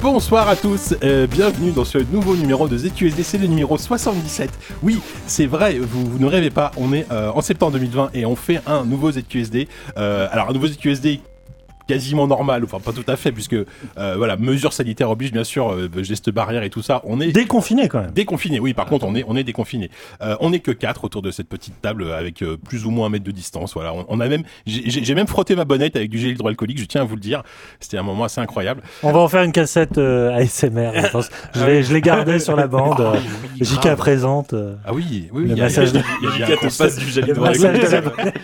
Bonsoir à tous, euh, bienvenue dans ce nouveau numéro de ZQSD, c'est le numéro 77. Oui, c'est vrai, vous, vous ne rêvez pas, on est euh, en septembre 2020 et on fait un nouveau ZQSD. Euh, alors un nouveau ZQSD quasiment normal, enfin pas tout à fait, puisque euh, voilà, mesures sanitaires obligent bien sûr, euh, gestes barrières et tout ça, on est Déconfiné quand même. déconfiné. Oui, par contre, on est on est déconfiné. Euh, on est que quatre autour de cette petite table avec euh, plus ou moins un mètre de distance. Voilà, on, on a même, j'ai même frotté ma bonnette avec du gel hydroalcoolique. Je tiens à vous le dire, c'était un moment assez incroyable. On va en faire une cassette euh, ASMR, je pense. Je l'ai, je l'ai gardé sur la bande. euh, JK présente. euh, Ah oui, oui, Le il y a- massage de- il y a- il y a un concept du gel le massage de la hydroalcoolique. bonnette.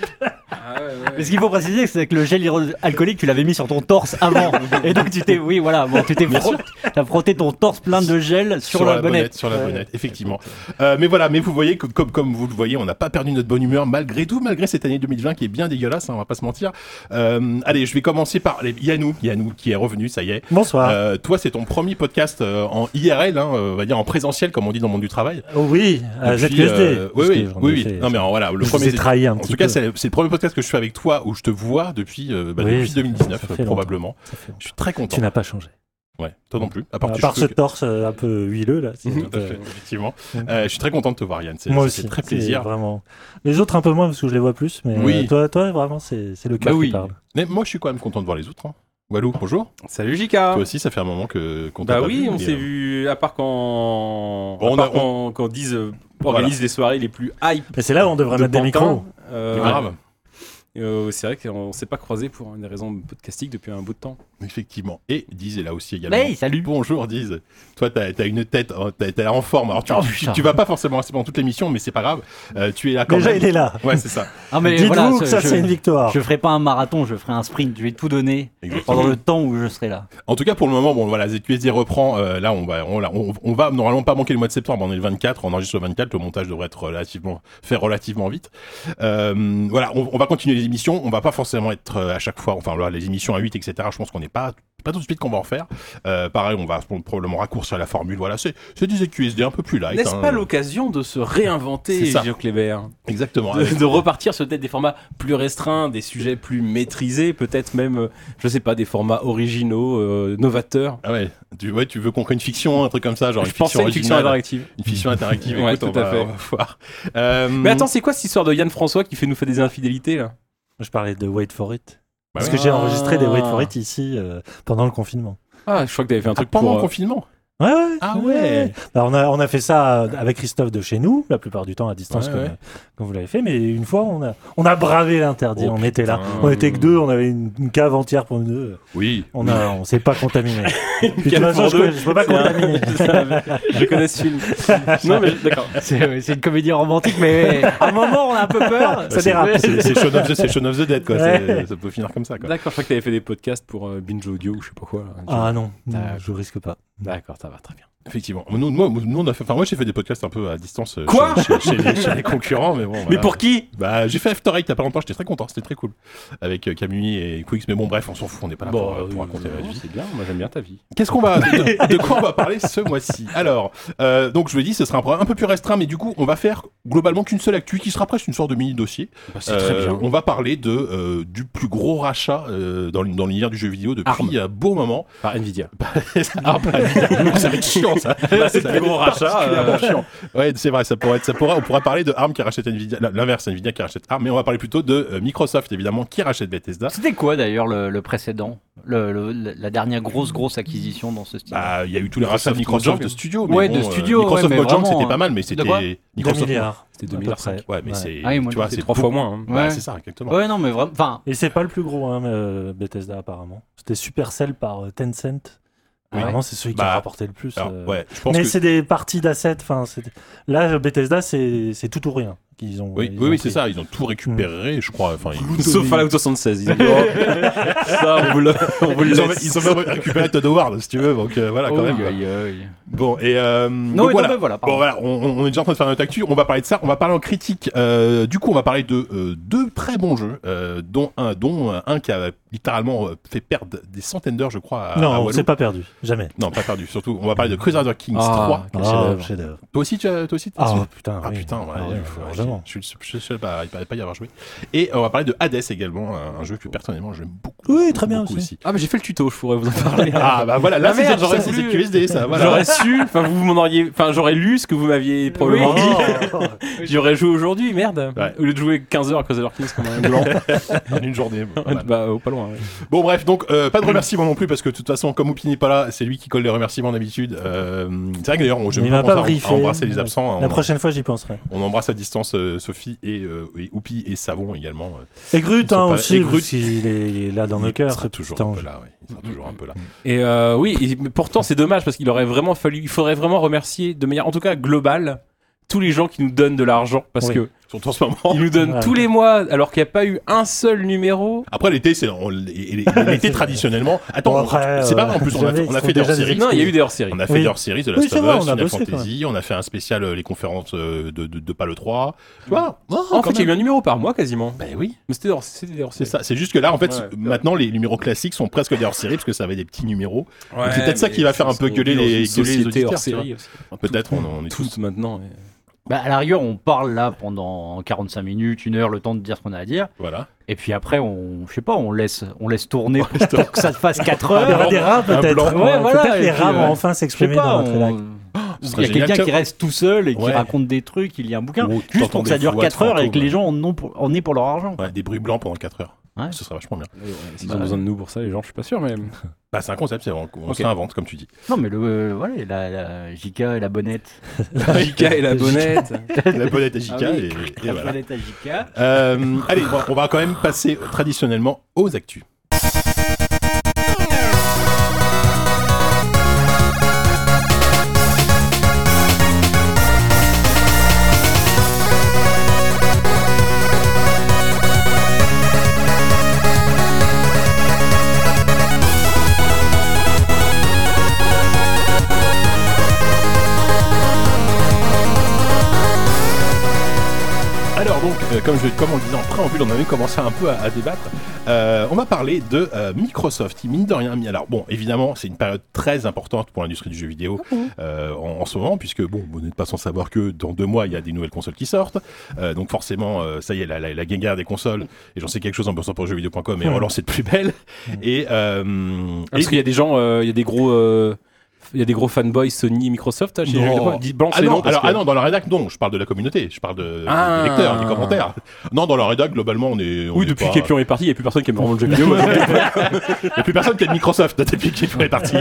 Mais ce qu'il faut préciser, c'est que le gel hydroalcoolique, tu l'avais mis sur ton torse avant. Et donc, tu t'es, oui, voilà, bon, tu t'es frotté, t'as frotté ton torse plein de gel sur, la, bonnette. sur la bonnette, effectivement. Euh, mais voilà, mais vous voyez que comme comme vous le voyez, on n'a pas perdu notre bonne humeur malgré tout, malgré cette année 2020 qui est bien dégueulasse, hein, on va pas se mentir. Euh, allez, je vais commencer par allez, Yannou, Yannou qui est revenu, ça y est. Bonsoir. Euh, toi, c'est ton premier podcast en IRL, hein, on va dire en présentiel, comme on dit dans le monde du travail. Oh oui, à Depuis, ZQSD. oui, oui, oui, oui. Non, mais voilà, le je premier. trahi un en petit tout cas, peu. c'est c'est le premier podcast que je fais avec toi où je te vois depuis, bah, Oui, depuis ça- 2019, ça fait euh, probablement. Je suis très content. Tu n'as pas changé. Ouais, toi non plus. À part, À part ce que- torse euh, un peu huileux là. Tout à fait, effectivement. Euh, je suis très content de te voir, Yann. C'est Moi aussi. très c'est plaisir. Vraiment. Les autres un peu moins parce que je les vois plus, mais Oui. euh, toi, toi vraiment, c'est, le cœur Bah oui. qui parle. Mais moi, je suis quand même content de voir les autres. Hein. Walou, bonjour. Salut Jika. Toi aussi, ça fait un moment que qu'on t'a Bah oui, vu, on s'est euh, vu, à part quand, Bon, on a- quand, quand Diz euh, organise les soirées les plus hype. Mais c'est là où on devrait de mettre des micros. Euh, grave. Euh, c'est vrai qu'on s'est pas croisés pour des raisons podcastiques depuis un bout de temps. Effectivement. Et Diz est là aussi également. Hey, salut Bonjour Diz. Toi, t'as as une tête, euh, t'as t'as l'air en forme. Alors, tu, Oh, tu- tu vas pas forcément rester pendant toute l'émission, mais c'est pas grave. Euh, tu es là quand Déjà, même. il est là. Ouais, c'est ça. Ah Dites-vous voilà, que ça, je, c'est une victoire. je ferai pas un marathon, je ferai un sprint, je vais tout donner Exactement. pendant le temps où je serai là. En tout cas, pour le moment, bon, voilà, ZQSD reprend. euh, là, on va, on, là, on, on va normalement pas manquer le mois de septembre. On est le 24, on enregistre le 24. Le montage devrait être relativement fait relativement vite. Euh, voilà, on, on va continuer les émissions. On va pas forcément être euh, à chaque fois. Enfin, les émissions à 8, etc. Je pense qu'on n'est pas pas tout de suite qu'on va en faire. Euh, pareil, on va probablement raccourcir la formule. Voilà, c'est du ZQSD un peu plus light. N'est-ce hein. pas l'occasion de se réinventer. Gilles Kléber Exactement. de, de repartir sur peut-être des formats plus restreints, des sujets plus maîtrisés, peut-être même, euh, je sais pas, des formats originaux, euh, novateurs? Ah ouais, tu, ouais, tu veux qu'on crée une fiction, un truc comme ça, genre je une fiction une fiction interactive. une fiction interactive. Ouais, Écoute, tout on à va- fait. on va voir. Euh, Mais attends, c'est quoi cette histoire de Yann François qui fait nous faire des infidélités là? Je parlais de Wait for It. bah Parce que j'ai enregistré des Wait for Ah. It ici euh, pendant le confinement. Ah, je crois que t'avais fait un Ah, truc pendant pour. le euh, confinement? Ouais, ouais. Ah ouais. Bah, on, a, on a fait ça euh, avec Christophe de chez nous, la plupart du temps à distance, Ouais, comme, ouais. comme vous l'avez fait. Mais une fois, on a, on a bravé l'interdit. Oh, on était là. On était que deux. On avait une, une cave entière pour nous deux. Oui. On a, on s'est pas contaminé. Puis, de toute façon, je, je peux pas C'est un- contaminer. je connais ce film. non, mais d'accord. C'est une comédie romantique, mais à un moment on a un peu peur. Ça dérape. C'est Shaun of the, c'est Shaun of the Dead, quoi. Ça peut finir comme ça, quoi. D'accord, je crois que t'avais fait des podcasts pour euh, Binge Audio ou je sais pas quoi. là. Ah non, non, je risque pas. D'accord, ça va très bien. Effectivement. Nous, moi, nous, on a fait, enfin, moi, j'ai fait des podcasts un peu à distance. euh, Quoi chez, chez- chez les, chez les concurrents, mais bon. Mais pour qui? Bah, j'ai fait After Eight il y a pas longtemps, j'étais très content, c'était très cool. Avec euh, Camille et Quix, mais bon, bref, on s'en fout, on n'est pas là pour, euh, pour raconter la vie. C'est bien, moi j'aime bien ta vie. Qu'est-ce qu'on va, de, de quoi on va parler ce mois-ci? Alors, euh, donc je vous l'ai dit, ce sera un programme un peu plus restreint, mais du coup, on va faire globalement qu'une seule actu, qui sera presque une sorte de mini dossier. Bah, c'est Euh, très bien. On va parler de du plus gros rachat euh, dans, dans l'univers du jeu vidéo depuis Arm. un beau moment. Par Nvidia. Ah, bah, évidemment, ça va être chiant ça. Bah, c'est le gros rachat, euh. chiant. Ouais, c'est vrai, ça pourrait être, ça pourrait, on pourrait parler de ARM qui rachète Nvidia, l'inverse, Nvidia qui rachète ARM, mais on va parler plutôt de euh, Microsoft évidemment qui rachète Bethesda. C'était quoi d'ailleurs le, le précédent? Le, le- la dernière grosse grosse acquisition dans ce style? Bah, il y a eu tous les rachats de Microsoft de studio. Mais Ouais, bon, de euh, studio, Microsoft ouais, Mojang, c'était pas mal, mais quoi c'était 2 Microsoft. milliards. C'était à peu 2005. près. Ouais, mais Ouais. c'est, Ah tu vois, C'est trois fois moins. hein. Ouais, Ouais. c'est ça, exactement. Ouais, non, mais vraiment. Enfin, Et c'est pas le plus gros, hein, Bethesda apparemment. C'était Supercell par euh, Apparemment, c'est celui qui Bah, a rapporté le plus. Alors, euh. ouais, je pense Mais que c'est des parties d'assets. Là, Bethesda, c'est tout ou rien qu'ils ont. oui, ils oui, ont oui, pris. c'est ça. Ils ont tout récupéré, je crois. Enfin, ils... Sauf Fallout 76. Ils ont ça, on vous le, on vous le Ils ont, laisse. ils ont même récupéré Todd Howard, si tu veux. Donc euh, voilà, quand Oh, même. aïe, aïe. Bon, et euh, Non, donc voilà. non, mais voilà, Bon voilà, on, on est déjà en train de faire notre actu. On va parler de ça. On va parler en critique. Euh, du coup, on va parler de euh, deux très bons jeux, euh, dont un, dont un qui a littéralement fait perdre des centaines d'heures, je crois. À, à Non, c'est pas perdu. Jamais. Non, pas perdu. Surtout, on va parler de Crusader Kings Ah, 3. quel Ah, chef-d'œuvre. chef-d'œuvre. Toi aussi, tu as, toi aussi, Ah putain. Ah oui. putain, ouais, Largement. je suis je suis pas, pas, pas y avoir joué. Et euh, on va parler de Hades également, un, un jeu que personnellement j'aime beaucoup. Oui, très bien aussi. Ah, mais j'ai fait le tuto, je pourrais vous en parler. Ah bah voilà, là Ah, j'aurais c'est QSD ça, voilà. J'aurais su, enfin vous m'en auriez, enfin j'aurais lu ce que vous m'aviez probablement dit. Oh. J'y aurais joué aujourd'hui, merde. Ouais. Au lieu de jouer 15 heures à Crusader Kings comme un blanc. en une journée. voilà. bah, oh, pas loin. ouais. Bon bref, donc euh, pas de remerciements non plus parce que de toute façon comme Oupi n'est pas là, c'est lui qui colle les remerciements d'habitude. Euh, c'est vrai que d'ailleurs on Il pas pas à- embrasser les absents. La On, prochaine fois, j'y penserai. on embrasse à distance euh, Sophie et, euh, et Oupi et Savon également. euh. Et Grut, hein, aussi, Grut, il est là dans nos il cœurs. sera toujours un peu là, ouais. Il sera toujours un peu là. Et euh, oui, et- mais pourtant c'est dommage parce qu'il aurait vraiment fallu, il faudrait vraiment remercier de manière, en tout cas globale, tous les gens qui nous donnent de l'argent parce Oui. que Surtout en ce moment. ils nous donnent Ouais. tous les mois alors qu'il n'y a pas eu un seul numéro. Après l'été, c'est on- l'été traditionnellement. Attends, Bon, après, c'est pas euh, en plus on a, on fait des déjà hors-séries. Non, il y a eu des hors-séries. On a fait Oui. des hors-séries de Oui, Last c'est of vrai, Us, on a Final bossé, quand Fantasy, on a fait un spécial euh, les conférences euh, de, de, de Palo 3. Tu vois en fait, il y a eu un numéro par mois quasiment. Ben oui, Mais c'était hors- c'était des c'est hors-séries. ça. C'est juste que là, en fait, Ouais. maintenant les numéros classiques sont presque des hors-séries parce que ça avait des petits numéros. Ouais, c'est peut-être ça mais qui va faire un peu on gueuler vit dans les- une gueuler les société auditeurs, hors-série aussi. Peut-être, on, on est tous. tous maintenant. Bah, à la rigueur, on parle là pendant 45 minutes, une heure, le temps de dire ce qu'on a à dire. Voilà. Et puis après, on, je sais pas, on laisse, on laisse tourner pour, que ça fasse 4 Il y aura heures. des rats peut-être. Ouais, voilà, Peut-être les rats vont enfin s'exprimer dans notre lac. il y a quelqu'un qui reste tout seul et qui Ouais. raconte des trucs, il lit un bouquin, Ou juste pour que ça dure voix de 4 heures et que les gens en ont pour, en aient pour leur argent. Ouais, des bruits blancs pendant 4 heures. Ouais. Ce serait vachement bien. S'ils Bah, ont besoin de nous pour ça, les gens, je suis pas sûr, mais. Bah, c'est un concept, c'est- on, on Ok. se réinvente, comme tu dis. Non, mais le, euh, voilà, la, la JK et la bonnette. JK et la bonnette. La bonnette à JK Ah oui, et, et la voilà. bonnette à JK. Euh, allez, bon, on va quand même passer traditionnellement aux actus. Donc, euh, comme, je, comme on le disait en préambule, on avait commencé un peu à, à débattre. Euh, on va parler de euh, Microsoft, qui mine de rien. mis- Alors bon, évidemment, c'est une période très importante pour l'industrie du jeu vidéo euh, en, en ce moment, puisque bon, vous n'êtes pas sans savoir que dans deux mois, il y a des nouvelles consoles qui sortent. Euh, donc forcément, euh, ça y est, la, la, la guerre des consoles. Et j'en sais quelque chose en bossant pour jeuxvideo.com et Mhm. relancé de plus belle. Et, euh, Parce et- qu'il y a des gens, euh, il y a des gros. Euh, Il y a des gros fanboys Sony et Microsoft hein, chez Non. les jeux vidéo. Dis- balance Ah les non, noms, alors, que- ah non, dans la rédac, non, je parle de la communauté, je parle de, Ah. des lecteurs, des commentaires. Non, dans la rédac, globalement, on est. on Oui, est depuis pas- qu'Epion est parti, il n'y a plus personne qui aime vraiment le jeu vidéo. Il n'y a plus personne qui aime Microsoft depuis qu'il est parti.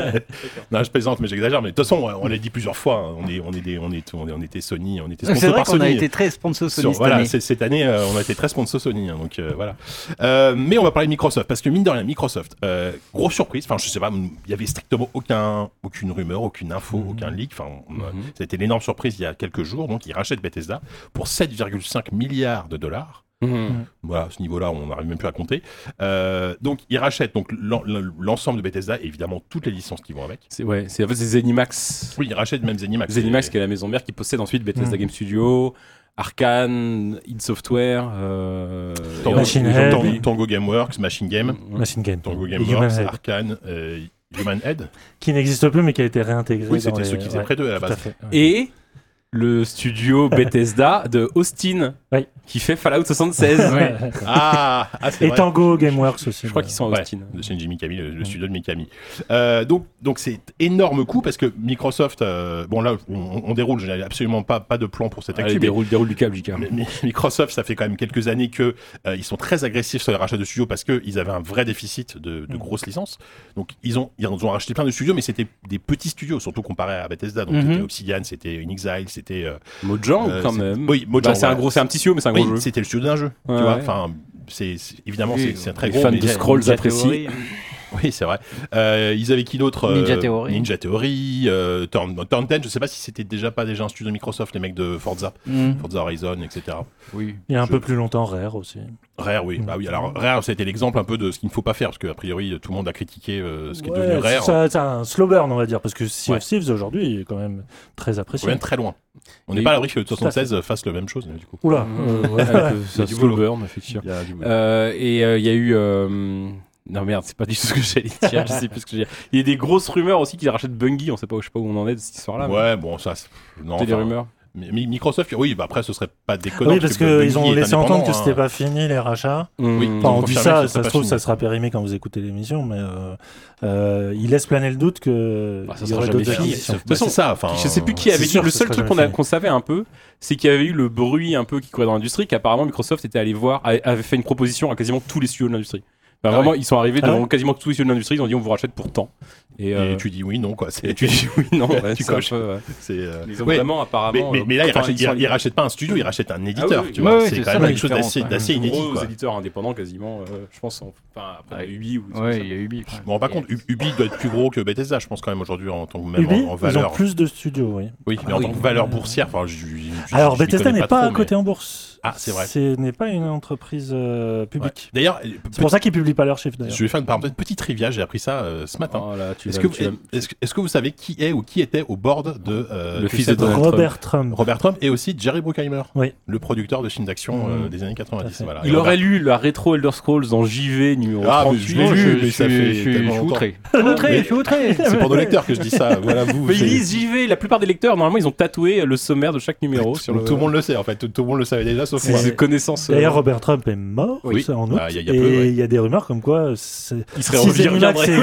non, je plaisante, mais j'exagère. Mais de toute façon, on l'a dit plusieurs fois. hein, On, est, on, est des, on, est, on, est- on était Sony, on était C'est sponsor vrai par qu'on a Sony. été très sponsor Sur- Sony cette voilà, année. cette année, euh, on a été très sponsor Sony, hein, donc euh, voilà. Euh, mais on va parler de Microsoft parce que mine de rien, Microsoft, euh, grosse surprise. Enfin, je sais pas, il y avait strictement aucun, aucune rumeur, aucune info, aucun leak. Enfin, Mhm. ça a été l'énorme surprise il y a quelques jours. Donc, ils rachètent Bethesda pour 7,5 milliards de dollars. Mhm. Voilà, à ce niveau-là, on n'arrive même plus à compter. Euh, donc, ils rachètent donc l'en- l'ensemble de Bethesda et évidemment toutes les licences qui vont avec. C'est ouais, c'est en fait c'est Zenimax. Oui, ils rachètent même Zenimax. Zenimax qui est la maison mère qui possède ensuite Bethesda Mhm. Game Studio, Arkane, id Software, euh, Tango, Machine Gameworks, Machine Game, Mhm. Machine Game. Tango Gameworks, Arkane, euh, Human Head. qui n'existe plus mais qui a été réintégré. Oui, dans c'était les- ceux qui faisaient ouais, près d'eux à la tout à base. fait. Et le studio Bethesda de Austin Oui. qui fait Fallout 76. Ah, ah Et vrai. Tango Gameworks aussi. Je crois qu'ils sont à Ouais, Austin. de Shinji Mikami, le, le studio de Mikami. Euh, donc, donc c'est énorme coup parce que Microsoft, euh, bon là, on, on déroule, j'ai absolument pas pas de plan pour cette mais- déroule, déroule du câble, JK. mais- mais Microsoft, ça fait quand même quelques années que euh, ils sont très agressifs sur les rachats de studios parce que ils avaient un vrai déficit de, de grosses licences. Donc ils ont ils ont racheté plein de studios, mais c'était des petits studios, surtout comparé à Bethesda. Donc Mhm. c'était Obsidian, c'était Inexile, c'était euh, Mojang euh, quand même. Oui, Mojang. Bah, c'est un gros, c'est un petit studio, mais c'est un gros Oui, jeu. c'était le studio d'un jeu. Ouais, tu vois, ouais. enfin, c'est évidemment Oui, c'est un très les gros. fans mais- de Scrolls apprécient. Oui, c'est vrai. Euh, ils avaient qui d'autre euh, Ninja Theory. Ninja Theory, euh, Turn, Turn 10, je sais pas si c'était déjà pas déjà un studio de Microsoft, les mecs de Forza, Mm. Forza Horizon, etc. Oui. Il y a un Je- peu plus longtemps, Rare aussi. Rare, oui. Mm. Bah oui, alors Rare, ça a été l'exemple un peu de ce qu'il ne faut pas faire, parce que a priori, tout le monde a critiqué euh, ce qui est Ouais, devenu Rare. ça- C'est un slow burn, on va dire, parce que Sea Ouais. of Thieves aujourd'hui est quand même très On apprécié. vient de très loin. On n'est pas à l'abri que le à fait. 76 fasse le même chose, du coup. Oula, Mhm. euh, ouais. C'est un du slow boulot. burn, effectivement. Il y a du boulot. Euh, et euh, il y a eu. Non merde, c'est pas du tout ce que j'allais dire. je sais plus ce que j'ai. Il y a des grosses rumeurs aussi qu'ils rachètent Bungie. On sait pas, je sais pas où on en est de cette histoire-là. mais ouais, bon, ça. c'est- Non, C'est des enfin, rumeurs. mais- mais Microsoft, oui, bah après, ce serait pas déconnant. Oui, parce Bungie qu'ils ont est laissé entendre que indépendant, c'était hein. pas fini les rachats. Oui. Enfin, on dit ça, ça se pas trouve, fini. ça sera périmé quand vous écoutez l'émission, mais euh, euh, il laisse planer le doute que Bah, ça il y sera aurait jamais d'autres fini. acquisitions. Bah, toute façon, c'est ça. Enfin, Je sais plus qui avait dit. sûr Le ce seul sera truc qu'on a- fini. qu'on savait un peu, c'est qu'il y avait eu le bruit un peu qui courait dans l'industrie, qu'apparemment Microsoft était allé voir, a- avait fait une proposition à quasiment tous les studios de l'industrie. Enfin, Ah vraiment, ouais. ils sont arrivés Ah devant ouais quasiment tous les studios de l'industrie, ils ont dit on vous rachète pour tant. Et, euh, Et tu dis oui, non, quoi. C'est et tu dis oui, non, ouais, Tu coches. peu, ouais. c'est, euh, Ils ont ouais. vraiment Mais, apparemment. mais, mais là, ils rachètent, ils, rachètent pas un studio, ils rachètent un éditeur. oui, tu oui. vois. Ouais, c'est quand même quelque chose d'assez inédit. gros quoi. éditeurs indépendants quasiment, euh, je pense. en- Enfin, après. Ubi ou. Ouais, il y a Ubi. Je me rends pas compte, Ubi doit être plus gros que Bethesda, je pense quand même aujourd'hui en tant que même en, en ils ont valeur. plus de studios, oui. Oui, mais Ah en tant que valeur boursière, enfin, je, Alors, Bethesda n'est pas, à côté en bourse. Ah, c'est vrai. Ce n'est pas une entreprise euh, Ouais. publique. D'ailleurs, C'est pour ça qu'ils publient pas leurs chiffres, d'ailleurs. je vais faire une parenthèse, petite trivia, j'ai appris ça euh, ce matin. Oh Est-ce que, est-ce, est-ce vous savez qui est ou qui était au board de euh, Le fils de Donald Robert Trump. Robert Trump et aussi Jerry Bruckheimer, Oui. le producteur de films d'action euh, Mhm. des années Tout à 90. fait. Voilà. Il aurait Robert- lu la rétro Elder Scrolls dans JV numéro Ah, mais 38. je l'ai lu, je- mais ça suis- fait je suis- outré. Je suis outré, je suis outré. C'est pour nos lecteurs que je dis ça. Voilà, vous. Mais ils lisent JV, la plupart des lecteurs, normalement, ils ont tatoué le sommaire de chaque numéro. Tout le monde le sait en fait, tout le monde le savait déjà sauf connaissances. euh, D'ailleurs, Robert Trump est mort Oui. ça, en août. Bah, il y a- il y a et ouais. il y a des rumeurs comme quoi Il serait si Zenimax est...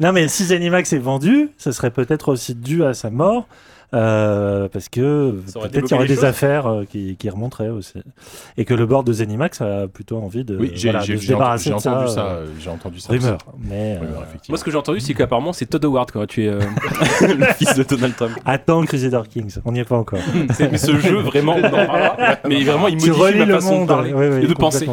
non mais si Zenimax est vendu, ce serait peut-être aussi dû à sa mort. Euh, parce que Ça peut-être qu'il y aurait des choses. affaires euh, qui, qui remonteraient aussi. Et que le board de Zenimax a plutôt envie de, Oui, j'ai voilà, de se débarrasser j'ai de ça. entendu ça, euh, euh, j'ai entendu ça. rumeur. Mais Rumeur. Moi, ce que j'ai entendu, c'est qu'apparemment, c'est Todd Howard qui aurait tué euh, le fils de Donald Trump. attends Crusader Kings, on n'y est pas encore. Mais ce jeu, vraiment, on en parlera. Mais vraiment, il modifie ma le façon de monde parler oui, oui, et de penser.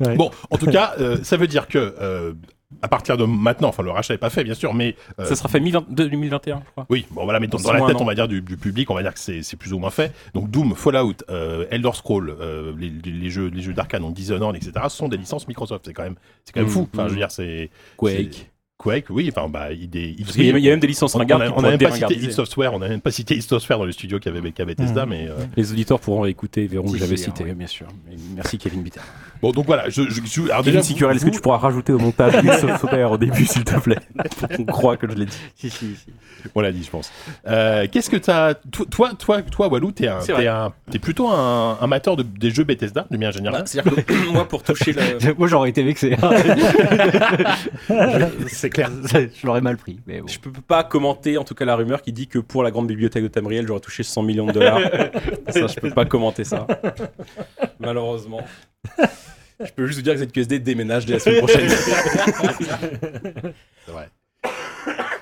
Ouais. Bon, en tout cas, euh, ça veut dire que euh, à partir de maintenant, enfin le rachat n'est pas fait bien sûr, mais euh, Ça sera fait 2020 2021, je crois. oui, bon voilà, mais dans, la tête, on va dire du, du public, on va dire que c'est plus ou moins fait. Donc Doom, Fallout, euh, Elder Scroll, euh, les, jeux, les jeux d'arcade, donc Dishonored, etc. sont des licences Microsoft. C'est quand même, c'est quand même Mm, fou. Enfin, je veux dire, c'est Quake. Quake, oui. Enfin, bah, il, y, a- il y a même des licences ringardes on a pourraient même pas cité id Software, on a même pas cité id Software dans le studio qui avait, qui avait Bethesda, Mm. mais euh, Les auditeurs pourront écouter verront que j'avais cité, ouais. bien sûr. Merci Kevin Bitter. Bon, donc voilà. Je, je, je- alors Kevin déjà, Sicurel, est-ce que tu pourras rajouter au montage une software au début, s'il te plaît Pour qu'on croit que je l'ai dit. Si, si, si. On l'a dit, je pense. Euh, Qu'est-ce que t'as, toi, toi, toi, toi, Walou, t'es un, un, t'es plutôt un amateur de, des jeux Bethesda, de manière générale. C'est-à-dire que moi, pour toucher le. Moi, j'aurais été vexé. C'est clair. je l'aurais mal pris. Mais bon. Je peux pas commenter en tout cas la rumeur qui dit que pour la grande bibliothèque de Tamriel j'aurais touché 100 millions de dollars. ça je peux pas commenter ça. Malheureusement. Je peux juste vous dire que ZQSD déménage dès la semaine prochaine. C'est vrai.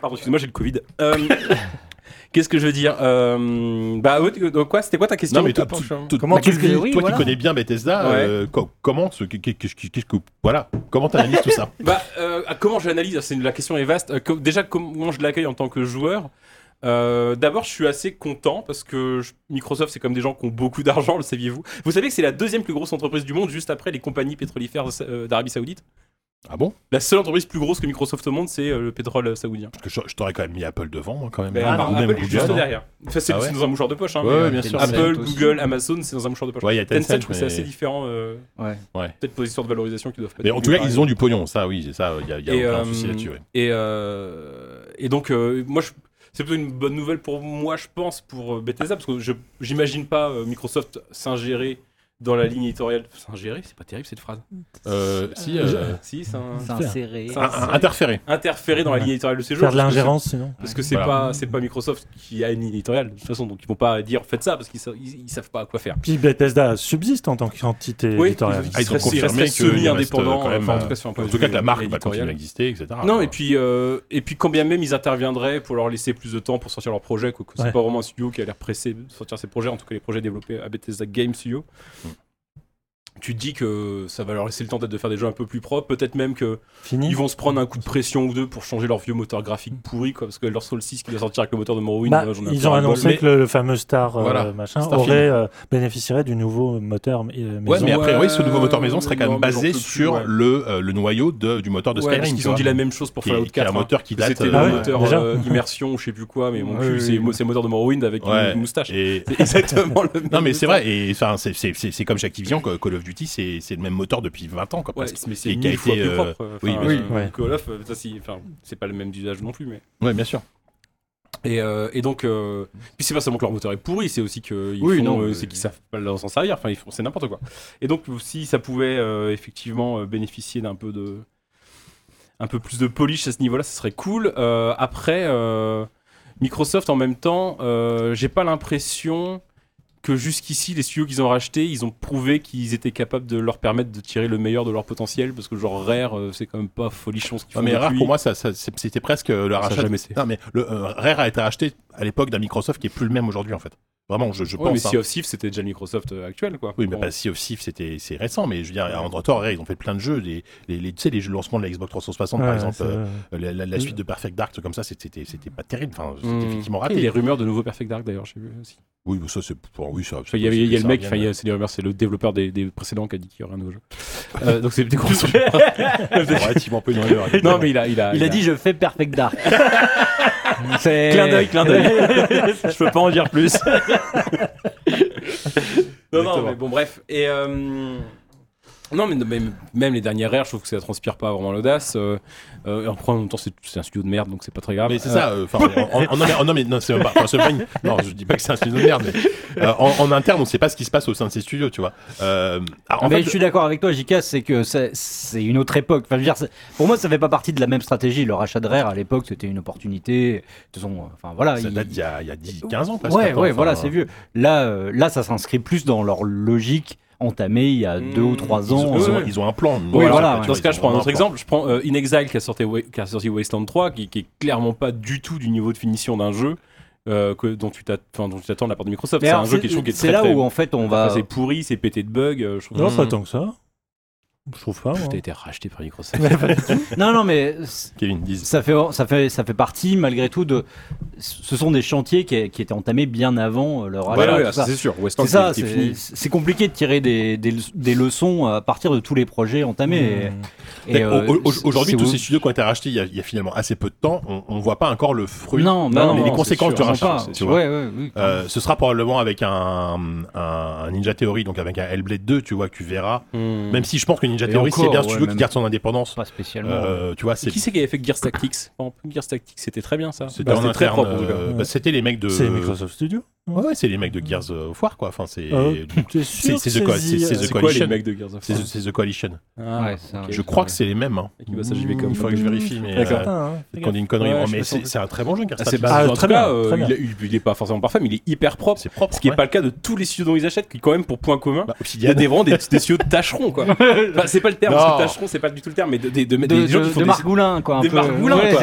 Pardon, excuse-moi, j'ai le Covid. Euh, Qu'est-ce que je veux dire Euh, Bah donc quoi C'était quoi ta question? Non, mais toi, tu- je- tu- Comment toi, tu qui- connais bien Bethesda, Ouais. euh, co- comment, ce- que, voilà, comment t'analyses tout ça? Bah, euh, comment je l'analyse C'est la question est vaste. Euh, déjà, comment je l'accueille en tant que joueur? Euh, D'abord, je suis assez content parce que je- Microsoft, c'est comme des gens qui ont beaucoup d'argent, le saviez-vous Vous savez que c'est la deuxième plus grosse entreprise du monde, juste après les compagnies pétrolifères euh, d'Arabie Saoudite. Ah bon? La seule entreprise plus grosse que Microsoft au monde, c'est euh, le pétrole saoudien. Parce que je, je t'aurais quand même mis Apple devant, moi, quand même. Mais Ou alors, même Apple est Google, juste non? derrière. Enfin, c'est Ah ouais? c'est dans un mouchoir de poche. Hein, Ouais, mais, ouais, bien sûr. Apple, aussi. Google, Amazon, c'est dans un mouchoir de poche. Ouais, il y a Tencent, Tencent, je trouve que mais- c'est assez différent. euh, Ouais. Peut-être position de valorisation qui doivent pas Mais en tout cas, ils ont du pognon, ça, oui, c'est ça, il y a, y a Et, aucun euh, souci là-dessus. ouais. Et, euh, et donc, euh, moi, je- c'est plutôt une bonne nouvelle pour moi, je pense, pour euh, Bethesda, parce que je j'imagine pas euh, Microsoft s'ingérer dans la ligne éditoriale. S'ingérer, c'est pas terrible cette phrase. Euh, si, euh, Si, c'est un-. Ça- un- un- interférer. interférer dans la ligne éditoriale de ces jeux. Faire de l'ingérence, sinon. Parce que c'est Voilà. pas c'est pas Microsoft qui a une ligne éditoriale de toute façon, donc ils vont pas dire faites ça parce qu'ils sa- ils, ils savent pas quoi faire. Puis Bethesda subsiste en tant qu'entité Oui, éditoriale. ils- Ah, ils ont resteraient- ils confirmé resteraient qu'il reste, semi-indépendants, quand même, enfin, en tout cas sur un point En de tout cas, que la marque va continuer à exister, etc. Non, quoi. et puis, euh, et puis quand bien même ils interviendraient pour leur laisser plus de temps pour sortir leur projet, quoi, c'est Ouais. pas vraiment un studio qui a l'air pressé de sortir ses projets, en tout cas les projets développés à Bethesda Game Studio. Tu te dis que ça va leur laisser le temps peut-être de faire des jeux un peu plus propres, peut-être même que Fini. ils vont se prendre un coup de pression ou deux pour changer leur vieux moteur graphique pourri, quoi, parce que leur Soul 6 qui va sortir avec le moteur de Morrowind, Bah, j'en ai ils ont annoncé Mais- que le, le fameux Star euh, Voilà, machin Starfield. aurait euh, bénéficierait du nouveau moteur euh, maison. Ouais, mais a priori, ce nouveau moteur maison serait quand même basé plus, sur ouais. le, euh, le noyau de, du moteur de Ouais, Skyrim. qu'ils ont dit la même chose pour qui Fallout qui est 4. un moteur qui date. C'était le moteur déjà euh, immersion ou je sais plus quoi, mais mon cul, c'est le moteur de Morrowind avec une moustache. exactement le même. Non mais c'est vrai et enfin c'est c'est c'est c'est comme chez Activision que Call of Duty c'est le même moteur depuis 20 ans quoi Ouais, presque. mais c'est mille fois été, plus euh, propre. oui, Enfin, bien sûr. Ouais. Call of, ça, c'est enfin, c'est pas le même usage non plus, mais. Ouais bien sûr. Et, euh, et donc, euh, puis c'est pas seulement que leur moteur est pourri, c'est aussi qu'ils Oui, euh, c'est qu'ils savent pas s'en servir. Enfin, ils font, c'est n'importe quoi. Et donc, si ça pouvait euh, effectivement euh, bénéficier d'un peu de, un peu plus de polish à ce niveau-là, ce serait cool. Euh, après, euh, Microsoft en même temps, euh, j'ai pas l'impression que jusqu'ici, les studios qu'ils ont rachetés, ils ont prouvé qu'ils étaient capables de leur permettre de tirer le meilleur de leur potentiel, parce que genre Rare, euh, c'est quand même pas folichon ce qu'ils font. mais rare depuis. pour moi ça, c'était presque le Ça a rachat. jamais été. Non mais le euh, Rare a été racheté à l'époque d'un Microsoft qui est plus le même aujourd'hui en fait. Vraiment je, je Ouais, mais pense. hein. Sea of Thieves, c'était déjà le Microsoft euh, actuel, quoi. Oui, mais Bon. pas Sea of Thieves, c'était c'est récent, mais je veux dire, temps, Rare, ils ont fait plein de jeux, les, les, les- tu sais, les jeux de lancement de la Xbox 360, par exemple, euh, la, la- la suite de Perfect Dark, comme ça, c'était c'était pas terrible, enfin, c'était Mmh. effectivement raté. il y a les rumeurs de nouveau Perfect Dark d'ailleurs, j'ai vu aussi. Oui, mais ça c'est pour oui, ça. Il y, a le mec, enfin, il y a- ouais. c'est les rumeurs, c'est le développeur des, des précédents qui a dit qu'il y aurait un nouveau jeu. Euh, donc c'est des grosses relativement peu de rumeurs. Non, mais il a, il a, Il a dit je fais Perfect Dark. C'est Clin d'œil, clin d'œil. je peux pas en dire plus. Non, non, mais bon, bref. Et euh, non, mais, même les dernières rares, je trouve que ça transpire pas vraiment l'audace. Euh, euh, après, en même temps, c'est un studio de merde, donc c'est pas très grave. Mais c'est Euh, ça, euh, enfin, en, en- en- non, mais, non, mais non, c'est pas, enfin, c'est pas une- non, je dis pas que c'est un studio de merde, mais euh, en, en interne, on sait pas ce qui se passe au sein de ces studios, tu vois. Euh, alors, en mais fait, je suis d'accord avec toi, JK, c'est que c'est- une autre époque. Enfin, je veux dire, c'est- pour moi, ça fait pas partie de la même stratégie. Le rachat de Rare à l'époque, c'était une opportunité. De toute façon, enfin voilà. ça il- date d'il y a, il y a 10, 15 ans, presque. Ouais, ouais, enfin, voilà, c'est vieux. Là, euh, là, ça s'inscrit plus dans leur logique entamée il y a Mmh, deux ou trois Ils ans. ont, ils ont- euh, ils ont un plan. Oui, voilà, ouais. Dans ce cas, je prends un autre exemple. Je prends euh, In Exile qui a, sorti, qui a sorti Wasteland 3, qui, qui est clairement pas du tout du niveau de finition d'un jeu euh, que, dont tu t'attends de la part de Microsoft. C'est un jeu qui, je trouve, qui est c'est très, là très- où en fait on va. C'est pourri, c'est pété de bugs. euh, Je trouve Non, que pas tant que ça. Je trouve pas. T'as été racheté par Microsoft. Non, non, mais Kevin, ça fait, ça fait, ça fait partie malgré tout de. Ce sont des chantiers qui, qui étaient entamés bien avant leur rachat. Voilà, tout ouais, ça. c'est sûr. C'est ça, c'est compliqué de tirer des, des, des leçons à partir de tous les projets entamés. Mmh. Et, et, euh, au- au- Aujourd'hui, tous ces studios qui ont été rachetés il y, a, il y a finalement assez peu de temps, on, on voit pas encore le fruit. Non, Non, non, mais les non, conséquences du rachat. Ouais, ouais, oui. Euh, ce sera probablement avec un, un, Ninja Theory, donc avec un Hellblade 2, tu vois, que tu verras. Hmm. Même si je pense que Ninja Theory, c'est encore, bien un ouais, studio même- qui garde son indépendance. pas spécialement. Euh, tu vois, c'est qui c'est qui avait fait Gears Tactics? Gears Tactics, c'était très bien ça. c'était Bah, en c'était très propre en tout cas. euh, bah, c'était les mecs de. C'est Microsoft Studio. Ouais, ouais, c'est les mecs de Gears of War, quoi. Enfin, c'est. Euh, c'est- The Co- c'est- The- Coalition. mecs de Gears of C'est War c'est The Coalition. Ah, Ouais, Je crois que c'est les mêmes. Hein. Et qui va comme Il faudrait que je vérifie, mais. D'accord. euh, hein, Qu'on dit une connerie. Ouais, Oh, je mais c'est un très bon jeu, Gears Ah, c'est Tactics. pas- Ah, en très bien, euh, très il, bien. est- il est pas forcément parfait, mais il est hyper propre. C'est propre. Ce qui n'est pas le cas de tous les studios dont ils achètent, qui quand même pour point commun, Bah, il y a Obsidian. des vraiment des, des studios tâcherons quoi. C'est pas le terme, parce que tâcheron c'est pas du tout le terme, mais de, des- de, de, des gens de- qui font de des, margoulin, quoi. Des margoulins quoi.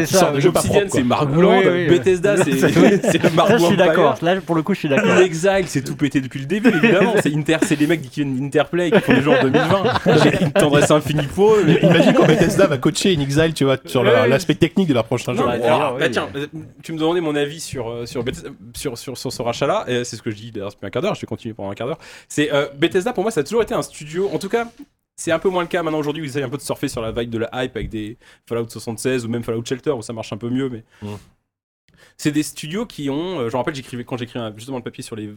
Obsidian, c'est margoulant, oui. Bethesda c'est Ça, je margoulant suis d'accord. Là, pour le coup, je suis d'accord. Exile, c'est tout pété depuis le début, évidemment. C'est Inter, c'est les mecs qui viennent d'Interplay qui font des jeux en 2020. J'ai une tendresse infinie pour eux. mais- Imagine quand Bethesda va coacher In Exile, tu vois, sur Ouais. l'aspect technique de leur prochain jeu. Non, mais d'ailleurs, alors, oui. bah tiens, tu me demandais mon avis sur, euh, sur, Bethesda- sur, sur, sur ce rachat-là, et c'est ce que je dis d'ailleurs depuis un quart d'heure, je vais continuer pendant un quart d'heure. C'est euh, Bethesda, pour moi, ça a toujours été un studio, en tout cas, c'est un peu moins le cas maintenant aujourd'hui où ils essayent un peu de surfer sur la vague de la hype avec des Fallout 76 ou même Fallout Shelter où ça marche un peu mieux, mais. Mm. C'est des studios qui ont. euh, je me rappelle, j'écrivais quand j'écrivais justement le papier sur les.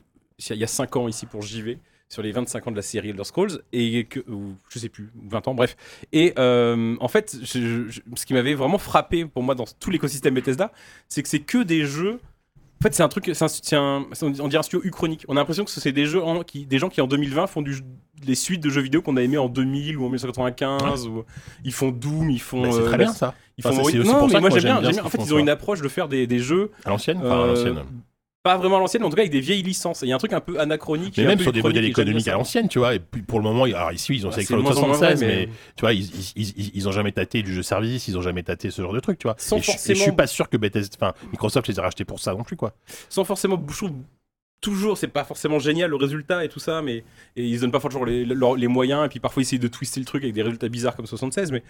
Il y a 5 ans ici pour JV, sur les 25 ans de la série Elder Scrolls, et que. Ou, je sais plus, 20 ans, bref. Et euh, en fait, ce qui m'avait vraiment frappé pour moi dans tout l'écosystème Bethesda, c'est que c'est que des jeux. En fait, c'est un truc, c'est un, on dirait un studio uchronique. On a l'impression que c'est des jeux, en- qui, des gens qui en 2020 font du, des suites de jeux vidéo qu'on a aimé en 2000 ou en 1995. Ou, ils font Doom, ils font. Bah, c'est euh, très bien ça. Ils Enfin, font non, pour mais moi j'aime bien. j'aime bien. En fait, ils ont une approche de faire des, des jeux À l'ancienne Enfin, à l'ancienne. Pas vraiment à l'ancienne, mais en tout cas avec des vieilles licences. Et Il y a un truc un peu anachronique. Mais même sur des modèles économiques à l'ancienne, tu vois. Et puis pour le moment, alors ici, ils ont moins vrai, 76, mais mais- tu vois, ils, ils, ils, ils ont jamais tâté du jeu service, ils ont jamais tâté ce genre de truc, tu vois. Sans et, je, et je forcément- suis pas sûr que Bethesda, enfin, Microsoft les a rachetés pour ça non plus, quoi. sans forcément je trouve, toujours, c'est pas forcément génial le résultat et tout ça, mais et ils donnent pas toujours les, moyens, et puis parfois ils essayent de twister le truc avec des résultats bizarres comme 76, mais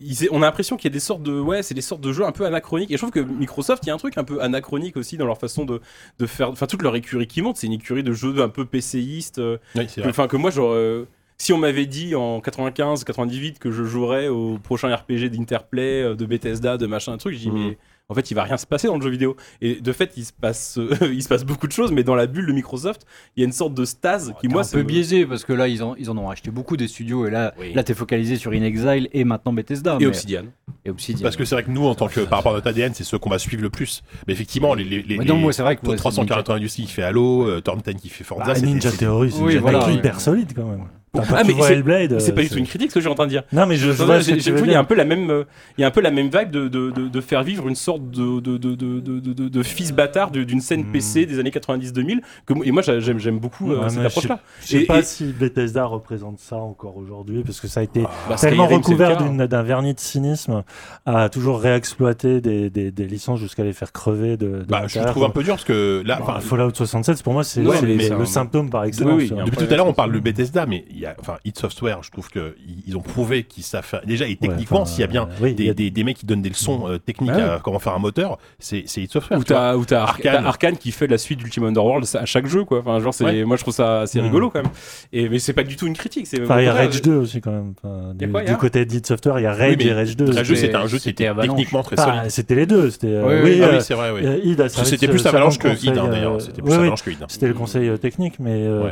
ils- on a l'impression qu'il y a des sortes de, ouais, c'est des sortes de jeux un peu anachroniques, et je trouve que Microsoft, il y a un truc un peu anachronique aussi dans leur façon de, de faire, enfin toute leur écurie qui monte, c'est une écurie de jeux un peu PCiste, euh, Oui, que-. Enfin, que moi, genre, euh, si on m'avait dit en 95, 98 que je jouerais au prochain RPG d'Interplay, euh, de Bethesda, de machin, un truc, je dis, Mhm. mais en fait, il va rien se passer dans le jeu vidéo. Et de fait, il se passe, euh, il se passe beaucoup de choses, mais dans la bulle de Microsoft, il y a une sorte de stase qui, T'es moi, un ça peu me- biaisé parce que là ils en, ils en ont acheté beaucoup des studios et là Oui. là t'es focalisé sur In Exile et maintenant Bethesda Et mais- Obsidian. et Obsidian. Parce que c'est vrai que nous, en tant que par rapport à notre ADN, c'est ceux qu'on va suivre le plus. Mais effectivement, les, les, les, non, les- moi c'est vrai que moi, c'est 340 Industries qui fait Halo, euh, qui fait Forza, Bah, Ninja Theory, c'est Oui, une voilà, hyper solide quand même. Ah, mais c'est- Hellblade, C'est pas euh, du tout une critique ce que en train de dire. Non, mais je, je il y a un peu la même, euh, il y a un peu la même vibe de, de, de, de faire vivre une sorte de, de, de, de, de, de, de fils bâtard d'une scène Hmm. PC des années 90-2000. que moi- Et moi, j'a- j'aime j'aime beaucoup euh, Ouais, cette mais approche-là. Je sais Et- pas et- si Bethesda représente ça encore aujourd'hui, parce que ça a été Bah, tellement recouvert hein. d'une- d'un vernis de cynisme à toujours réexploiter des, des, des licences jusqu'à les faire crever de, Bah, je trouve un peu dur parce que là, Bah, Fallout 76, pour moi, c'est le, symptôme par excellence. Depuis tout à l'heure, on parle de Bethesda, mais y a, enfin, id Software, je trouve que ils ils ont prouvé qu'ils savent faire. Déjà, et techniquement, s'il y a bien euh, oui, des, y a- des, des mecs qui donnent des leçons euh, techniques Ouais. à comment faire un moteur, c'est id Software. Ou t'as. Arcane qui fait la suite d'Ultima Underworld à chaque jeu quoi. Enfin genre c'est Ouais. moi je trouve ça assez Mm. rigolo quand même. Et mais c'est pas du tout une critique, c'est Enfin, il y a Rage 2 aussi quand même. Enfin, du, quoi, du côté d'id Software, il y a Rage Oui, et Rage 2. Rage 2, C'était- un jeu qui c'était était techniquement très Enfin, solide. c'était les deux. C'était euh, Oui. Ah euh, c'est vrai, euh, C'était plus Avalanche que conseil, id, hein, euh, d'ailleurs. C'était plus Avalanche que id. C'était le conseil euh, technique, mais euh,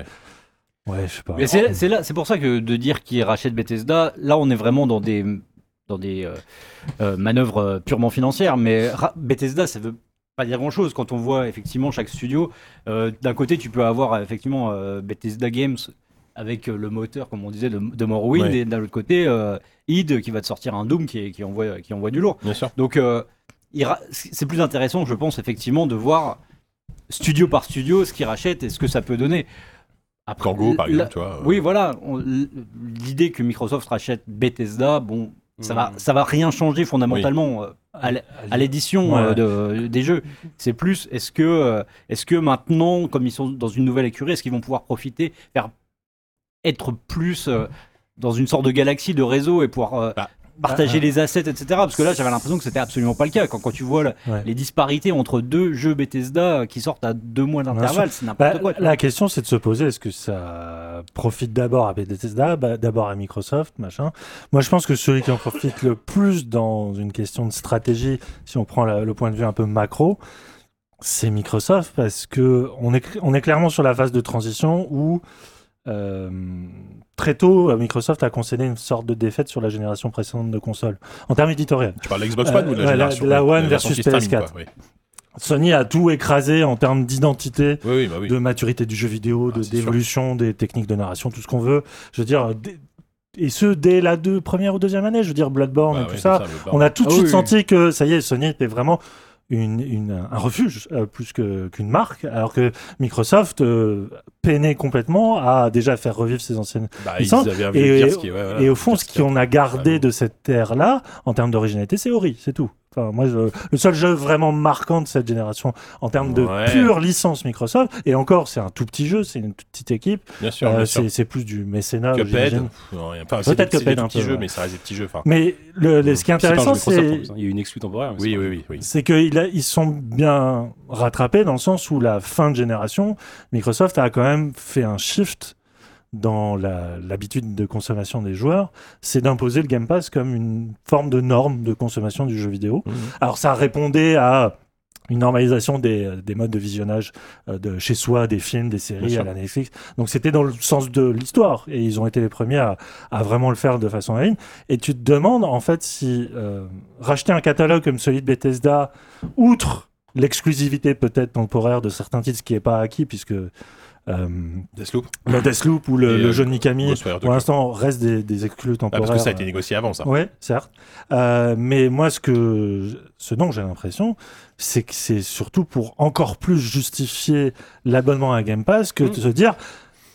Ouais. je sais pas. Mais c'est là, c'est pour ça que de dire qu'ils rachètent Bethesda, là on est vraiment dans des dans des euh, euh, manœuvres euh, purement financières. Mais Bethesda, ça veut pas dire grand chose quand on voit effectivement chaque studio. Euh, D'un côté, tu peux avoir effectivement Bethesda Games avec le moteur, comme on disait, de, de Morrowind, Ouais. et d'un autre côté, id qui va te sortir un Doom qui, envoie qui envoie du lourd. Bien sûr. Donc, c'est plus intéressant, je pense, effectivement, de voir studio par studio ce qu'ils rachètent et ce que ça peut donner. Après, Kango, par exemple, tu vois. euh, Oui, voilà. L'idée que Microsoft rachète Bethesda, bon, ça va, Mm. ça va rien changer fondamentalement euh, à l'édition Ouais. euh, de- des jeux. C'est plus, est-ce que, est-ce que maintenant, comme ils sont dans une nouvelle écurie, est-ce qu'ils vont pouvoir profiter, faire être plus dans une sorte de galaxie de réseau et pouvoir Bah, partager les assets, etc. Parce que là, j'avais l'impression que c'était absolument pas le cas. Quand, quand tu vois Ouais. les disparités entre deux jeux Bethesda qui sortent à deux mois d'intervalle, c'est n'importe Bah, quoi. la question, c'est de se poser est-ce que ça profite d'abord à Bethesda, bah, d'abord à Microsoft, machin? Moi, je pense que celui qui en profite le plus dans une question de stratégie, si on prend la- le point de vue un peu macro, c'est Microsoft parce que on est, on est clairement sur la phase de transition où euh, très tôt, euh, Microsoft a concédé une sorte de défaite sur la génération précédente de consoles en termes éditoriels. Tu parles de Xbox One Euh, ou de la ouais, la- génération la ouais, One versus système, PS4. quoi, oui. Sony a tout écrasé en termes d'identité Oui, oui, bah oui. de maturité du jeu vidéo, Ah, de d'évolution des techniques de narration, tout ce qu'on veut. Je veux dire, et ce dès la deux, première ou deuxième année. Je veux dire, Bloodborne Bah et tout ça. On a tout de Ah suite oui, senti que ça y est, Sony était vraiment une, une- un refuge euh, plus que- qu'une marque, alors que Microsoft euh, peinait complètement à déjà faire revivre ses anciennes. Bah, Et, Gears qui- ouais, voilà. et au fond, ce qu'on a gardé Ouais. de cette ère-là, en termes d'originalité, c'est Ori, c'est tout. Enfin, moi, je- le seul jeu vraiment marquant de cette génération en termes de Ouais. pure licence Microsoft, et encore, c'est un tout petit jeu, c'est une toute petite équipe, Bien sûr, euh, sûr. c'est c'est plus du mécénat, Cuphead. Enfin, Peut-être Cuphead un peu, jeux, ouais. mais ça reste des petits jeux. Enfin, Mais le, le- ce qui est jeu intéressant, Microsoft, en c'est hein. Il y a eu une exclu temporaire. oui, c'est oui, oui, oui. c'est qu'ils ils sont bien rattrapés dans le sens où la fin de génération, Microsoft a quand même fait un shift dans l'habitude de consommation des joueurs, c'est d'imposer le Game Pass comme une forme de norme de consommation du jeu vidéo. Mhm. Alors ça répondait à une normalisation des, des modes de visionnage euh, de chez soi, des films, des séries à la Netflix. Donc c'était dans le sens de l'histoire et ils ont été les premiers à, à vraiment le faire de façon anonyme. Et tu te demandes en fait si euh, racheter un catalogue comme celui de Bethesda, outre l'exclusivité peut-être temporaire de certains titres, ce qui n'est pas acquis puisque euh, Deathloop. le Deathloop ou le, le euh, jeu de Mikami pour l'instant reste des, des exclus Ah, temporaires. parce que ça a été négocié avant, ça. oui, certes. Euh, mais moi, ce que, ce dont j'ai l'impression, c'est que c'est surtout pour encore plus justifier l'abonnement à Game Pass que Mm. de se dire,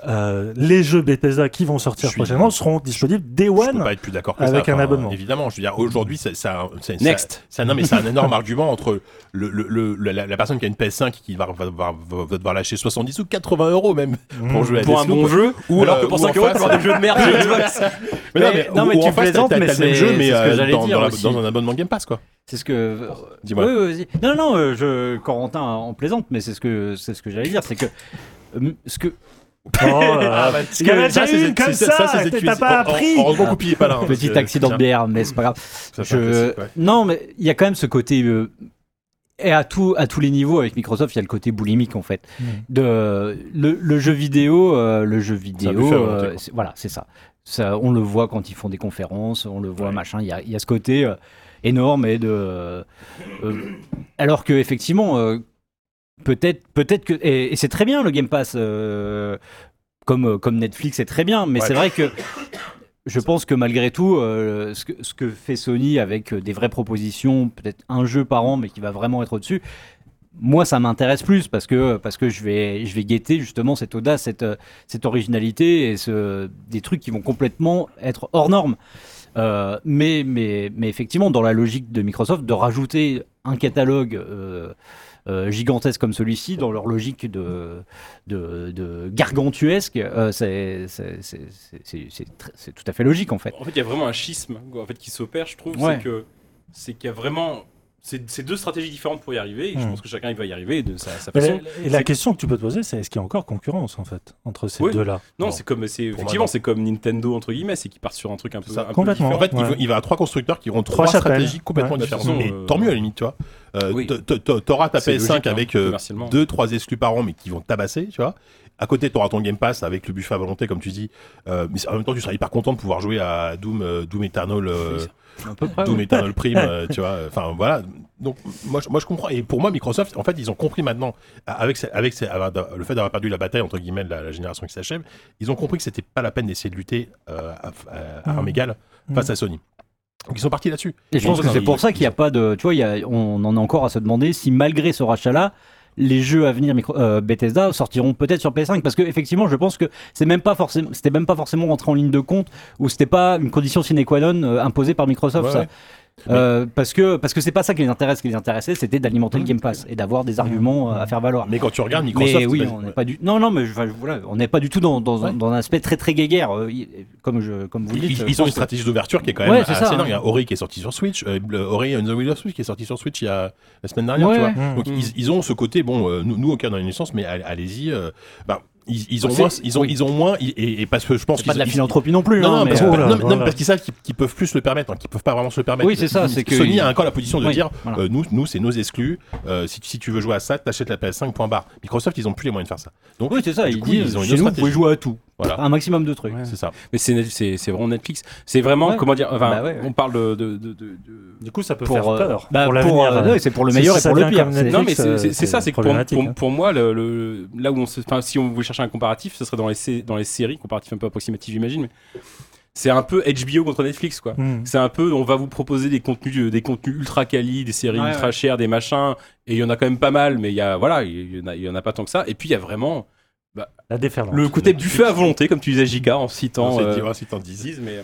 euh, les jeux Bethesda qui vont sortir Je suis- prochainement seront disponibles Day Je peux One. pas être plus d'accord avec ça. un Enfin, abonnement. Évidemment, je veux dire, aujourd'hui, c'est ça. c'est- c'est- Next. C'est un, non, mais c'est un énorme argument entre le, le, le- la, la personne qui a une PS5 qui va, va, va, va- va devoir lâcher 70 ou 80 euros même pour Mmh. jouer à Pour un bon jeu, Ou, alors euh, que pour ou 5 en euros, avoir des jeux de merde. Mais non, Mais- non, mais ou tu en plaisantes, t'as- mais t'as le même c'est- jeu, c'est mais ce que j'allais dans, dire dans la- aussi. dans un abonnement Game Pass, quoi. C'est ce que. Dis-moi. Oui, oui, vas-y. Non, non, euh, je, Corentin en plaisante, mais c'est ce que, c'est ce que j'allais dire, c'est que. ce que. Il y en a déjà c'est- une comme c'est- ça, t'as pas Heureusement appris. Heureusement qu'Oupi est pas là. hein, petit accident de bière, mais c'est pas grave. Non, mais il y a quand même ce côté. euh, Et à, tout, à tous les niveaux, avec Microsoft, il y a le côté boulimique en fait. Mm. De, le, le jeu vidéo, euh, le jeu vidéo, euh, voilà, c'est ça. ça. On le voit quand ils font des conférences, on le voit Ouais. machin. Il y a, y a ce côté euh, énorme et de. euh, alors que effectivement, euh, peut-être, peut-être que et, et c'est très bien le Game Pass. euh, comme, euh, comme Netflix, c'est très bien, mais Ouais. c'est vrai que je pense que malgré tout, euh, ce, que, ce que fait Sony avec des vraies propositions, peut-être un jeu par an, mais qui va vraiment être au-dessus, moi ça m'intéresse plus parce que, parce que je, vais, je vais guetter justement cette audace, cette, cette originalité et ce, des trucs qui vont complètement être hors normes. Euh, mais, mais, mais effectivement, dans la logique de Microsoft, de rajouter un catalogue euh, euh, gigantesque comme celui-ci, dans leur logique de, de, de gargantuesque, euh, c'est tout à fait logique en fait. En fait, il y a vraiment un schisme en fait, qui s'opère, je trouve. Ouais. C'est que c'est qu'il y a vraiment. C'est deux stratégies différentes pour y arriver. Et je Hmm. pense que chacun il va y arriver de sa, façon. la- et la question que tu peux te poser, c'est est-ce qu'il y a encore concurrence en fait entre ces Oui. deux-là? Non, Bon. c'est comme c'est effectivement non. c'est comme Nintendo entre guillemets, c'est qu'ils partent sur un truc un peu, Ça, un peu complètement. différent. En fait, il va- il va à trois constructeurs qui auront Trois stratégies complètement Ouais. différentes. Et euh, tant mieux à la limite, tu vois. Euh, Oui. T'auras ta C'est PS5 logique, hein, avec euh, commercialement. deux, trois exclus par an, mais qui vont tabasser, tu vois. À côté, t'auras ton Game Pass avec le buffet à volonté, comme tu dis. Euh, mais en même temps, tu seras hyper content de pouvoir jouer à Doom, euh, Doom Eternal, euh. Doom. Eternal Prime, euh, tu vois. Enfin, voilà. Donc, moi, je- moi, je comprends. Et pour moi, Microsoft, en fait, ils ont compris maintenant, avec, avec le fait d'avoir perdu la bataille, entre guillemets, de la, la génération qui s'achève, ils ont compris que c'était pas la peine d'essayer de lutter euh, à, à- à armes Mhm. égales face à Sony. Ils sont partis là-dessus. Et je pense que c'est pour ça qu'il n'y a pas de. Tu vois, il y a, on en est encore à se demander si malgré ce rachat-là, les jeux à venir micro, euh, Bethesda sortiront peut-être sur PS5 parce que effectivement je pense que c'est même pas forcément c'était même pas forcément rentré en ligne de compte ou c'était pas une condition sine qua non euh, imposée par Microsoft Ouais, ça. ouais. Euh, parce que parce que c'est pas ça qui les intéresse ce qui les intéressait c'était d'alimenter le Game Pass et d'avoir des arguments euh, à faire valoir Mais quand tu regardes Microsoft, mais oui, on n'est pas du. Non, non, mais je- enfin, voilà, on n'est pas du tout dans, dans, Ouais. dans un aspect très très guéguerre, euh, comme je comme vous le Ils, dites. ils je ont une stratégie d'ouverture qui est quand même Ouais, assez ça, dingue. hein. Il y a Ori qui est sorti sur Switch, euh, Ori and the Will of Switch qui est sorti sur Switch il y a la semaine dernière, Ouais, tu vois. Mmh. Donc ils, ils ont ce côté, bon, euh, nous, nous, ok, on a une licence, mais all- allez-y. euh, ben, ils, ils ont moins, ils ont, oui. ils ont moins, et, et parce que je pense pas de la philanthropie non plus. Non, hein, non, mais, parce, euh, Oh là, non, non, voilà. parce qu'ils savent qu'ils peuvent plus se le permettre, hein, qu'ils peuvent pas vraiment se le permettre. Oui, c'est ça, c'est que- Sony a encore la position de Oui, dire, voilà. euh, nous, nous c'est nos exclus. euh, si, si tu veux jouer à ça, t'achètes la PS5. Point barre. Microsoft, ils ont plus les moyens de faire ça. Donc, Oui, c'est ça. Ils coup, disent, ils ont une nous, vous pouvez jouer à tout. Voilà. Un maximum de trucs. Ouais. c'est ça. Mais c'est c'est c'est vraiment Netflix. C'est vraiment Ouais. comment dire. Enfin, Bah ouais, ouais. on parle de, de, de- de- de- Du coup, ça peut Pour, faire euh, peur bah, pour pour, euh, c'est pour le Si meilleur et pour le pire. Netflix, Non, mais c'est- euh, c'est c'est ça, c'est que pour, hein. pour moi, le, le- là où on se, enfin, si on voulait chercher un comparatif, ce serait dans les, dans les séries, comparatif un peu approximatif, j'imagine, mais c'est un peu HBO contre Netflix, quoi. Mmh. C'est un peu, on va vous proposer des contenus, euh, des contenus ultra quali, des séries Ouais, ultra ouais. chères, des machins, et il y en a quand même pas mal, mais il y a, voilà, y il y en a pas tant que ça. Et puis il y a vraiment La déferlante. le côté buffet à volonté, comme tu disais, Giga, en citant. C'est euh, dire, si t'en dis. mais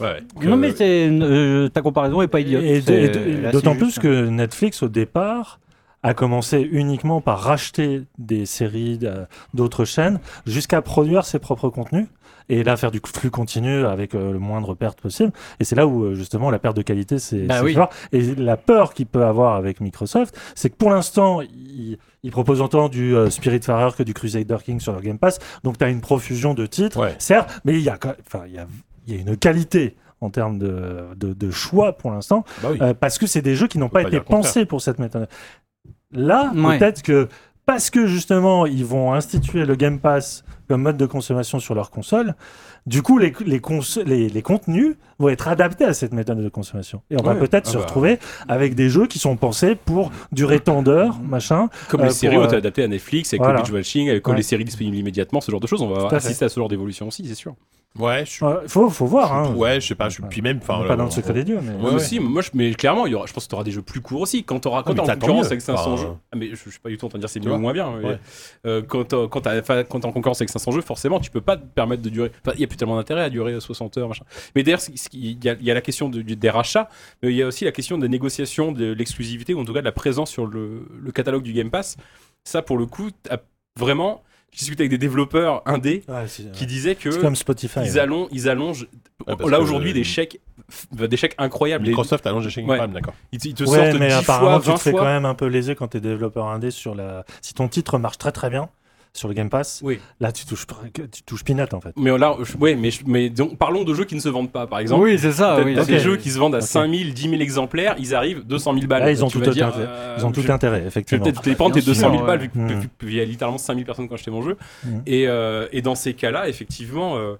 Ouais. Non, mais euh, ta comparaison est pas idiote. Et, et- d'autant plus que Netflix, au départ, a commencé uniquement par racheter des séries euh, d'autres chaînes jusqu'à produire ses propres contenus et là faire du flux continu avec euh, le moindre perte possible. Et c'est là où euh, justement la perte de qualité c'est Bah c'est oui. fort. Et la peur qu'il peut avoir avec Microsoft, c'est que pour l'instant, ils il proposent autant du euh, Spiritfarer que du Crusader King sur leur Game Pass. Donc tu as une profusion de titres, Ouais. certes, mais il y a, quand- enfin, il y a, il y a une qualité en termes de, de, de choix pour l'instant. Bah oui. Euh, parce que c'est des jeux qui n'ont pas pas été pensés pour cette méthode. Là, Ouais. peut-être que parce que justement ils vont instituer le Game Pass comme mode de consommation sur leur console, du coup les, les, cons- les, les contenus vont être adaptés à cette méthode de consommation. Et on va peut-être Ah se bah. retrouver avec des jeux qui sont pensés pour durer tant d'heures, machin. Comme Euh, les séries pour, ont été euh, adaptées à Netflix, avec voilà. le binge watching, avec comme Ouais. les séries disponibles immédiatement, ce genre de choses, on va à assister à ce genre d'évolution aussi, c'est sûr. Ouais, je suis. Faut, faut voir. Hein. Ouais, je sais pas. Je puis même. Enfin, là, pas dans le secret des dieux, mais. Moi ouais. aussi, moi, je, mais clairement, il y aura, je pense que tu auras des jeux plus courts aussi. Quand tu auras, quand t'es en concurrence avec 500 Enfin, jeux. Ah, mais je, je suis pas du tout en train de dire c'est mieux ou moins bien. mais, Ouais. euh, quand quand enfin, t'es en concurrence avec 500 jeux, forcément, tu peux pas te permettre de durer. Enfin, il y a plus tellement d'intérêt à durer 60 heures, machin. Mais d'ailleurs, il y, a- il y a la question de- des rachats, mais il y a aussi la question des négociations de l'exclusivité, ou en tout cas de la présence sur le, le catalogue du Game Pass. Ça, pour le coup, vraiment. J'ai discuté avec des développeurs indés Ouais, qui disaient que c'est comme Spotify. ils ouais. allongent, ils allongent là aujourd'hui euh, des chèques, des chèques incroyables. Les- Microsoft a lancé chez Ouais. Prime, d'accord. Ils, te- ils te Ouais, sortent mais 10 apparemment, fois, tu 20 te fais fois. quand même un peu lésé quand t'es développeur indé sur la. Si ton titre marche très très bien sur le Game Pass, Oui. là tu touches, tu touches peanut en fait. Mais là, je- ouais, mais, je- mais donc, parlons de jeux qui ne se vendent pas, par exemple. Oui, c'est ça. Oui, des jeux qui se vendent à Ok. 5000, 10 000 exemplaires, ils arrivent 200 000 balles. Là, ils ont tout dire, intérêt. euh, Ils ont tout je- intérêt, effectivement. peut-être les prendre tes Bien 200 000 sûr, balles, ouais. vu que- Mm. vu qu'il y a littéralement 5000 personnes qui ont acheté mon jeu. Mm. Et, euh, et dans ces cas-là, effectivement, euh,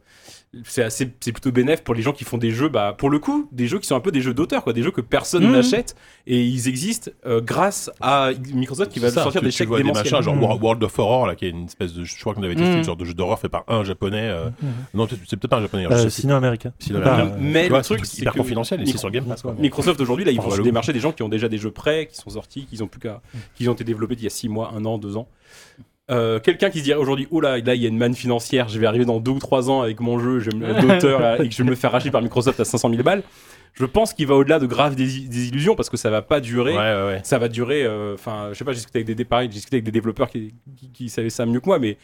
c'est assez, c'est plutôt bénéf pour les gens qui font des jeux, bah, pour le coup, des jeux qui sont un peu des jeux d'auteur, quoi, des jeux que personne Mhm. n'achète et ils existent euh, grâce à Microsoft qui va ça, sortir tu- des tu chèques des machins genre. Wor- World of Horror là qui est une espèce de je crois qu'on avait testé Mm. ce genre de jeu d'horreur fait par un japonais euh, Mhm. non c'est peut-être pas un japonais je Euh, sais plus. Sino Américain. Sino Bah, Américain. euh, Mais vois, le truc, c'est hyper que confidentiel c'est sur Game Pass quoi. Microsoft aujourd'hui, là, ils vont démarcher des gens qui ont déjà des jeux prêts, qui sont sortis, qui ont plus qu'à, qui ont été développés il y a 6 mois, 1 an, 2 ans. Euh, Quelqu'un qui se dirait aujourd'hui, oh là, là, il y a une manne financière, je vais arriver dans 2 ou 3 ans avec mon jeu d'auteur et que je vais me faire racheter par Microsoft à 500 000 balles. Je pense qu'il va au-delà de graves dés- désillusions parce que ça va pas durer. Ouais ouais ouais. Ça va durer, euh, enfin, je sais pas, j'ai discuté avec des dé- pareil, j'ai discuté avec des développeurs qui, qui, qui savaient ça mieux que moi, mais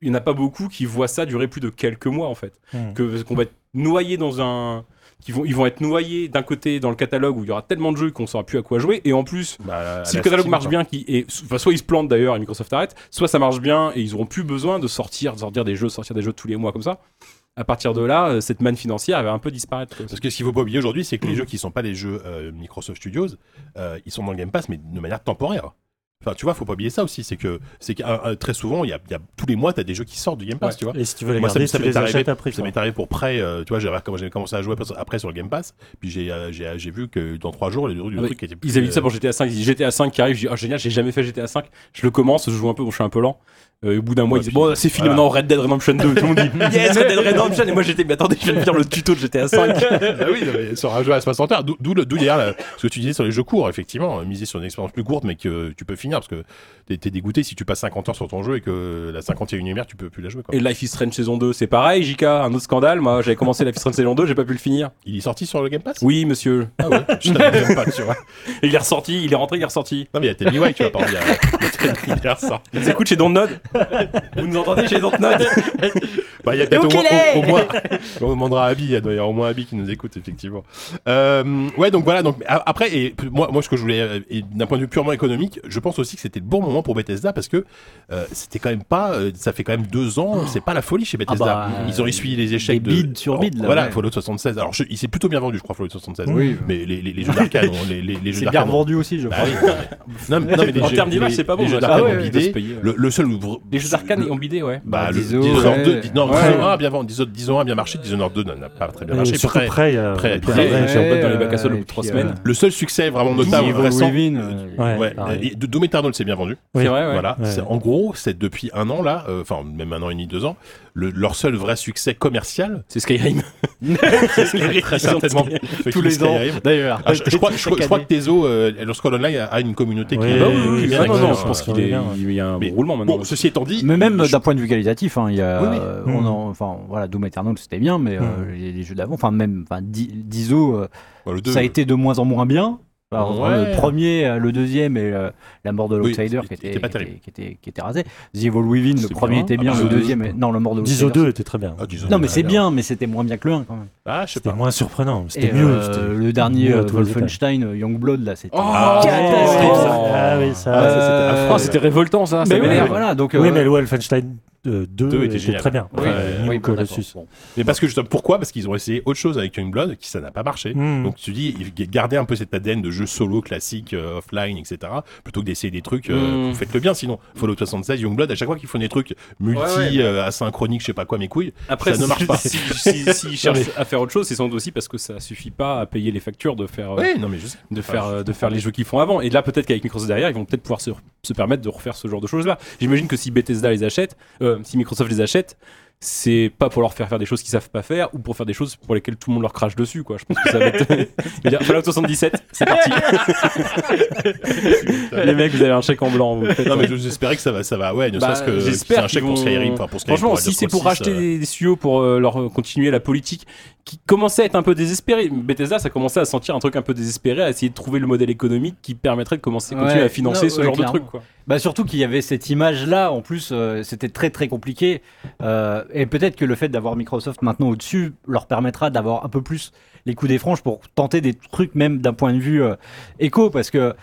il n'y en a pas beaucoup qui voient ça durer plus de quelques mois en fait que qu'on va être noyé dans un qui vont ils vont être noyés d'un côté dans le catalogue où il y aura tellement de jeux qu'on saura plus à quoi jouer et en plus Bah, si le catalogue Steam, marche bien qui enfin, soit ils se plantent d'ailleurs et Microsoft arrête soit ça marche bien et ils auront plus besoin de sortir de sortir des jeux sortir des jeux tous les mois comme ça à partir de là euh, cette manne financière va un peu disparaître. Parce que ce qu'il faut pas oublier aujourd'hui, c'est que les jeux qui sont pas les jeux euh, Microsoft Studios, euh, ils sont dans le Game Pass, mais de manière temporaire. Enfin, tu vois, faut pas oublier ça aussi. C'est que, c'est que euh, très souvent, il y a, il y a- tous les mois, t'as des jeux qui sortent du Game Pass, Ouais. tu vois. Et si tu veux les Moi, ça garder, ça tu m'est les arrivé- après. Ça m'est arrivé pour prêt, euh, tu vois, j'avais quand j'ai commencé à jouer après, sur le Game Pass, puis j'ai euh, j'ai j'ai vu que dans trois jours, le, le Ah truc était plus, Ils avaient dit ça euh, pour GTA 5. Ils disent GTA 5 qui arrive. Je dis, oh génial, j'ai jamais fait GTA 5. Je le commence, je joue un peu, bon, je suis un peu lent. Euh, au bout d'un mois, Ouais, ils bon, c'est fini voilà. maintenant, Red Dead Redemption 2. Tout le monde dit, yes, Red Dead Redemption. Et moi, j'étais, mais attendez, je viens de faire le tuto de GTA 5. bah oui, sur un jeu à 60 heures, d'où le- ce que tu disais sur les jeux courts, effectivement, miser sur une expérience plus courte, mais que tu peux finir, parce que t'es dégoûté si tu passes 50 heures sur ton jeu et que la 51 e heure, tu peux plus la jouer. Quoi. Et Life is Strange saison 2, c'est pareil, JK, un autre scandale. Moi, j'avais commencé Life is Strange saison 2, j'ai pas pu le finir. Il est sorti sur le Game Pass? Oui, monsieur. Ah ouais, je pas, tu vois. Et il est ressorti, il est rentré, il est ressorti. Non, mais il y a Tell tu vois, par exemple, il. Ils écoutent chez Dontnod. Vous nous entendez chez Dontnod Bah, il y a peut-être au moins, au, au moins, on demandera à Abby, il y a doit y avoir au moins Abby qui nous écoute, effectivement. Euh, ouais, donc voilà, donc, après, et moi, moi, ce que je voulais, euh, d'un point de vue purement économique, je pense aussi que c'était le bon moment pour Bethesda parce que euh, c'était quand même pas, euh, ça fait quand même deux ans, c'est pas la folie chez Bethesda. bah, Ils ont essuyé les échecs des de. bids sur bids, là, Voilà, ouais. Fallout 76. Alors, je- il s'est plutôt bien vendu, je crois, Fallout 76. Oui. Mais les, les, les jeux d'arcade, les, les, les jeux C'est bien revendu aussi, je Bah crois. oui, non, mais- non, mais les En termes d'image, c'est pas bon. Les jeux d'arcade Ah le seul Les jeux d'arcade le- ont bidé, ouais. bah, le Dishonored, Dishonored 2, ouais. dis- non, Ouais. Dishonored 1 a bien vendu, Dishonored- Dishonored a bien marché, Dishonored 2 n'a pas très bien Et marché. surtout Prêt- vrai- Ouais, j'ai dans les bacs à sable au et bout de trois puis, semaines. euh, Le seul succès vraiment notable récent, euh, Ouais, ouais, pareil. et de Doom Eternal s'est bien vendu. Oui. C'est vrai, ouais. Voilà, Ouais. c'est en gros, c'est depuis un an là, euh, enfin même un an et demi, deux ans, le- leur seul vrai succès commercial, C'est Skyrim. très certainement, tous les ans, Skyrim. d'ailleurs. Ah, je, je crois, je, je crois que Tezo, euh, Online a, a une communauté qui Ouais, est, bah qui est oui, bien non, active, non, je pense qu'il est- il y a un Mais roulement maintenant. Bon, ceci étant dit, Mais même je- d'un point de vue qualitatif, hein, il y a, Oui, euh, Mm. on en- enfin voilà, Doom Eternal c'était bien, mais euh, Mm. les, les jeux d'avant, enfin même, enfin Di- Dizo, euh, deux, ça a été de moins en moins bien. Alors, Ouais. Le premier, euh, le deuxième et euh, la mort de Oui, l'Outsider c'était- qui, était, qui, était, qui, était, qui était rasé. The Evil Within, le premier bien. était bien, Ah, le bah, deuxième, deux, non, la mort de l'Outsider. 2 était très bien. Ah, Non, mais c'est bien, mais c'était moins bien que le 1 quand même. Ah, je sais C'était pas. moins surprenant. C'était mieux. euh, le dernier. Wolfenstein, euh, Youngblood, là, c'était. Oh, Ah, catastrophe, ça. Ah oui, ça. Ah, ça, c'était révoltant ça. ça mais oui, voilà, donc. Oui, mais le Wolfenstein 2 Deux était très bien. oui, Enfin, oui, bon, bon. Mais parce que justement, pourquoi? Parce qu'ils ont essayé autre chose avec Youngblood, qui ça n'a pas marché. Mm. Donc tu dis, gardez un peu cet ADN de jeu solo classique, euh, offline, etc. Plutôt que d'essayer des trucs, euh, Mm. vous faites-le bien. Sinon, Fallout 76, Youngblood, à chaque fois qu'ils font des trucs multi, Ouais, ouais. euh, asynchroniques, je sais pas quoi, mes couilles. Après, Ça ne si- marche pas. Si, si, s'ils cherchent à faire autre chose, c'est sans doute aussi parce que ça suffit pas à payer les factures de faire, euh, Oui, non mais je sais. de Enfin, faire, je euh, de faire les jeux qu'ils font avant. Et là, peut-être qu'avec Microsoft derrière, ils vont peut-être pouvoir se, se permettre de refaire ce genre de choses-là. J'imagine que si Bethesda les achète, euh, si Microsoft les achète, c'est pas pour leur faire faire des choses qu'ils savent pas faire ou pour faire des choses pour lesquelles tout le monde leur crache dessus quoi. Je pense que ça va être dire, Fallout 77, c'est parti. Les mecs, vous avez un chèque en blanc. vous Non, mais j'espérais que ça va, ça va, ouais, ne Bah, serait-ce que j'espère c'est un chèque pour vont- Skyrim, enfin pour Skyrim. Franchement, pour si c'est pour racheter 6, euh, des, studios pour euh, leur continuer la politique qui commençait à être un peu désespérée, Bethesda, ça commençait à sentir un truc un peu désespéré, à essayer de trouver le modèle économique qui permettrait de commencer à continuer à financer Non, ce ouais, genre clairement. de truc quoi. Bah surtout qu'il y avait cette image-là, en plus, euh, c'était très très compliqué. Euh, et peut-être que le fait d'avoir Microsoft maintenant au-dessus leur permettra d'avoir un peu plus les coups des franges pour tenter des trucs, même d'un point de vue euh, éco, parce que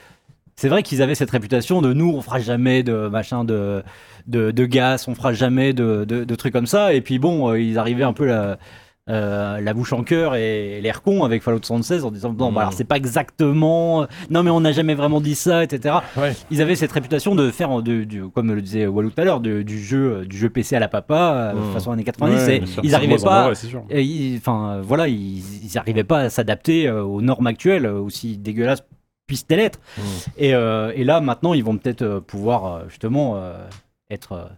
c'est vrai qu'ils avaient cette réputation de nous, on fera jamais de machin de, de, de gaz, on fera jamais de, de, de trucs comme ça. Et puis bon, ils arrivaient un peu la, euh, la bouche en cœur et l'air con avec Fallout 76 en disant non, bah, alors c'est pas exactement, non mais on n'a jamais vraiment dit ça, etc. Ouais. Ils avaient cette réputation de faire, de, comme le disait Walou tout à l'heure, du jeu, euh, du jeu PC à la papa, euh, Mm. façon années 90. Ouais, et bien sûr. ils en pas, enfin voilà, ils ils arrivaient pas à s'adapter aux normes actuelles, aussi dégueulasses puissent-elles être. Mm. Et, euh, et là, maintenant, ils vont peut-être pouvoir justement euh, être,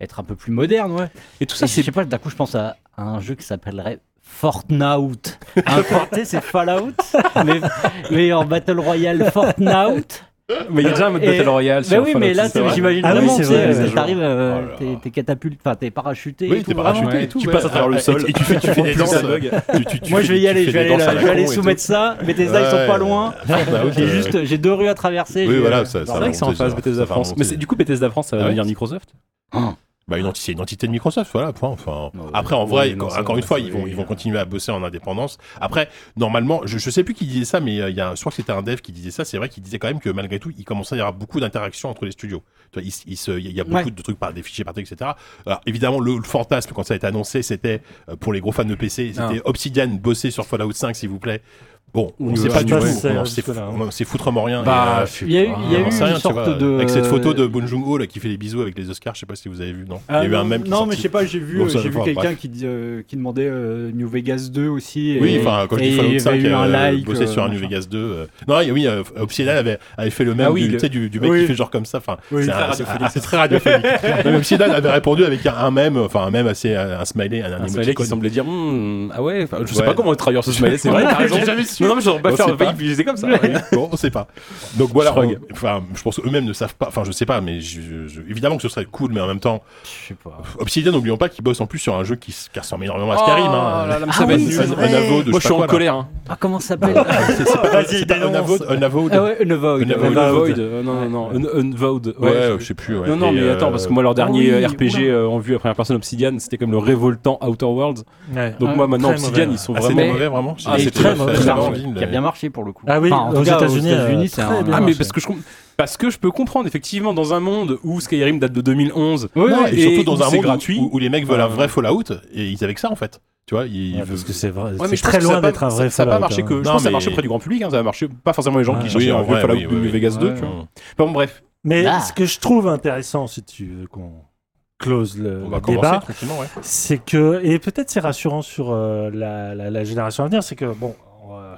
être un peu plus modernes, ouais. Et tout Ça, je sais pas, d'un coup, je pense à, à un jeu qui s'appellerait Fortnite. Un porté, c'est Fallout, mais, mais en Battle Royale Fortnite. Mais il y a déjà un mode Et- Battle Royale Bah sur oui, Fallout, mais là, j'imagine Ah oui, vraiment, c'est tu sais, vrai, euh, c'est t'arrives, euh, t'es- catapulte, enfin, t'es parachuté. Oui, et t'es parachuté vraiment. et tout. Tu ouais. passes à travers le Ah, sol. Et, tu fais, des Dans danses. Moi, je vais y aller, fais je vais aller, soumettre ça. Bethesda, ils sont pas loin. Fortnite, J'ai euh, juste, j'ai deux rues à traverser. Oui, voilà, ça, C'est vrai que c'est en face. Bethesda France. Mais c'est- du coup, Bethesda France, ça va Ah devenir Microsoft? Bah, une enti- c'est une entité de Microsoft, voilà. Point. Enfin, Ouais, après, en vrai, encore- une fois, ils vont, ils vont continuer à bosser en indépendance. Après, normalement, je, je sais plus qui disait ça, mais euh, il y a, je crois que c'était un dev qui disait ça. C'est vrai qu'il disait quand même que malgré tout, il commençait à y avoir beaucoup d'interactions entre les studios. Il, s- il se- il y a beaucoup Ouais. de trucs par des fichiers par trucs, etc. Alors, évidemment, le, le fantasme quand ça a été annoncé, c'était euh, pour les gros fans de PC, c'était Ah. Obsidian bosser sur Fallout 5, s'il vous plaît. Bon, on sait ouais, pas du tout. C'est- sait foutrement rien. Bah, euh, Il y a eu, il y a eu une sorte de. Avec cette photo de Bon Joon-ho là, qui fait des bisous avec les Oscars, je sais pas si vous avez vu, non Il y a eu un même Non, mais je sais pas, j'ai vu, Bon, euh, j'ai vu quelqu'un qui, euh, qui demandait euh, New Vegas 2 aussi. Oui, enfin, quand je dis Fallout il y 5, avait eu un euh, like. bosser sur euh, un New. Vegas 2. euh, Non, oui, euh, Obsidian avait, avait fait le même Ah oui, du, du, du mec Oui. qui fait genre comme ça. Enfin, c'est très radiophonique. Obsidian avait répondu avec un, un mème, enfin un mème assez, un smiley, un, smiley qui semblait dire Hmm, Ah ouais, je sais pas comment traduire ce smiley, c'est vrai, Non, non, mais j'aurais pas On faire pas. comme ça. Bon, on sait pas. Donc voilà, Shrug. on- enfin, je pense qu'eux-mêmes ne savent pas, enfin, je sais pas, mais je- je- évidemment que ce serait cool, mais en même temps, Je sais pas. Obsidian, n'oublions pas qu'ils bossent en plus sur un jeu qui, ressemble énormément à Skyrim. Oh hein. là là, Ah ça va oui, être c'est nul. un, vrai. un avo de Moi, je suis en colère. hein. Ah, comment ça s'appelle C'est c'est pas, Vas-y, c'est un dénonce. avode, un avode. Ah ouais, Unavowed. Unavowed. Unavoid. euh, Non, non, non. Un- Unvowed. Ouais, je sais plus. Non, non, mais euh, attends, parce que moi, leur dernier oui, RPG euh, en vue à première personne Obsidian, c'était comme le révoltant Outer Worlds. Ouais. Donc, moi, maintenant, Obsidian, mauvais. ils sont Ah, vraiment. vraiment? Ah, j'ai très mauvais, fait qui a- envie, qui mais- a bien marché pour le coup. Ah oui, Enfin, en aux États-Unis, États-Unis, euh, c'est très un- bien. Ah, mais marché. parce que je parce que je peux comprendre effectivement dans un monde où Skyrim date de 2011 Oui, Non, oui. et surtout dans un monde gratuit. où, où les mecs veulent un Euh, vrai Fallout et ils avaient que ça en fait. Tu vois, ils Ouais, parce que c'est vrai. Ouais, c'est mais je très loin d'être un vrai ça, ça a pas Fallout, marché hein. que je Non, pense que ça a mais- marché auprès du grand public hein, ça a marché pas forcément les gens Ah, qui oui, cherchaient en un vrai, Fallout oui, oui, oui. Vegas 2 Ouais. tu vois. Bon bref Mais Ah. ce que je trouve intéressant, si tu veux qu'on close le, débat, c'est que, et peut-être c'est rassurant sur euh, la, la- la génération à venir, c'est que, bon, euh,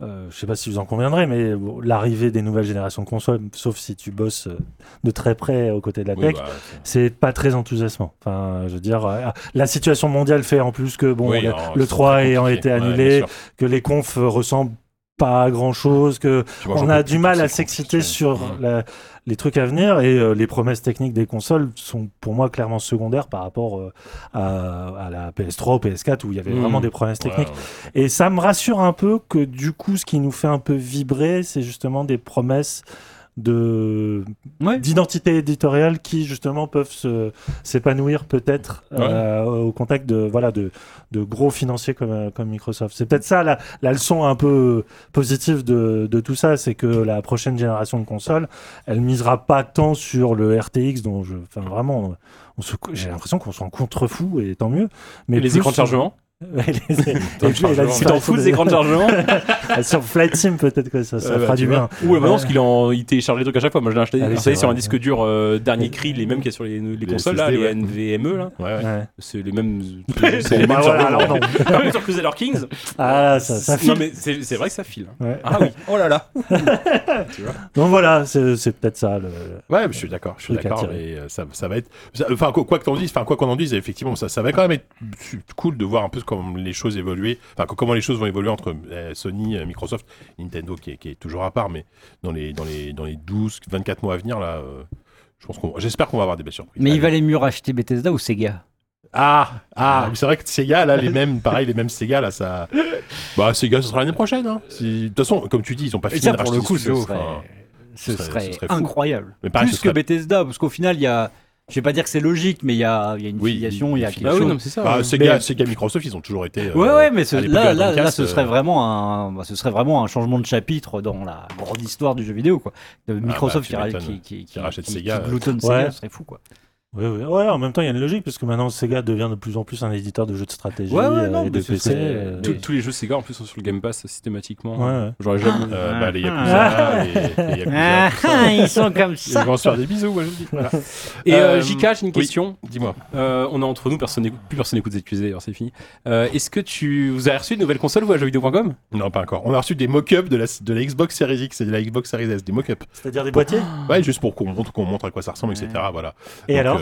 euh, je sais pas si vous en conviendrez, mais bon, l'arrivée des nouvelles générations de consoles, sauf si tu bosses euh, de très près aux côtés de la Oui, tech, bah, c'est pas très enthousiasmant. Enfin, je veux dire, euh, la situation mondiale fait en plus que, bon, oui, le, alors, le c'est 3 très ayant été annulé, que les confs ressemblent pas à grand chose, que vois, on a du mal à s'exciter sur Mhm. la- les trucs à venir et euh, les promesses techniques des consoles sont pour moi clairement secondaires par rapport euh, à, à la PS3 ou PS4 où il y avait vraiment des promesses Ouais, techniques. ouais. Et ça me rassure un peu que du coup, ce qui nous fait un peu vibrer, c'est justement des promesses de Ouais. d'identité éditoriale qui justement peuvent se s'épanouir peut-être euh, au contact de voilà de, de gros financiers comme euh, comme Microsoft. C'est peut-être ça la, la leçon un peu positive de, de tout ça, c'est que la prochaine génération de consoles, elle misera pas tant sur le RTX dont je enfin vraiment j'ai l'impression qu'on s'en contrefou et tant mieux. Mais Et les écrans de chargement Ouais, de. Tu t'en fous des écrans de chargement Ah, Sur Flight Sim, peut-être que ça, ça Ouais, bah, fera du bien. Ou maintenant, parce qu'il en- il télécharge les trucs à chaque fois. Moi, je l'ai acheté Ah oui, sur un disque dur euh, dernier cri, les mêmes qu'il y a sur les, les Les consoles, là, les ouais. NVMe, là. Ouais, ouais. Ouais. C'est les mêmes. C'est les Bah mêmes chargements. non. Sur Crusader Kings, Ah, ça, ça non, file. mais c'est c'est vrai que ça file. hein. Ouais. Ah oui, oh là là. Donc voilà, c'est c'est peut-être ça. Le... Ouais, mais je suis d'accord, je suis d'accord. euh, ça, ça va être, enfin quoi, quoi que t'en dises, enfin quoi qu'on en dise, effectivement, ça, ça va quand même être cool de voir un peu comment les choses évoluer, enfin co- comment les choses vont évoluer entre euh, Sony, euh, Microsoft, Nintendo qui est, qui est toujours à part, mais dans les dans les dans les 12, 24 mois à venir là, euh, je pense qu'on, j'espère qu'on va avoir des belles surprises. Mais il valait mieux racheter Bethesda ou Sega? Ah, ah, c'est vrai que Sega, là, les mêmes, pareil, les mêmes Sega, là, ça. Bah, Sega, ce sera l'année prochaine, hein. De toute façon, comme tu dis, ils ont pas fini ça, de pour le coup, ce serait, ce serait- ce incroyable. Mais pareil, Plus que Bethesda, parce qu'au final, il y a. Je vais pas dire que c'est logique, mais il y a, il y a une Oui, filiation, il y a quelque Bah oui, chose. non, mais c'est ça. Bah, ouais. Sega, Mais- Sega, Microsoft, ils ont toujours été. euh, Ouais, ouais, mais ce- de là, là, là, ce serait euh, vraiment un, bah, ce serait vraiment un changement de chapitre dans la grande histoire du jeu vidéo, quoi. De Microsoft bah, qui, qui, qui, qui, rachète qui- Sega, qui euh. gloutonne Ouais. Sega, ce serait fou, quoi. Oui, oui. Ouais, en même temps, il y a une logique, parce que maintenant, Sega devient de plus en plus un éditeur de jeux de stratégie Ouais, ouais, euh, non, et de PC. euh, Tous- les jeux Sega en plus sont sur le Game Pass systématiquement. Ouais, ouais. J'aurais jamais. euh, bah, les Yakuza, Ah. les, les Yakuza, tout ça. ils sont comme Ils vont se faire des bisous, moi, je vous dis. Voilà. Et euh, Euh, JK, j'ai une oui. question. Dis-moi. Euh, on est entre nous, personne plus personne n'écoute ZQSD, d'ailleurs c'est fini. Euh, Est-ce que tu vous avez reçu une nouvelle console vous à jeuxvideo.com Non, pas encore. On a reçu des mock-ups de la, de la Xbox Series X et de la Xbox Series S, des mock-ups. C'est-à-dire des boîtiers? Ouais, juste pour qu'on montre, qu'on montre à quoi ça ressemble, etc. Voilà. Et Donc, alors?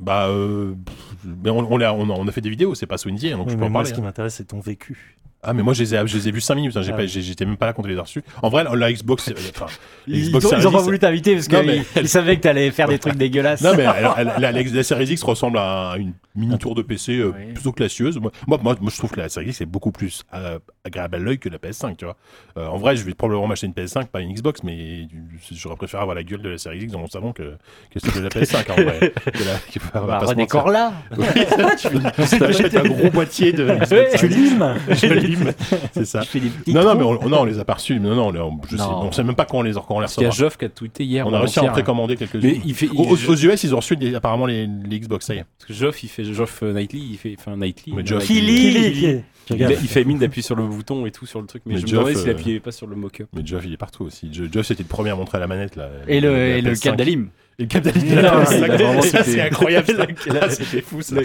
Bah, euh, mais on, on, a, on a fait des vidéos, c'est pas Swindy, donc Oui, je peux mais en moi, parler. ce qui hein. m'intéresse, c'est ton vécu. Ah, mais moi, je les ai, je les ai vus 5 minutes, hein, Ah j'étais même pas là quand on les a reçus. En vrai, la, Xbox, euh, enfin, Xbox ils ont, ils ont Series pas voulu t'inviter parce qu'ils mais- ils savaient que t'allais faire des trucs dégueulasses. Non, mais la, la, la Series X ressemble à une mini tour de PC euh, Oui. plutôt classieuse. Moi, moi, moi, je trouve que la Series X est beaucoup plus euh, agréable à l'œil que la PS5, tu vois. Euh, en vrai, je vais probablement m'acheter une PS5, pas une Xbox, mais j'aurais préféré avoir la gueule de la Series X dans mon salon que, que celle de la PS5, en vrai. Que la- que- on va bah, pas mentir. redécore là. Oui, tu tu un gros boîtier de Tu limes Je lime, c'est ça. Non, non, mais on, non, on les a pas reçus. Non, non, on, je sais, Non. on sait même pas quand on les, quand on les qu'il y a. Geoff qui a tweeté hier. On a réussi à en précommander il il- Aux, aux US, ils ont reçu des- apparemment les, les Xbox, ça y est. Parce que Geoff, il fait Geoff euh, Nightly, il fait. Enfin, Nightly. Mais euh, Geoff, il-. Il, a- il fait mine d'appuyer sur le bouton et tout sur le truc, mais, Mais je me demandais s'il euh, appuyait pas sur le mock-up. Mais Geoff, il est partout aussi. Geoff, c'était le premier à montrer la manette. Là, Et le, et le PS5. cap d'Alim. Et le cap d'Alim. Non, il a vraiment Ça, été- C'est incroyable. C'était fou, ça.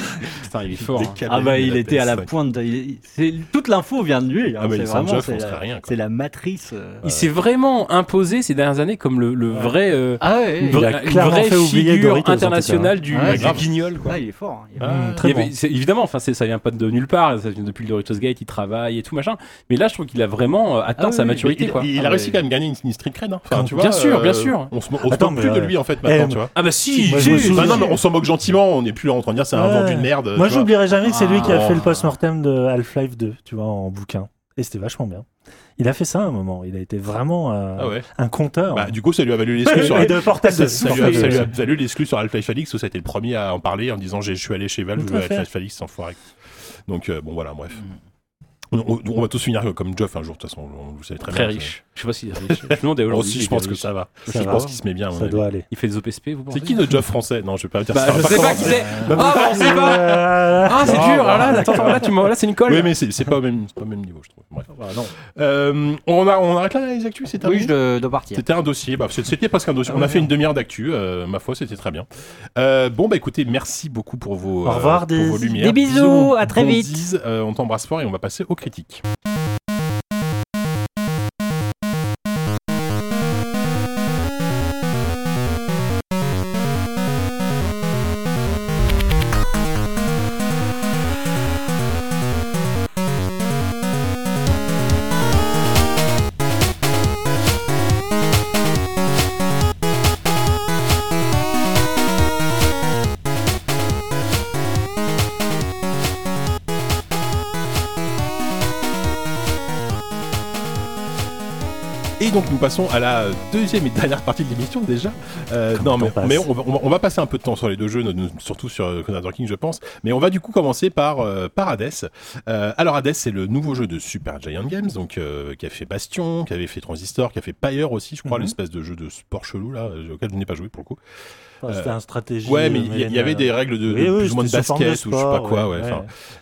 Putain, il est fort. Hein. Ah bah de il était à la PS5. pointe. de- toute l'info vient de lui. hein. Ah bah, c'est vraiment c'est la, la matrice. euh. Il s'est vraiment imposé ces dernières années comme le, le vrai. euh, Ah ouais, une Il a vraie, une clairement vraie fait oublier figure internationale du, grave. guignol. Ah, il est fort. hein. Évidemment, ça vient pas de nulle part, ça vient depuis le Doritos Gate, il travaille et tout machin. Mais là, je trouve qu'il a vraiment euh, atteint sa maturité. Il, a réussi quand même à gagner une, street cred. Hein. Bien sûr, bien sûr. On se, moque plus de lui en fait maintenant, tu vois. Ah bah si, Moi, je me si, souviens- Bah non, mais on s'en moque gentiment. On n'est plus là en train de dire c'est un Ouais. vendu de merde. Moi, tu vois. j'oublierai jamais que c'est lui qui a Ah. fait le post-mortem de Half-Life 2, tu vois, en bouquin. Et c'était vachement bien. Il a fait ça à un moment. Il a été vraiment euh, Ah ouais. un conteur. Bah, du coup, ça lui a valu l'exclus sur et de Portal 2. Ça, ça lui a, ça lui a valu l'exclus sur Half-Life Alix où ça a été le premier à en parler en disant j'ai- je suis allé chez Valve Tout jouer à fait. Half-Life Alix sans foirer. Donc euh, bon voilà bref. On, on- on va tous finir comme Geoff un jour de toute façon. on- Vous savez très, Très bien. riche. Je sais pas s'il est riche. Je me il je pense que ça va. Ça je va. pense qu'il se met bien. Ça doit aller. Il fait des OPSP, vous C'est pensez qui notre Geoff français? Non je vais pas dire Bah, ça. je sais pas qui c'est. Ah, on sait pas. Ah, c'est dur. bah, Ah, là, attends, attends, là, tu là, c'est une colle. Oui mais c'est c'est pas au même c'est pas au même niveau je trouve. Bref. Bah, non. Euh, on a on arrête là les actus c'est Oui, je dois, partir. C'était un dossier, bah, c'est- c'était presque un dossier. On a fait une demi-heure d'actu, euh, ma foi, c'était très bien. Euh, bon, bah écoutez, merci beaucoup pour vos, Au revoir. Des bisous, à très vite. On t'embrasse fort et on va passer aux critiques. Passons à la deuxième et dernière partie de l'émission déjà. Euh, non mais, mais on, va, on va- on va passer un peu de temps sur les deux jeux, surtout sur euh, Commander King je pense. Mais on va du coup commencer par, euh, par Hades. Euh, alors Hades c'est le nouveau jeu de Super Giant Games, donc euh, qui a fait Bastion, qui avait fait Transistor, qui a fait Pyre aussi, je crois, Mhm. l'espèce de jeu de sport chelou là, euh, auquel je n'ai pas joué pour le coup. Enfin, C'était un stratégie. Ouais, mais euh, il y, avait des règles de, de Oui, plus ou moins de basket ou je sais pas quoi. Ouais,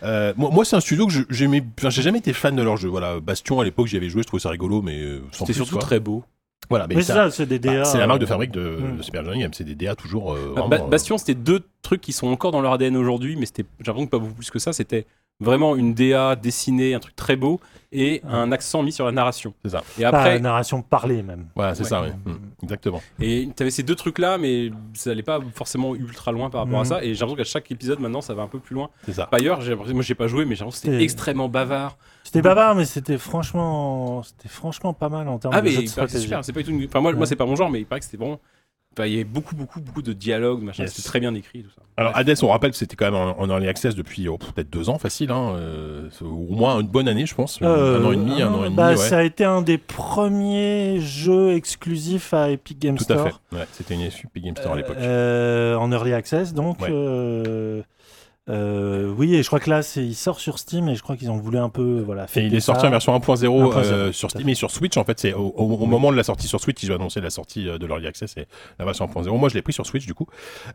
euh, moi, moi, c'est un studio que j'aimais. Enfin, j'ai jamais été fan de leur jeu. Voilà, Bastion à l'époque, j'y avais joué, je trouvais ça rigolo, mais euh, C'était surtout quoi. très beau. Voilà, mais Mais c'est ça- ça, c'est des bah, DA. c'est la marque de euh, fabrique de, mm. de Super Games. C'est des DA toujours. euh, Ba- vraiment, euh, Bastion, c'était deux trucs qui sont encore dans leur ADN aujourd'hui, mais c'était, j'ai l'impression que pas beaucoup plus que ça. C'était vraiment une DA dessinée, un truc très beau, et un accent mis sur la narration. C'est ça. Et après, la narration parlée même. Voilà, c'est Ouais. ça, ouais. Mm, exactement. et t'avais ces deux trucs-là, mais ça allait pas forcément ultra loin par rapport à Mhm. ça. Et j'ai l'impression qu'à chaque épisode, maintenant, ça va un peu plus loin. C'est ça. Par ailleurs, j'ai l'impression- moi, j'ai pas joué, mais j'ai l'impression que c'était extrêmement bavard. C'était bavard, mais c'était franchement, c'était franchement pas mal en termes Ah, de mais jeu de c'est stratégie. super. C'est pas du tout. une- Enfin, moi, moi, Ouais. c'est pas mon genre, mais il paraît que c'était vraiment. Enfin, il y avait beaucoup, beaucoup, beaucoup de dialogues, machin. Yes. C'était très bien écrit, tout ça. Alors Hades, on rappelle que c'était quand même en, early access depuis oh, peut-être deux ans, facile, hein, euh, au moins une bonne année, je pense, Euh, un an et demi, un an et demi, bah, ouais. Ça a été un des premiers jeux exclusifs à Epic Games Tout à Store. fait. Ouais, c'était une Epic Game Store à l'époque. Euh, en early access, donc. Ouais. Euh, oui, et je crois que là, il sort sur Steam et je crois qu'ils ont voulu un peu, voilà. Et il est sorti en version 1.0 euh, 1.0, sur Steam et sur Switch. En fait, c'est au, au- au moment de la sortie sur Switch, ils ont annoncé la sortie euh, de l'Early Access et la version 1.0. Moi, je l'ai pris sur Switch du coup.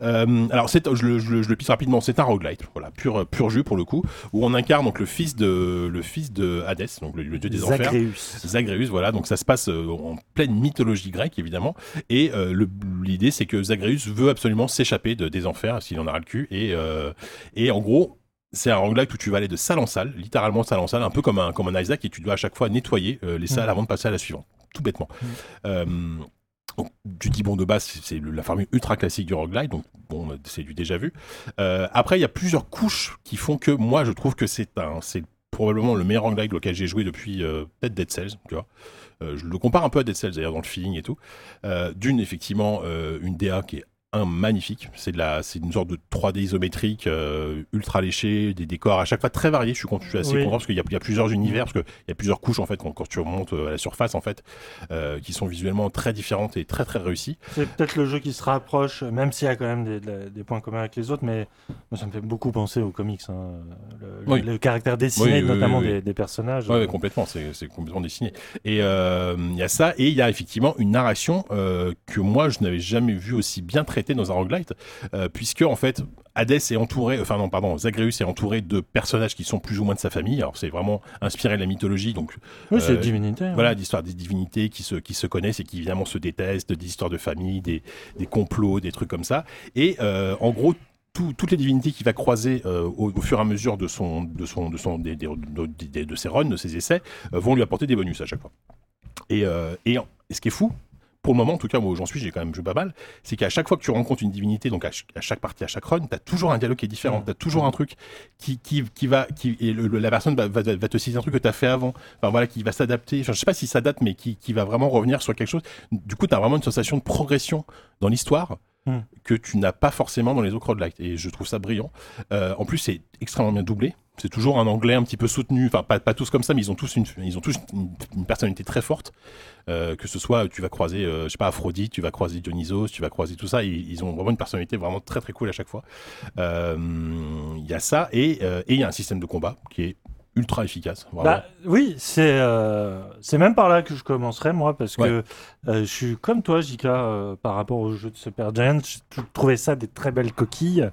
Euh, alors, je, le, je, le- je le pisse rapidement. C'est un roguelite, voilà, pur, pur jus pour le coup, où on incarne donc le fils de, le fils de Hadès, donc le, le dieu des enfers. Zagreus. Zagreus, voilà, donc ça se passe en pleine mythologie grecque évidemment, et l'idée c'est que Zagreus veut absolument s'échapper de, des enfers s'il en a ras le cul, et, et en gros c'est un roguelike où tu vas aller de salle en salle, littéralement de salle en salle, un peu comme un, comme un Isaac, et tu dois à chaque fois nettoyer euh, les salles Mm. avant de passer à la suivante, tout bêtement. Mm. Euh, donc, tu dis bon de base c'est la formule ultra classique du roguelike donc bon c'est du déjà vu Euh, après il y a plusieurs couches qui font que moi je trouve que c'est un c'est probablement le meilleur roguelike auquel j'ai joué depuis euh, peut-être Dead Cells tu vois je le compare un peu à Dead Cells d'ailleurs dans le feeling et tout d'une effectivement une DA qui est magnifique c'est de la c'est une sorte de 3D isométrique euh, ultra léché des décors à chaque fois très variés je suis, content- je suis assez Oui. content parce qu'il y, a- il y a plusieurs univers parce qu'il y a plusieurs couches en fait quand, quand tu remontes euh, à la surface en fait euh, qui sont visuellement très différentes et très très réussies C'est peut-être le jeu qui se rapproche, même s'il y a quand même des, points communs avec les autres, mais moi, ça me fait beaucoup penser aux comics. hein. Le, Oui. le caractère dessiné, Oui, notamment. Des, des personnages. Euh, complètement, c'est complètement dessiné. Et euh, il y a ça, et il y a effectivement une narration euh, que moi je n'avais jamais vu aussi bien traitée dans un roguelite, euh, puisque en fait Hades est entouré, enfin non, pardon, Zagreus est entouré de personnages qui sont plus ou moins de sa famille. Alors c'est vraiment inspiré de la mythologie, donc Oui, c'est Euh, divinité. hein. voilà, d'histoires des divinités qui se, qui se connaissent et qui évidemment se détestent, des histoires de famille, des, des complots, des trucs comme ça. Et euh, en gros, tout- toutes les divinités qu'il va croiser euh, au, au fur et à mesure de son, de son, de son, des- des- de, ses runs, de ses essais, euh, vont lui apporter des bonus à chaque fois. Et, euh, et ce qui est fou, pour le moment, en tout cas, moi où j'en suis, j'ai quand même joué pas mal, c'est qu'à chaque fois que tu rencontres une divinité, donc à, ch- à chaque partie, à chaque run, tu as toujours un dialogue qui est différent, Mhm. tu as toujours un truc qui, qui, qui va, qui, et le- le- la personne va, va, va te citer un truc que tu as fait avant, enfin voilà, qui va s'adapter, enfin je sais pas si ça date, mais qui, qui va vraiment revenir sur quelque chose. Du coup, tu as vraiment une sensation de progression dans l'histoire Hmm. que tu n'as pas forcément dans les autres roguelites, et je trouve ça brillant. Euh, en plus, c'est extrêmement bien doublé. C'est toujours un anglais un petit peu soutenu, enfin pas, pas tous comme ça, mais ils ont tous une, ils ont tous une, une personnalité très forte. Euh, que ce soit, tu vas croiser, euh, je sais pas, Aphrodite, tu vas croiser Dionysos, tu vas croiser tout ça, ils ont vraiment une personnalité vraiment très très cool à chaque fois. Euh, Il y a ça, et il y a un système de combat qui est ultra efficace. Bah, oui, c'est c'est même par là que je commencerai, moi, parce Ouais. que je suis comme toi, Jika, par rapport au jeu de Super Giant. Je trouvais ça des très belles coquilles,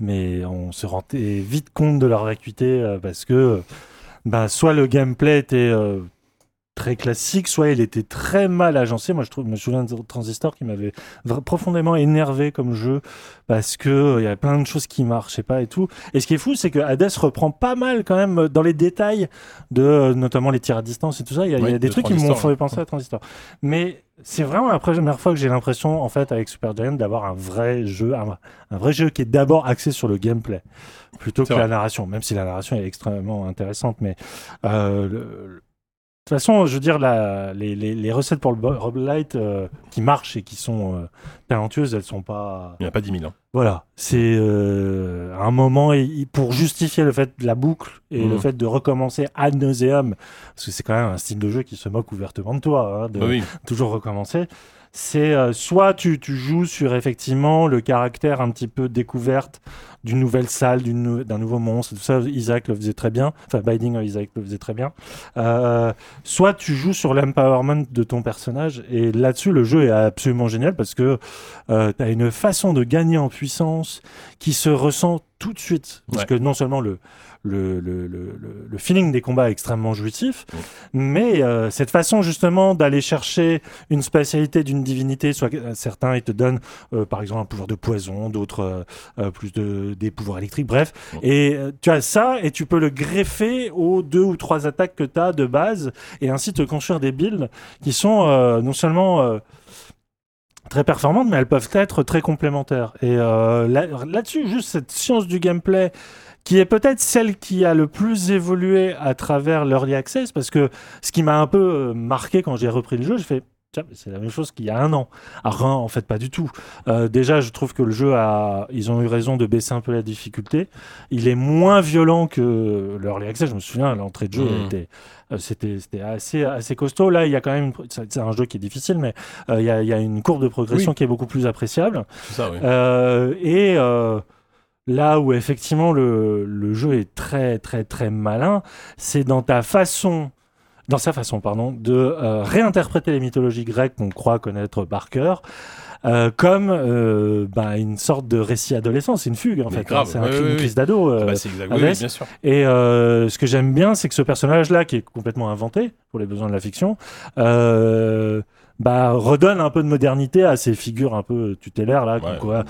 mais on se rendait vite compte de leur vacuité euh, parce que bah, soit le gameplay était euh, très classique, soit il était très mal agencé. Moi, je, trouve, je me souviens de Transistor qui m'avait profondément énervé comme jeu parce que euh, il y avait plein de choses qui marchaient pas et tout. Et ce qui est fou, c'est que Hades reprend pas mal quand même euh, dans les détails de euh, notamment les tirs à distance et tout ça. Il y a, il y a Oui, des de trucs qui m'ont fait penser à Transistor. Mais c'est vraiment la première fois que j'ai l'impression, en fait, avec Super Giant, d'avoir un vrai jeu, un, un vrai jeu qui est d'abord axé sur le gameplay plutôt que la narration. Même si la narration est extrêmement intéressante, mais euh, le- toute façon, je veux dire, la- les, les- les recettes pour le bo- roguelite euh, qui marchent et qui sont euh, talentueuses, elles sont pas. Il n'y en a pas 10 000. hein. voilà, c'est euh, un moment et- pour justifier le fait de la boucle et le fait de recommencer ad nauseam, parce que c'est quand même un style de jeu qui se moque ouvertement de toi, hein, de Bah oui. toujours recommencer. C'est soit tu, tu joues sur effectivement le caractère un petit peu découverte d'une nouvelle salle, d'un nouveau monstre, tout ça, Isaac le faisait très bien, enfin Binding of Isaac le faisait très bien. Euh, soit tu joues sur l'empowerment de ton personnage, et là-dessus le jeu est absolument génial parce que tu as une façon de gagner en puissance qui se ressent tout de suite. Parce Ouais. que non seulement le, le, le, le, le- le feeling des combats est extrêmement jouissif, Ouais. mais euh, cette façon justement d'aller chercher une spatialité d'une divinité, soit euh, certains ils te donnent euh, par exemple un pouvoir de poison, d'autres euh, euh, plus de des pouvoirs électriques, bref. Et euh, tu as ça et tu peux le greffer aux deux ou trois attaques que tu as de base et ainsi te construire des builds qui sont euh, non seulement euh, très performantes, mais elles peuvent être très complémentaires. Et là- là-dessus, juste cette science du gameplay qui est peut-être celle qui a le plus évolué à travers l'early access, parce que ce qui m'a un peu marqué quand j'ai repris le jeu, je fais c'est la même chose qu'il y a un an. Alors, non, en fait, pas du tout. Euh, déjà, je trouve que le jeu a. Ils ont eu raison de baisser un peu la difficulté. Il est moins violent que l'early access. Je me souviens, l'entrée de jeu Mhm. était. euh, C'était assez, assez costaud. Là, il y a quand même. C'est un jeu qui est difficile, mais euh, il y, a, il y a une courbe de progression Oui. qui est beaucoup plus appréciable. Ça, oui. Euh, et là où effectivement le, le jeu est très très très malin, c'est dans ta façon, dans sa façon pardon, de euh, réinterpréter les mythologies grecques qu'on croit connaître par cœur. euh, comme euh, bah, une sorte de récit adolescent, c'est une fugue en Mais fait, hein. c'est un cri- ouais, une crise d'ado. euh, Bah, c'est exact. Oui, oui, Hades. bien sûr. et ce que j'aime bien, c'est que ce personnage-là, qui est complètement inventé pour les besoins de la fiction, bah, redonne un peu de modernité à ces figures un peu tutélaires là, qu'on Ouais, croit-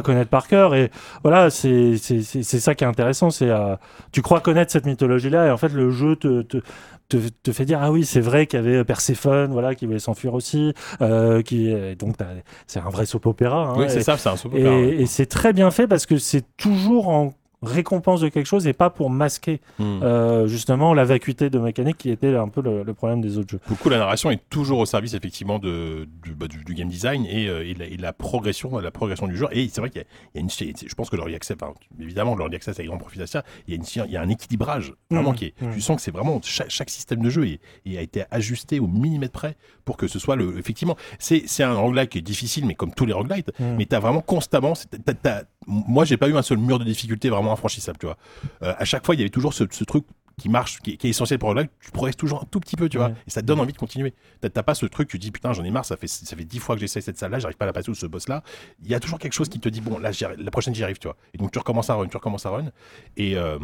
qu'on connaître par cœur. Et voilà, c'est ça qui est intéressant. C'est tu crois connaître cette mythologie-là, et en fait, le jeu te, te, te, te fait dire ah oui, c'est vrai qu'il y avait Perséphone, voilà, qui voulait s'enfuir aussi. Euh, qui et donc c'est un vrai soap opéra. hein, Oui, et- c'est ça, c'est un soap et, opera, ouais. et c'est très bien fait parce que c'est toujours en récompense de quelque chose et pas pour masquer Hmm. euh, justement la vacuité de mécanique qui était un peu le, le problème des autres jeux. Pour le coup, la narration est toujours au service effectivement de, du, bah, du, du game design et, euh, et, la, et la progression, la progression du jeu. Et c'est vrai qu'il y, a- il y a une, je pense que l'early access, enfin, évidemment, l'early access a grand profit à ça. Il y a, une, il y a un équilibrage vraiment Mhm. qui est. Mhm. Tu sens que c'est vraiment chaque, chaque système de jeu est, est- a été ajusté au millimètre près pour que ce soit le. Effectivement, c'est un roguelike qui est difficile, mais comme tous les roguelites, Mm. mais t'as vraiment constamment. Moi, j'ai pas eu un seul mur de difficulté vraiment infranchissable, tu vois. Euh, à chaque fois, il y avait toujours ce, ce truc qui marche, qui, qui est essentiel pour le roguelike, tu progresses toujours un tout petit peu, tu vois, Ouais. et ça te donne envie de continuer. T'as pas ce truc, tu dis putain, j'en ai marre, ça fait ça fait dix fois que j'essaie cette salle-là, j'arrive pas à la passer ou ce boss-là. Il y a toujours quelque chose qui te dit bon, là, la prochaine j'y arrive, tu vois. Et donc tu recommences à run, tu recommences à run, et euh,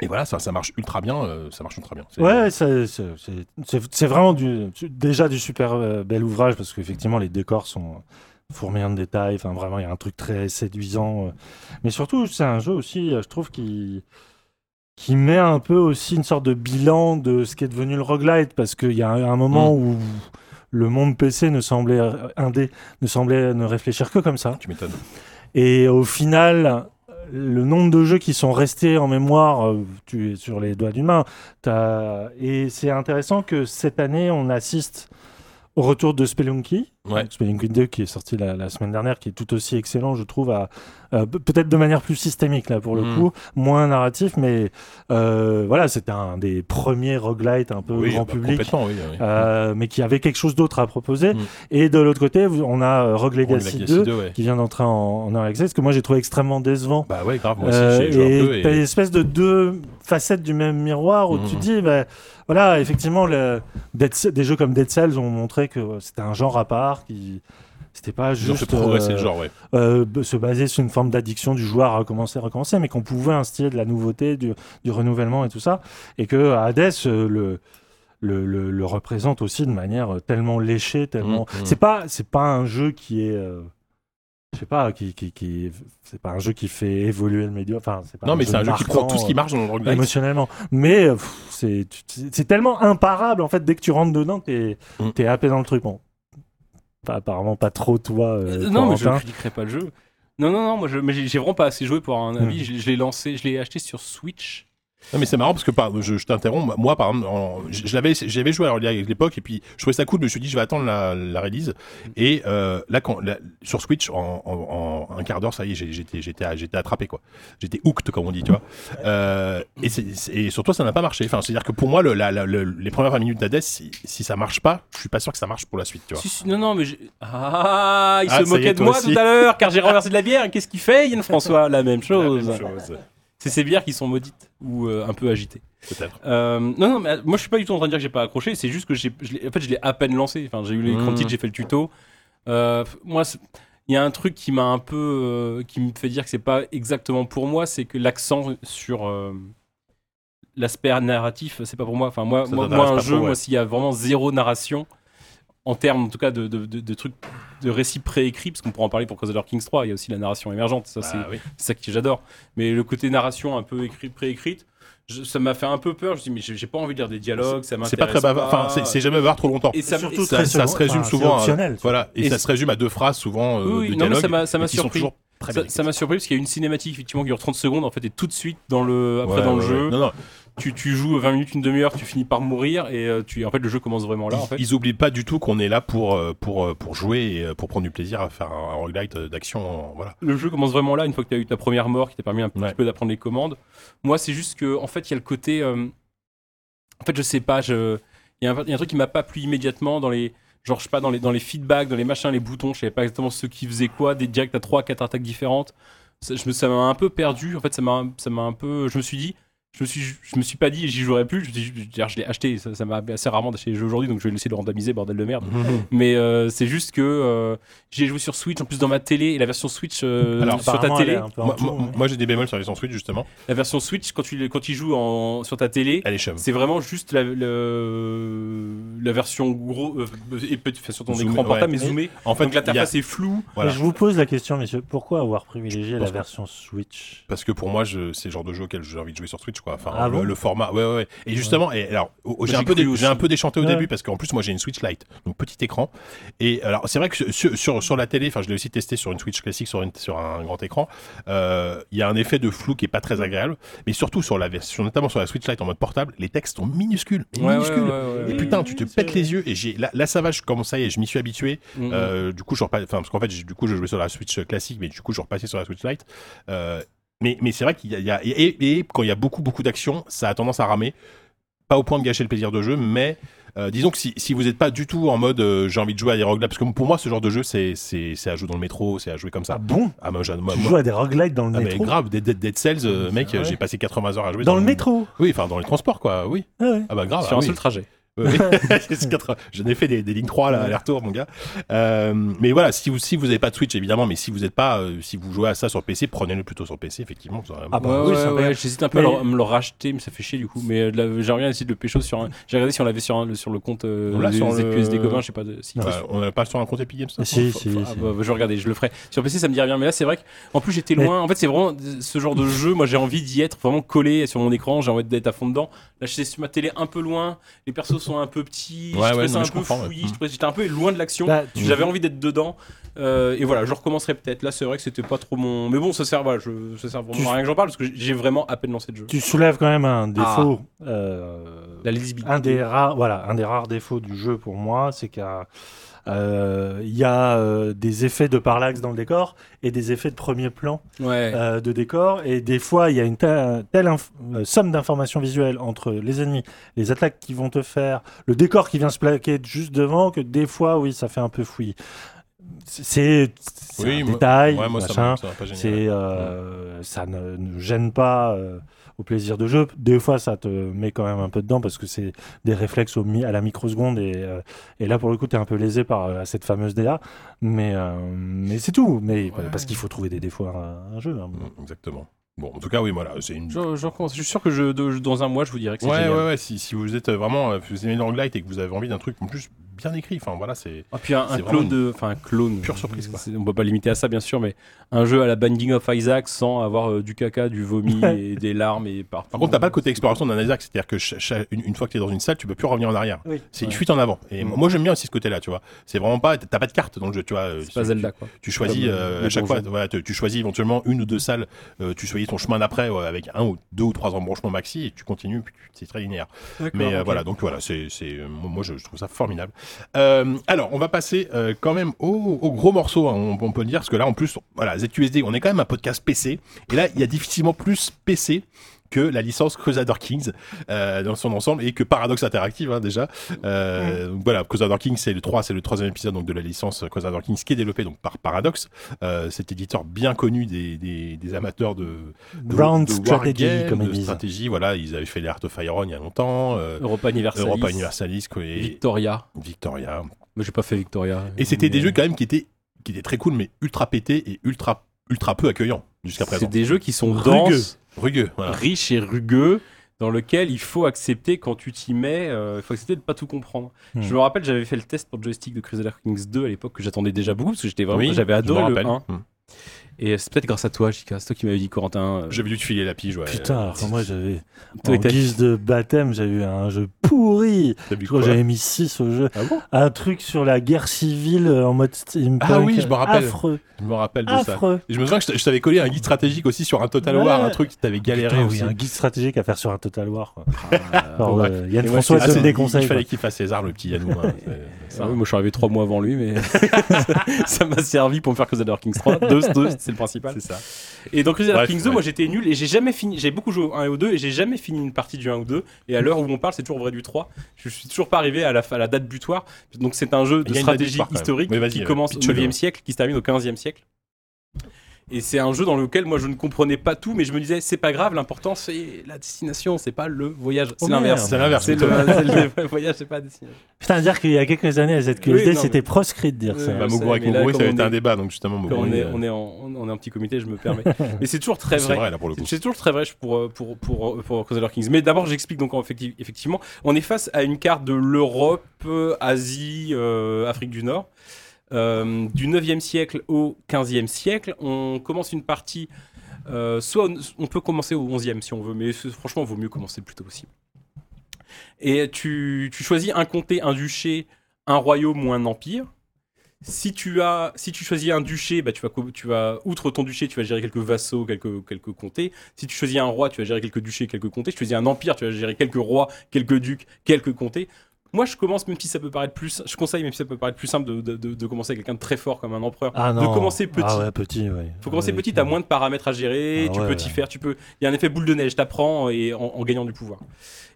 et voilà, ça, ça marche ultra bien, euh, ça marche ultra bien. Ouais, c'est- vraiment du, déjà du super bel ouvrage parce qu'effectivement les décors sont fourmillants de détails. Enfin, vraiment, il y a un truc très séduisant. euh. Mais surtout, c'est un jeu aussi, euh, je trouve, qui qui met un peu aussi une sorte de bilan de ce qui est devenu le roguelite parce qu'il y a un, moment où le monde PC ne semblait indé ne semblait ne réfléchir que comme ça. Tu m'étonnes. Et au final, le nombre de jeux qui sont restés en mémoire, euh, tu es sur les doigts d'une main. T'as- Et c'est intéressant que cette année, on assiste au retour de Spelunky. Ouais. Donc, Spelunky 2 qui est sorti la, la semaine dernière, qui est tout aussi excellent, je trouve, à, euh, peut-être de manière plus systémique là pour le Mm. coup, moins narratif, mais euh, voilà, c'était un des premiers roguelites un peu Oui, grand bah, public. Complètement, oui. oui. euh, mais qui avait quelque chose d'autre à proposer. Mm. Et de l'autre côté, on a euh, Rogue Legacy, Legacy 2, 2, ouais. qui vient d'entrer en, en early access, que moi j'ai trouvé extrêmement décevant. Bah ouais, grave, moi aussi, j'ai joué un peu et t'as une espèce de deux facettes du même miroir où tu dis, bah, voilà, effectivement, le, des jeux comme Dead Cells ont montré que c'était un genre à part, qui c'était pas juste progresser euh, le genre, ouais. euh, se baser sur une forme d'addiction du joueur à recommencer, recommencer, mais qu'on pouvait instiller de la nouveauté, du, du renouvellement et tout ça, et que Hades euh, le le, le, le représente aussi de manière tellement léchée, tellement. Mhm. C'est pas c'est pas un jeu qui est euh, je sais pas qui qui, qui c'est pas un jeu qui fait évoluer le média enfin c'est pas Non, mais c'est un jeu qui prend tout ce qui marche dans le roguelike. émotionnellement mais c'est tellement imparable en fait dès que tu rentres dedans t'es Mm. t'es happé dans le truc bon pas, apparemment pas trop toi euh, Euh, non, mais je Corentin. critiquerai pas le jeu. Non, non, non, moi j'ai vraiment pas assez joué pour avoir un Hmm. avis. Je, je l'ai lancé, je l'ai acheté sur Switch. Non, mais c'est marrant parce que par, je, je t'interromps. Moi, par exemple, en- je, je l'avais, j'avais joué à Early à l'époque et puis je trouvais ça cool. Je me suis dit, je vais attendre la, la release. Et euh, là, quand, là, sur Switch, en, en- en un quart d'heure, ça y est, j'étais, j'étais, j'étais attrapé quoi. J'étais hooked comme on dit, tu vois. Euh, et, c'est, c'est- et sur toi, ça n'a pas marché. Enfin, c'est-à-dire que pour moi, le, la, la- le- les premières 20 minutes d'Hades, si, si ça marche pas, je suis pas sûr que ça marche pour la suite, tu vois. Si, si, non, non, mais Ah, il Ah, se moquait de moi aussi. tout à l'heure car j'ai renversé de la bière. Qu'est-ce qu'il fait, Yann François La même chose. La même chose, C'est ces bières qui sont maudites ou euh, un peu agitées. peut-être. Euh, non, non, mais euh, moi je suis pas du tout en train de dire que j'ai pas accroché. C'est juste que j'ai, je l'ai- en fait, je l'ai à peine lancé. Enfin, j'ai eu l'écran Mmh. titre, j'ai fait le tuto. Euh, moi, il y a un truc qui m'a un peu, euh, qui me fait dire que c'est pas exactement pour moi, c'est que l'accent sur euh, l'aspect narratif, c'est pas pour moi. Enfin, moi, moi, moi, un jeu, moi, s'il y a vraiment zéro narration, en termes en tout cas de, de, de- de trucs, de récits préécrits, parce qu'on pourra en parler pour Crusader Kings 3, il y a aussi la narration émergente, ça c'est Bah oui. c'est ça que j'adore. Mais le côté narration un peu écrit, préécrite, je- ça m'a fait un peu peur. Je me suis dit, mais j'ai pas envie de lire des dialogues, ça m'intéresse C'est pas très bavard. Enfin, c'est, jamais bavard trop longtemps. Et ça, Surtout et ça, se résume enfin, souvent. à- voilà. Et, Et ça se résume à deux phrases souvent euh, Oui, de non, mais dialogue. ça m'a- ça m'a et qui sont surpris. ça, m'a surpris parce qu'il y a une cinématique effectivement qui dure 30 secondes en fait et tout de suite dans le après Ouais, dans ouais, le jeu. Non, non. Tu, tu joues 20 minutes une demi-heure tu finis par mourir et euh, tu en fait le jeu commence vraiment là ils, en fait ils oublient pas du tout qu'on est là pour, euh, pour, euh, pour jouer et pour prendre du plaisir à faire un, un roguelite d'action. Voilà. le jeu commence vraiment là une fois que tu as eu ta première mort qui t'a permis un petit Ouais. peu d'apprendre les commandes moi c'est juste que en fait il y a le côté euh, en fait je sais pas il y, a un il y a un truc qui m'a pas plu immédiatement dans les genre je sais pas dans les dans les feedbacks dans les machins les boutons je savais pas exactement ce qui faisait quoi des directs à 3 4 attaques différentes ça m'a un peu perdu en fait ça m'a un peu je me suis dit je me suis je me suis pas dit j'y jouerai plus je, je, je l'ai acheté ça m'a assez rarement d'acheter les jeux aujourd'hui donc je vais laisser le randomiser bordel de merde mais euh, c'est juste que euh, j'ai joué sur Switch en plus dans ma télé et la version Switch euh, Alors, sur ta télé Moi, moi- ouais. moi, j'ai des bémols sur les Switch justement. la version Switch quand tu quand tu joues en, sur ta télé Elle est chum. c'est vraiment juste la, le- la version gros euh, et petit enfin, sur ton Zoomé, écran portable ouais. mais zoomé En fait, donc y a- l'interface est floue voilà. Je vous pose la question, messieurs, pourquoi avoir privilégié la version Switch? Parce que pour moi, je, c'est le genre de jeu auquel j'ai envie de jouer sur Switch, quoi. Enfin, Ah le, bon le format, ouais, ouais, ouais. Et justement, et alors, j'ai un peu, j'ai un déchanté au Ouais. début parce qu'en plus, moi, j'ai une Switch Lite, donc petit écran. Et alors, c'est vrai que sur, sur, sur la télé, enfin, je l'ai aussi testé sur une Switch classique, sur, une, sur un grand écran. euh, Il y a un effet de flou qui est pas très agréable, mais surtout sur la version, notamment sur la Switch Lite en mode portable, les textes sont minuscules, minuscules. ouais, ouais, Et ouais. putain, tu te pètes les yeux. Et j'ai là, là, ça va, je commence ça y est, je m'y suis habitué. Mhm. Euh, du coup, je repasse, enfin, parce qu'en fait, du coup, je jouais sur la Switch classique, mais du coup, je repassais sur la Switch Lite. Euh, mais, mais c'est vrai qu'il y a, il y a- et, et- et quand il y a beaucoup, beaucoup d'action, ça a tendance à ramer. Pas au point de gâcher le plaisir de jeu, mais euh, disons que si, si vous n'êtes pas du tout en mode euh, j'ai envie de jouer à des roguelites, parce que pour moi, ce genre de jeu, c'est, c'est, c'est à jouer dans le métro, c'est à jouer comme ça. Ah bon? Ah, moi, Tu moi- joues à des roguelites dans le ah, mais métro? grave, Dead, Dead, Dead Cells, euh, mec, j'ai passé 80 heures à jouer Dans le métro? Oui, enfin, dans les transports, quoi, oui. Ah ouais. Ah bah grave. sur ah un oui. seul trajet J'en ai fait des, des lignes 3 là, aller-retour, mon gars. Euh, mais voilà, si vous si vous n'avez pas de Switch, évidemment, mais si vous n'êtes pas, euh, si vous jouez à ça sur PC, prenez-le plutôt sur PC, effectivement. vous aurez- Ah bah ouais, oui, ouais, ouais, j'hésite un peu Mais- à, le- me le racheter mais ça fait chier du coup mais euh, j'aimerais bien essayer de le pécho sur un j'ai regardé si on l'avait sur, un- sur le compte euh, On des sur le- EQS des copains je sais pas de, si Ouais, on n'a pas sur un compte Epic Games ça Si, Faut- si, faut- si. ah bah, je vais regarder, je le ferai. Sur PC, ça me dirait bien, mais là, c'est vrai qu'en plus, j'étais loin. En fait, c'est vraiment ce genre de jeu. Moi, j'ai envie d'y être vraiment collé sur mon écran. J'ai envie d'être à fond dedans. Là, j'étais sur ma télé un peu loin. Les persos sont un peu petits. Ouais, je trouvais ouais, ça non, un je peu ouais. fouillis. Je trouvais- J'étais un peu loin de l'action. Bah, tu- J'avais envie d'être dedans. Euh, et voilà, je recommencerai peut-être. Là, c'est vrai que c'était pas trop mon. Mais bon, ça sert, voilà, je, ça sert vraiment Tu- à rien que j'en parle parce que j'ai vraiment à peine lancé le jeu. Tu soulèves quand même un défaut. euh, La lisibilité. un des rares, voilà, un des rares défauts du jeu pour moi, c'est qu'il a, euh, il y a, euh, des effets de parallaxe dans le décor et des effets de premier plan Ouais. euh, de décor. Et des fois, il y a une telle, somme d'informations visuelles entre les ennemis, les attaques qui vont te faire, le décor qui vient se plaquer juste devant, que des fois, oui, ça fait un peu fouillis. C'est Oui, un moi- détail, Ouais, moi, ça machin. m'a ça m'a pas gêné. C'est, ouais. ça ne, ne gêne pas au plaisir de jeu. Des fois, ça te met quand même un peu dedans parce que c'est des réflexes au mi- à la microseconde et, euh, et là, pour le coup, tu es un peu lésé par euh, cette fameuse DA. Mais, euh, mais c'est tout. Mais Ouais. parce qu'il faut trouver des défauts à un, jeu. hein. Mm, Exactement. Bon, en tout cas, oui, voilà, c'est une. Je, je recommence. Je suis sûr que je, de- dans un mois, je vous dirai que c'est Ouais, génial. ouais, ouais. Si, si vous êtes vraiment, euh, vous aimez le roguelite et que vous avez envie d'un truc en plus bien écrit. Enfin voilà, c'est Ah, puis un, clone de. Enfin, un clone. Pure surprise, quoi. On peut pas limiter à ça, bien sûr, mais un jeu à la Binding of Isaac sans avoir euh, du caca, du vomi et des larmes et par. Par contre, t'as pas le côté exploration d'un Isaac, c'est-à-dire que une, une fois que t'es dans une salle, tu peux plus revenir en arrière. Oui. C'est Ouais. fuite en avant. Et moi, j'aime bien aussi ce côté-là, tu vois. C'est vraiment pas, t'as pas de carte dans le jeu, tu vois. euh, C'est pas Zelda, quoi. Tu choisis euh, à chaque fois, voilà, tu, tu choisis éventuellement une ou deux salles, euh, tu choisis ton chemin d'après ouais, avec un ou deux ou trois embranchements maxi et tu continues, puis c'est très linéaire. Mais euh, voilà, donc voilà, c'est, c'est, moi je, je trouve ça formidable. Euh, alors, on va passer euh, quand même au, gros morceau, hein, on, on peut le dire, parce que là en plus, voilà, ZQSD, on est quand même un podcast PC, et là il y a difficilement plus PC que la licence Crusader Kings euh, dans son ensemble et que Paradox Interactive hein, déjà. Euh, donc Voilà, Crusader Kings c'est le 3, c'est le troisième épisode donc de la licence Crusader Kings qui est développé donc par Paradox, euh, cet éditeur bien connu des, des, des amateurs de, de Strategy, comme ils de disent. stratégie. Voilà, ils avaient fait les Art of Iron il y a longtemps, euh, Europa Universalis. Europa Universalis quoi, et Victoria. Victoria. Moi, j'ai pas fait Victoria. Et c'était des Mais- jeux quand même qui étaient qui étaient très cool mais ultra pétés et ultra ultra peu accueillants jusqu'à présent. C'est des jeux qui sont Rugueux. denses, Rugueux, voilà. riches et rugueux, dans lequel il faut accepter quand tu t'y mets, euh, il faut accepter de pas tout comprendre. Hmm. Je me rappelle, j'avais fait le test pour le joystick de Crusader Kings 2 à l'époque que j'attendais déjà beaucoup parce que j'étais vraiment, Oui, j'avais adoré le rappelle. 1. Hmm. Et c'est peut-être grâce à toi, Jika, c'est toi qui m'avais dit Corentin. euh, J'avais dû te filer la pige, ouais. Putain, moi j'avais. En guise de baptême, j'avais eu un jeu pourri. Je crois j'avais mis 6 au jeu. Ah bon? Un truc sur la guerre civile euh, en mode steampunk. Ah oui, je me rappelle. Affreux. Je me rappelle de ça. Affreux. Et je me souviens que je t'avais collé un guide stratégique aussi sur un Total Ouais. War, un truc qui t'avait galéré Putain, aussi. oui, un guide stratégique à faire sur un Total War. Quoi. Alors, bon, bref. euh, Yann François c'est- Ah, te des il- conseils. Il fallait qu'il fasse César, le petit Yannou. hein. Ah moi je suis arrivé trois mois avant lui, mais ça m'a servi pour me faire Crusader Kings 3. 2, 2 c'est le principal. C'est ça. Et dans Crusader Kings 2, ouais. moi j'étais nul et j'ai jamais fini. J'ai beaucoup joué au 1 et au 2 et j'ai jamais fini une partie du 1 ou 2. Et à l'heure où on parle, c'est toujours vrai du 3. Je suis toujours pas arrivé à la, à la date butoir. Donc c'est un jeu de stratégie historique qui euh, commence au pitch-le. 9e siècle, qui se termine au 15e siècle. Et c'est un jeu dans lequel moi je ne comprenais pas tout, mais je me disais c'est pas grave, l'important c'est la destination, c'est pas le voyage. C'est Oh, l'inverse. C'est l'inverse. C'est le, c'est le voyage, c'est pas la destination. Putain, dire qu'il y a quelques années à ZQSD, Oui, non, c'était mais- proscrit de dire Oui, ça. Bah, là, Moguri, ça avait été un débat, donc justement, on est, euh, on, est en, on est en petit comité, je me permets. mais c'est toujours très C'est vrai. vrai, là, pour le coup. C'est toujours très vrai pour, euh, pour, pour, pour Crusader Kings. Mais d'abord, j'explique donc en effecti- effectivement, on est face à une carte de l'Europe, euh, Asie, euh, Afrique du Nord. Euh, du 9e siècle au 15e siècle, on commence une partie. euh, soit on, peut commencer au 11e si on veut, mais franchement, il vaut mieux commencer le plus tôt possible. Et tu, tu choisis un comté, un duché, un royaume ou un empire. Si tu, as, si tu choisis un duché, bah, tu, vas, tu vas, outre ton duché, tu vas gérer quelques vassaux, quelques, quelques comtés. Si tu choisis un roi, tu vas gérer quelques duchés, quelques comtés. Si tu choisis un empire, tu vas gérer quelques rois, quelques ducs, quelques comtés. Moi, je commence, même si ça peut paraître plus, je conseille, même si ça peut paraître plus simple, de, de- de- de commencer avec quelqu'un de très fort comme un empereur. Ah de commencer petit. Ah ouais, petit, ouais. faut commencer Ouais, petit, t'as moins de paramètres à gérer, Ah tu ouais, peux t'y faire, tu peux. Il y a un effet boule de neige, t'apprends et en, en gagnant du pouvoir.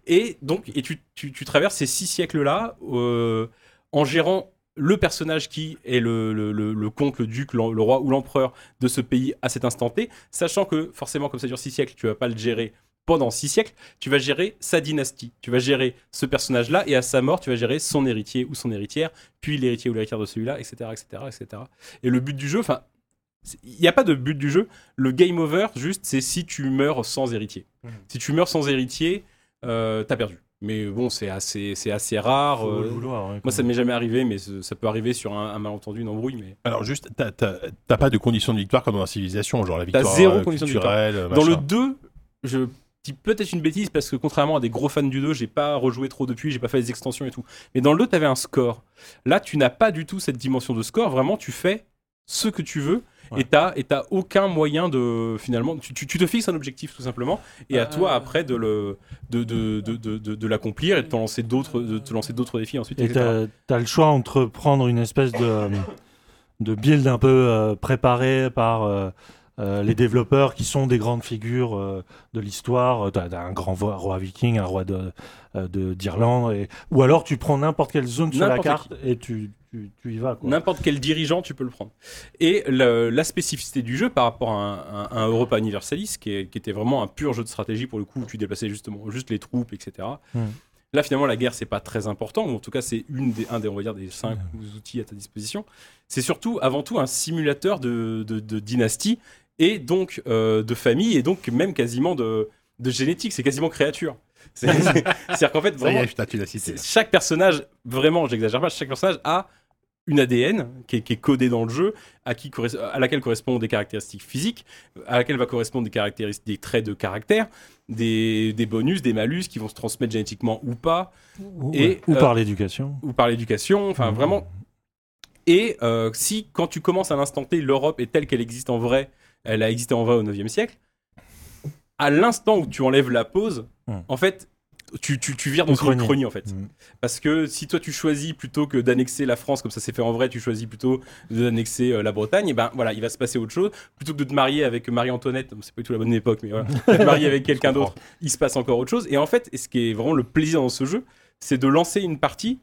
Et donc, et tu, tu, tu traverses ces six siècles-là euh, en gérant le personnage qui est le, le, le- le comte, le duc, le roi ou l'empereur de ce pays à cet instant T, sachant que forcément, comme ça dure six siècles, tu vas pas le gérer pendant six siècles, tu vas gérer sa dynastie, tu vas gérer ce personnage-là, et à sa mort, tu vas gérer son héritier ou son héritière, puis l'héritier ou l'héritière de celui-là, etc., etc., etc. Et le but du jeu, enfin, il n'y a pas de but du jeu. Le game over, juste, c'est si tu meurs sans héritier. Si tu meurs sans héritier, euh, t'as perdu. Mais bon, c'est assez, c'est assez rare. Euh, vouloir, ouais, moi, ça m'est jamais arrivé, mais ça peut arriver sur un, un malentendu, une embrouille. Mais Alors, juste, t'as- pas de condition de victoire comme dans la civilisation, genre la victoire zéro euh, condition de culturelle, dans le machin. 2, je dis peut-être une bêtise parce que contrairement à des gros fans du 2, j'ai pas rejoué trop depuis, j'ai pas fait les extensions et tout. Mais dans le 2, t'avais un score. Là, tu n'as pas du tout cette dimension de score. Vraiment, tu fais ce que tu veux. Ouais. Et t'as et t'as aucun moyen de finalement tu, tu- tu te fixes un objectif tout simplement et à Euh. toi après de le de, de, de, de, de- de l'accomplir et de te lancer d'autres de te lancer d'autres défis ensuite Et t'as as le choix entre prendre une espèce de, euh, de build un peu euh, préparé par euh, euh, les développeurs qui sont des grandes figures euh, de l'histoire. T'as as un grand roi viking, un roi de euh, de- d'Irlande, et... ou alors tu prends n'importe quelle zone sur la carte et tu, tu, tu y vas. N'importe quel dirigeant, tu peux le prendre. Et le- la spécificité du jeu par rapport à un, Europa Universalis, qui, est- qui était vraiment un pur jeu de stratégie pour le coup, où tu déplaçais justement juste les troupes, etc. Hmm. Là, finalement, la guerre, c'est pas très important, ou en tout cas, c'est une des, un des, on va dire, des cinq outils à ta disposition. C'est surtout, avant tout, un simulateur de, de- de dynastie et donc euh, de famille, et donc même quasiment de, de génétique. C'est quasiment créature. C'est- c'est- C'est-à-dire qu'en fait, Ça y vraiment, est, cité. chaque personnage, vraiment, j'exagère pas, chaque personnage a une ADN qui est, qui est codée dans le jeu, à, qui à laquelle correspondent des caractéristiques physiques, à laquelle va correspondre des, caractéristiques, des traits de caractère, des, des bonus, des malus qui vont se transmettre génétiquement ou pas, Ou, Et, ou euh, par l'éducation. ou par l'éducation, enfin Mhm. vraiment. Et euh, si, quand tu commences à l'instant T, l'Europe est telle qu'elle existe en vrai, elle a existé en vrai au 9e siècle, à l'instant où tu enlèves la pause, Mhm. en fait, tu, tu, tu vires dans une chronie en fait. Mm. Parce que si toi tu choisis plutôt que d'annexer la France comme ça s'est fait en vrai, tu choisis plutôt d'annexer euh, la Bretagne, et ben voilà, il va se passer autre chose. Plutôt que de te marier avec Marie-Antoinette, c'est pas du tout la bonne époque, mais voilà, de te marier avec quelqu'un d'autre, il se passe encore autre chose. Et en fait, ce qui est vraiment le plaisir dans ce jeu, c'est de lancer une partie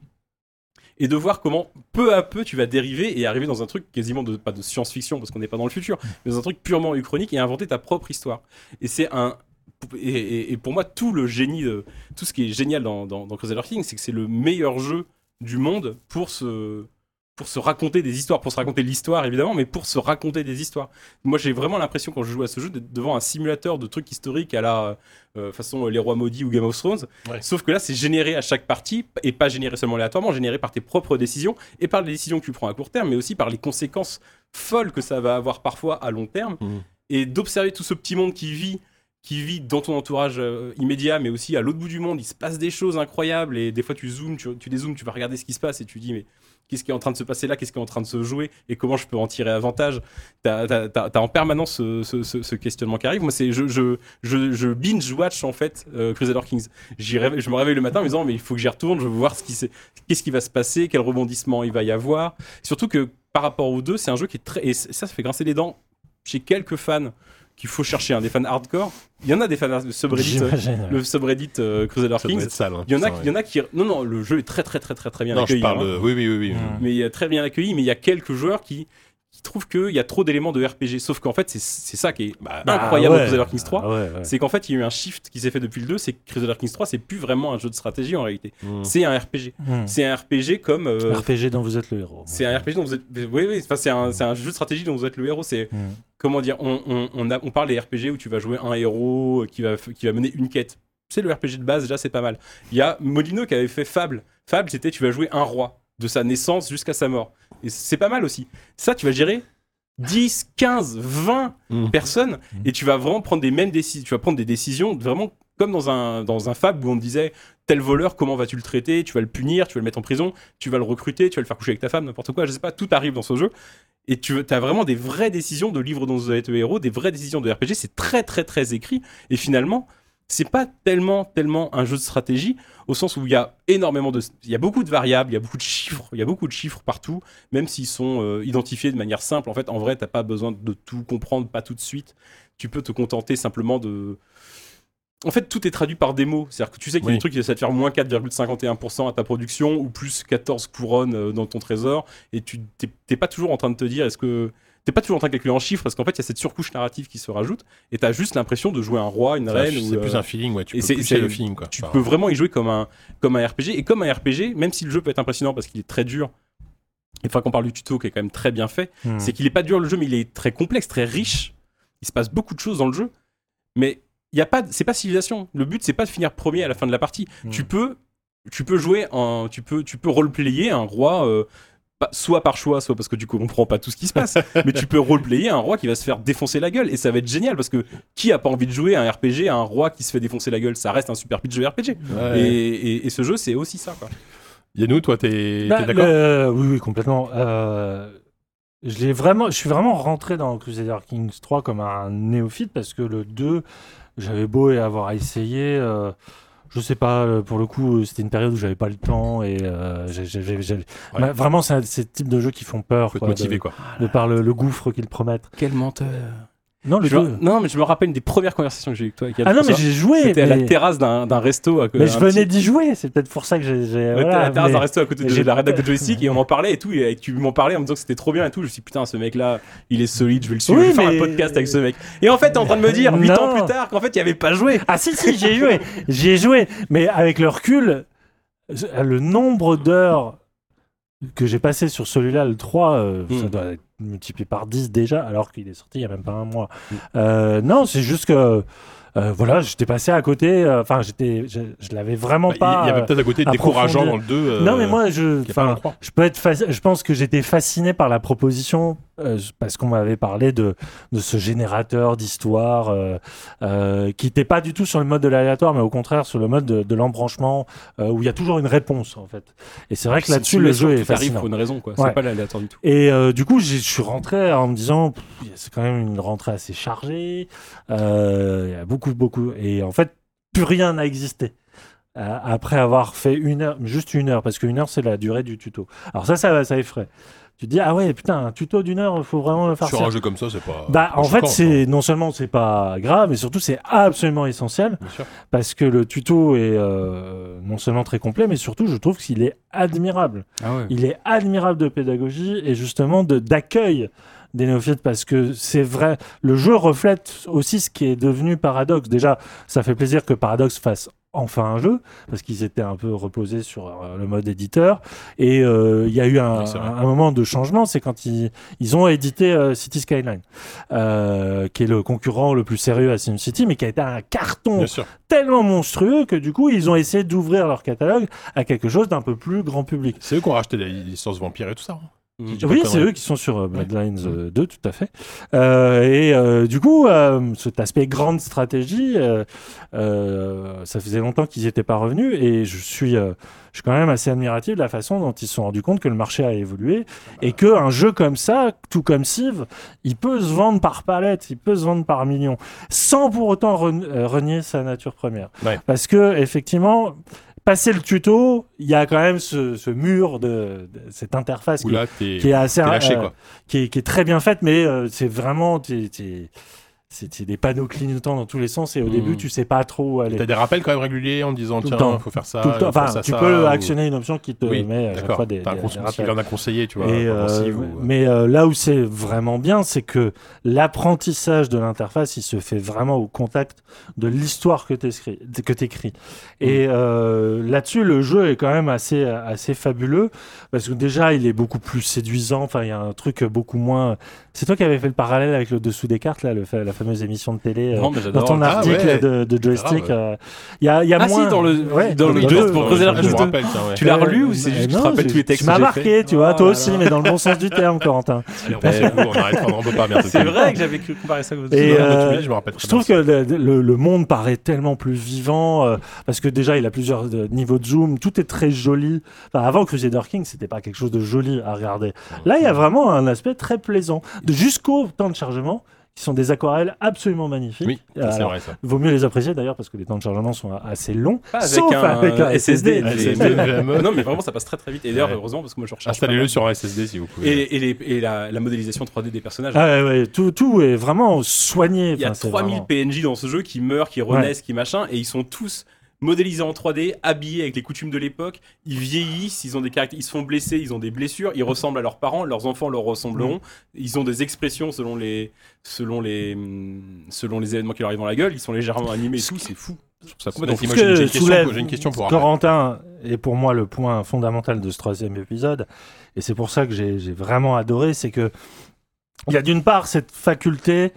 et de voir comment peu à peu tu vas dériver et arriver dans un truc quasiment pas de science-fiction parce qu'on n'est pas dans le futur, mais dans un truc purement uchronique et inventer ta propre histoire. Et c'est un et, pour moi tout le génie tout ce qui est génial dans, dans, dans Crusader King, c'est que c'est le meilleur jeu du monde pour se pour se raconter des histoires, pour se raconter l'histoire évidemment, mais pour se raconter des histoires. Moi j'ai vraiment l'impression quand je joue à ce jeu d'être devant un simulateur de trucs historiques à la euh, façon euh, Les Rois Maudits ou Game of Thrones, Ouais. sauf que là c'est généré à chaque partie et pas généré seulement aléatoirement, généré par tes propres décisions et par les décisions que tu prends à court terme, mais aussi par les conséquences folles que ça va avoir parfois à long terme Mhm. et d'observer tout ce petit monde qui vit qui vit dans ton entourage euh, immédiat, mais aussi à l'autre bout du monde, il se passe des choses incroyables et des fois tu zoomes, tu, tu dézoomes, tu vas regarder ce qui se passe et tu dis mais qu'est-ce qui est en train de se passer là, qu'est-ce qui est en train de se jouer? Et comment je peux en tirer avantage? T'as as, en permanence ce, questionnement qui arrive. Moi, c'est je, je, je, je binge watch en fait euh, Crusader Kings. Je me réveille le matin en me disant mais il faut que j'y retourne, je veux voir ce qui qu'est-ce qui va se passer, quel rebondissement il va y avoir. Surtout que par rapport aux deux, c'est un jeu qui est très et ça, ça fait grincer les dents chez quelques fans qu'il faut chercher, hein, des fans hardcore. Il y en a des fans de subreddit, euh, le subreddit euh, Crusader Kings. sale. hein, Il y en a, il y en a qui, non non, le jeu est très très très très très bien Non, je accueilli. parle hein. de. Oui, oui, oui. oui. Mm. mais il est très bien accueilli, mais il y a quelques joueurs qui, qui trouvent qu'il y a trop d'éléments de RPG. Sauf qu'en fait, c'est c'est ça qui est Bah, incroyable Ah dans ouais. Crusader Kings 3. Ah ouais, ouais. C'est qu'en fait, il y a eu un shift qui s'est fait depuis le 2, c'est que Crusader Kings 3, c'est plus vraiment un jeu de stratégie en réalité. mm. C'est un RPG. Mm. C'est un RPG comme. euh, RPG dont vous êtes le héros. c'est un RPG dont vous êtes. Oui, oui, enfin, c'est un, c'est un jeu de stratégie dont vous êtes le héros. C'est. Mm. Comment dire on, on, on, a- on parle des RPG où tu vas jouer un héros qui va, qui va mener une quête. C'est le RPG de base, déjà, c'est pas mal. Il y a Molino qui avait fait Fable. Fable, c'était tu vas jouer un roi de sa naissance jusqu'à sa mort. Et c'est pas mal aussi. Ça, tu vas gérer 10, 15, 20 Mm. personnes et tu vas vraiment prendre des mêmes décisions. Tu vas prendre des décisions vraiment comme dans un, dans un Fable où on te disait tel voleur, comment vas-tu le traiter? Tu vas le punir, tu vas le mettre en prison, tu vas le recruter, tu vas le faire coucher avec ta femme, n'importe quoi. Je sais pas, tout arrive dans ce jeu. Et tu as vraiment des vraies décisions de livres dont vous êtes le héros, des vraies décisions de RPG. C'est très, très, très écrit. Et finalement, c'est pas tellement, tellement un jeu de stratégie, au sens où il y a énormément de. Il y a beaucoup de variables, il y a beaucoup de chiffres, il y a beaucoup de chiffres partout, même s'ils sont euh, identifiés de manière simple. En fait, en vrai, t'as pas besoin de tout comprendre, pas tout de suite. Tu peux te contenter simplement de. En fait, tout est traduit par des mots. C'est-à-dire que tu sais qu'il y a Oui. des trucs qui essaient de faire moins 4,51% à ta production ou plus 14 couronnes euh, dans ton trésor. Et tu t'es pas toujours en train de te dire est-ce que. T'es pas toujours en train de calculer en chiffres parce qu'en fait, il y a cette surcouche narrative qui se rajoute et t'as juste l'impression de jouer un roi, une Enfin, reine. C'est plus euh, un feeling, ouais. Tu et peux c'est- pousser le feeling, quoi. tu Enfin, peux vraiment y jouer comme un, comme un RPG. Et comme un RPG, même si le jeu peut être impressionnant parce qu'il est très dur, et fois qu'on parle du tuto qui est quand même très bien fait, Mm. c'est qu'il est pas dur le jeu, mais il est très complexe, très riche. Il se passe beaucoup de choses dans le jeu, mais il y a pas, c'est pas civilisation. Le but c'est pas de finir premier à la fin de la partie. Mm. Tu peux, tu peux jouer en, tu peux, tu peux roleplayer un roi. euh, soit par choix, soit parce que tu comprends pas tout ce qui se passe, mais tu peux roleplayer un roi qui va se faire défoncer la gueule et ça va être génial parce que qui a pas envie de jouer à un RPG à un roi qui se fait défoncer la gueule? Ça reste un super pitch de RPG. ouais. Et, et- et ce jeu, c'est aussi ça. Quoi. Yannou, toi, t'es Bah, d'accord? le- Oui, oui, complètement. Euh, je, l'ai vraiment, je suis vraiment rentré dans Crusader Kings 3 comme un néophyte parce que le 2, j'avais beau et avoir essayé. euh, je sais pas, euh, pour le coup, c'était une période où j'avais pas le temps et euh, j'ai- j'ai- j'ai- j'ai- Ouais. Bah, vraiment, c'est un- c'est le type de jeux qui font peur. Faut te quoi, motiver, de, quoi. de par le, le gouffre qu'ils promettent. Quel menteur. Non, le Je 2. me- non, mais je me rappelle une des premières conversations que j'ai eues avec toi. Ah non, mais j'ai joué. C'était à la mais- terrasse d'un resto. À, Mais je venais d'y jouer, c'est peut-être pour ça que j'ai. voilà, à la terrasse mais- d'un resto à côté de j'ai- la rédac de joystick et on en parlait et tout et tu m'en parlais en me disant que c'était trop bien et tout je me suis dit, putain ce mec là il est solide je vais le suivre Oui, je vais faire mais- un podcast avec ce mec et en fait t'es en train de me dire 8 ans Non. plus tard qu'en fait il avait pas joué Ah si, si, j'ai joué. J'ai joué. Mais avec le recul, le nombre d'heures que j'ai passé sur celui-là, le 3, euh, ça Mm. doit être multiplié par 10 déjà, alors qu'il est sorti il y a même pas un mois. Mm. Euh, non, c'est juste que euh, voilà, j'étais passé à côté. euh, Enfin, j'étais, je, je l'avais vraiment Bah, pas. il y avait euh, peut-être un côté décourageant dans le 2. non, mais moi, je, je peux être, je pense que j'étais fasciné par la proposition euh, parce qu'on m'avait parlé de de ce générateur d'histoire euh, euh, qui n'était pas du tout sur le mode de l'aléatoire, mais au contraire sur le mode de, de l'embranchement euh, où il y a toujours une réponse en fait. Et c'est vrai que là-dessus, le jeu est fascinant. pour une raison, quoi. Ouais. C'est pas l'aléatoire du tout. Et euh, du coup, je suis rentré en me disant, c'est quand même une rentrée assez chargée. euh, Il y a beaucoup, beaucoup. Et en fait, plus rien n'a existé. Euh, après avoir fait une heure, juste une heure, parce qu'une heure, c'est la durée du tuto. Alors ça, ça, ça effraie. Tu te dis, ah ouais, putain, un tuto d'une heure, faut vraiment le faire. Sur un jeu comme ça, c'est pas. Bah, en fait, c'est non seulement c'est pas grave, mais surtout c'est absolument essentiel parce que le tuto est euh, non seulement très complet, mais surtout, je trouve qu'il est admirable. Ah ouais. Il est admirable de pédagogie et justement de d'accueil des néophytes parce que c'est vrai, le jeu reflète aussi ce qui est devenu Paradox. Déjà, ça fait plaisir que Paradox fasse enfin un jeu parce qu'ils étaient un peu reposés sur euh, le mode éditeur et euh, il y a eu un, Oui, moment de changement, c'est quand ils, ils ont édité euh, City Skyline, qui est le concurrent le plus sérieux à SimCity, mais qui a été un carton tellement monstrueux que du coup ils ont essayé d'ouvrir leur catalogue à quelque chose d'un peu plus grand public. C'est eux qui ont racheté les licences vampires et tout ça. hein. Pas Oui, c'est eux qui sont sur euh, Bloodlines euh, 2, tout à fait. Euh, et euh, du coup, euh, cet aspect grande stratégie, euh, euh, ça faisait longtemps qu'ils n'y étaient pas revenus et je suis, euh, je suis quand même assez admiratif de la façon dont ils se sont rendus compte que le marché a évolué et qu'un jeu comme ça, tout comme Civ, il peut se vendre par palette, il peut se vendre par million, sans pour autant ren- euh, renier sa nature première. Ouais. Parce que effectivement, passer le tuto, il y a quand même ce, ce mur de, de cette interface qui, est assez lâché, euh, quoi. qui est, qui est très bien faite, mais euh, c'est vraiment c'est c'est des panneaux clignotants dans tous les sens et au Mm. début tu sais pas trop où aller. T'as des rappels quand même réguliers en disant tiens, temps. faut faire ça. Tout le temps. faut Enfin, ça, tu ça, peux actionner une option qui te Oui, met à chaque fois des, des- des en a conseillé, tu vois. Et, euh, ou- mais euh, là où c'est vraiment bien, c'est que l'apprentissage de l'interface, il se fait vraiment au contact de l'histoire que tu que écris. Et Mm. euh, là-dessus, le jeu est quand même assez, assez fabuleux parce que déjà, il est beaucoup plus séduisant. Enfin, il y a un truc beaucoup moins. C'est toi qui avais fait le parallèle avec le dessous des cartes, là, le, fa- la fameuse émission de télé. euh, Non, mais dans ton Ah, article ouais. de, de joystick, euh, il y a, y a Ah, si, moins. dans le- Ouais, dans le pour creuser ouais. Tu l'as Euh, relu ou c'est juste que tu te rappelles tous les textes Tu m'as marqué, tu vois, Oh toi là aussi, là. mais dans le bon sens du terme, Corentin. Bientôt. C'est vrai que j'avais cru comparer ça aux Et, euh, je me rappelle très Je trouve que le, monde paraît tellement plus vivant euh, parce que déjà il a plusieurs euh, niveaux de zoom, tout est très joli. Enfin, avant Crusader King, c'était pas quelque chose de joli à regarder. Là, il y a vraiment un aspect très plaisant, jusqu'au temps de chargement qui sont des aquarelles absolument magnifiques. Oui, c'est vrai ça. Vaut mieux les apprécier d'ailleurs parce que les temps de chargement sont assez longs. Pas avec sauf un, avec un SSD. mais- SSD, mais- Non, mais vraiment, ça passe très très vite. Et d'ailleurs, Ouais. heureusement, parce que moi je recherche. Installez-le sur un SSD si vous pouvez. Et, et, les- et la, la modélisation 3D des personnages. Ah ouais, ouais, tout, tout est vraiment soigné. Il y a Enfin, c'est 3000 vraiment- PNJ dans ce jeu qui meurent, qui renaissent, qui machin, et ils sont tous modélisés en 3D, habillés avec les coutumes de l'époque. Ils vieillissent, ils ont des caractères, ils se font blesser, ils ont des blessures, ils ressemblent à leurs parents, leurs enfants leur ressembleront. Ils ont des expressions selon les, selon les, selon les événements qui leur arrivent dans la gueule. Ils sont légèrement animés et tout. C'est fou. Ça moi, Ce j'ai une- que j'ai une question une question pour après. Corentin est pour moi le point fondamental de ce troisième épisode, et c'est pour ça que j'ai j'ai vraiment adoré, c'est que il y a d'une part cette faculté